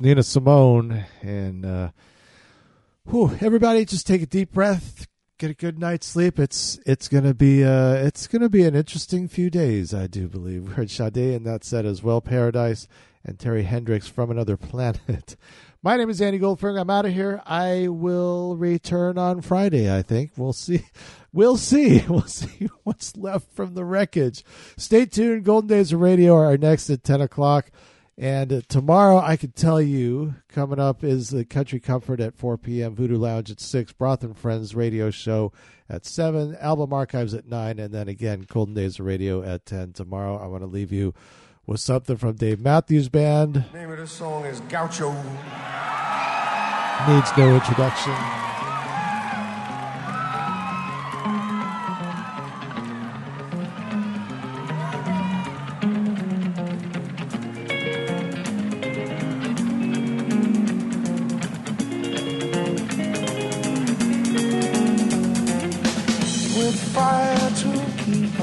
Nina Simone. And uh, whew, everybody, just take a deep breath, get a good night's sleep. It's it's gonna be uh, it's gonna be an interesting few days, I do believe. We heard Sade and that set as well, Paradise and Terri Hendrix from Another Planet. My name is Andy Goldberg. I'm out of here. I will return on Friday. I think we'll see. We'll see. We'll see what's left from the wreckage. Stay tuned. Golden Days of Radio are next at ten o'clock. And uh, tomorrow, I can tell you, coming up is the Country Comfort at 4 p.m., Voodoo Lounge at 6, Broth and Friends radio show at 7, Album Archives at 9, and then again, Golden Days of Radio at 10. Tomorrow, I want to leave you with something from Dave Matthews Band. The name of this song is Gaucho. Needs no introduction.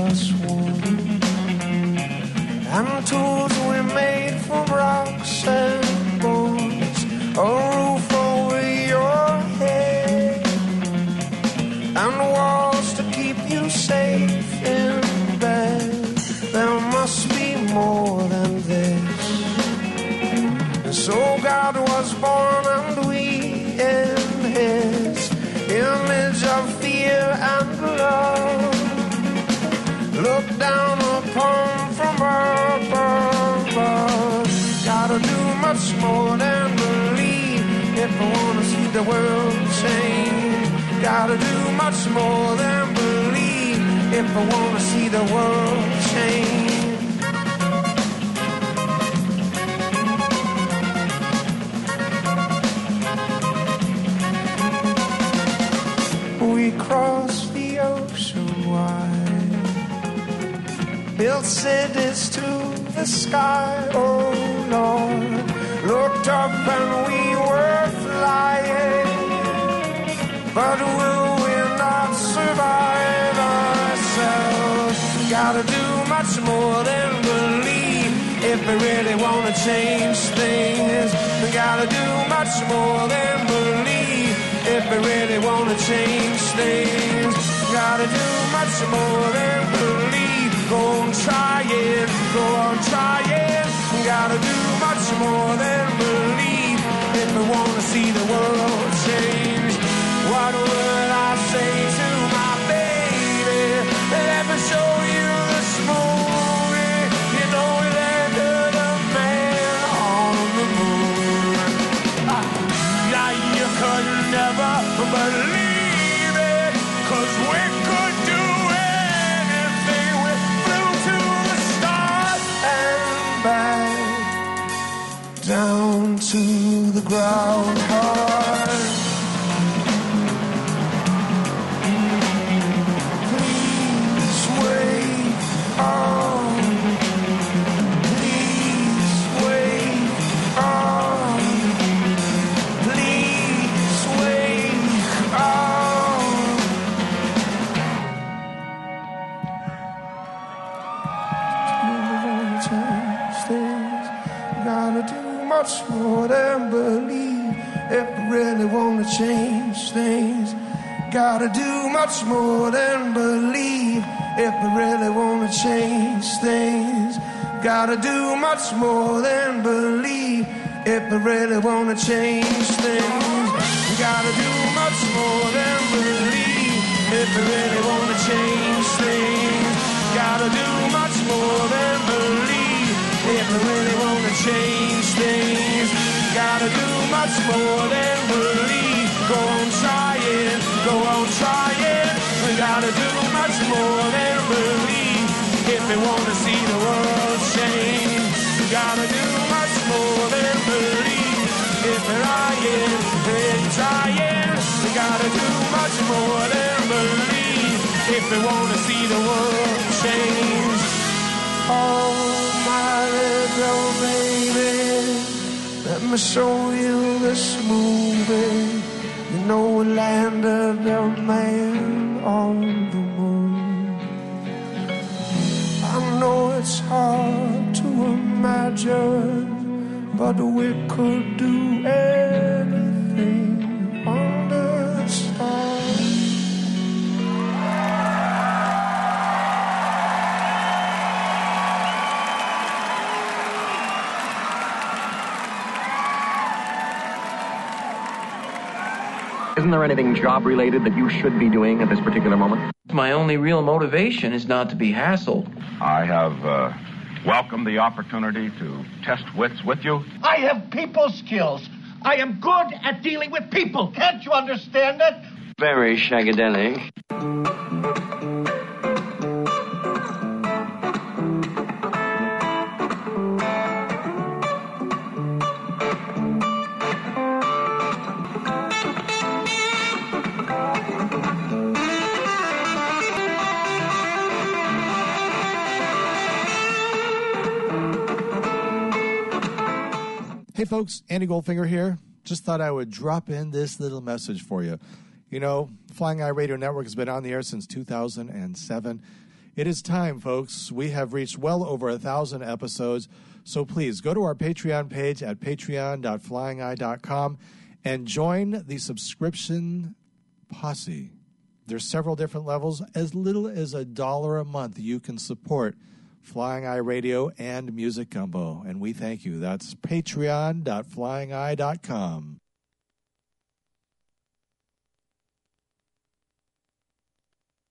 Us warm. And tools we made from rocks and bones. A roof over your head. And walls to keep you safe in bed. There must be more than this. And so God was born more than believe if I wanna see the world change. Gotta do much more than believe if I wanna see the world change. We crossed the ocean wide, built cities to the sky. Oh Lord, looked up and we were flying, but will we not survive ourselves? Gotta do much more than believe if we really wanna change things. We gotta do much more than believe if we really wanna change things. Gotta do much more than believe. Go on trying, go on trying. Gotta do much more than believe if we wanna see the world change. What would I say to my baby? Let me show to the ground more than believe if we really wanna change things. Gotta do much more than believe if we really wanna change things. Gotta do much more than believe if we really wanna change things. Gotta do much more than believe if we really wanna change things. Gotta do much more than believe if we really wanna change things. Gotta do much more than believe. Go on trying, go on trying. We gotta do much more than believe if we wanna see the world change. We gotta do much more than believe if we're lying and trying. We gotta do much more than believe if we wanna see the world change. Oh, me show you this movie. You know we landed a man on the moon. I know it's hard to imagine, but we could do anything Isn't there anything job related that you should be doing at this particular moment? My only real motivation is not to be hassled. I have uh, welcomed the opportunity to test wits with you. I have people skills. I am good at dealing with people. Can't you understand that? Very shagadelic. Hey, folks, Andy Goldfinger here. Just thought I would drop in this little message for you. You know, Flying Eye Radio Network has been on the air since 2007. It is time, folks. We have reached well over a thousand episodes. So please go to our Patreon page at patreon.flyingeye.com and join the subscription posse. There's several different levels. As little as a dollar a month, you can support Flying Eye Radio and Music Gumbo. And we thank you. That's patreon.flyingeye.com.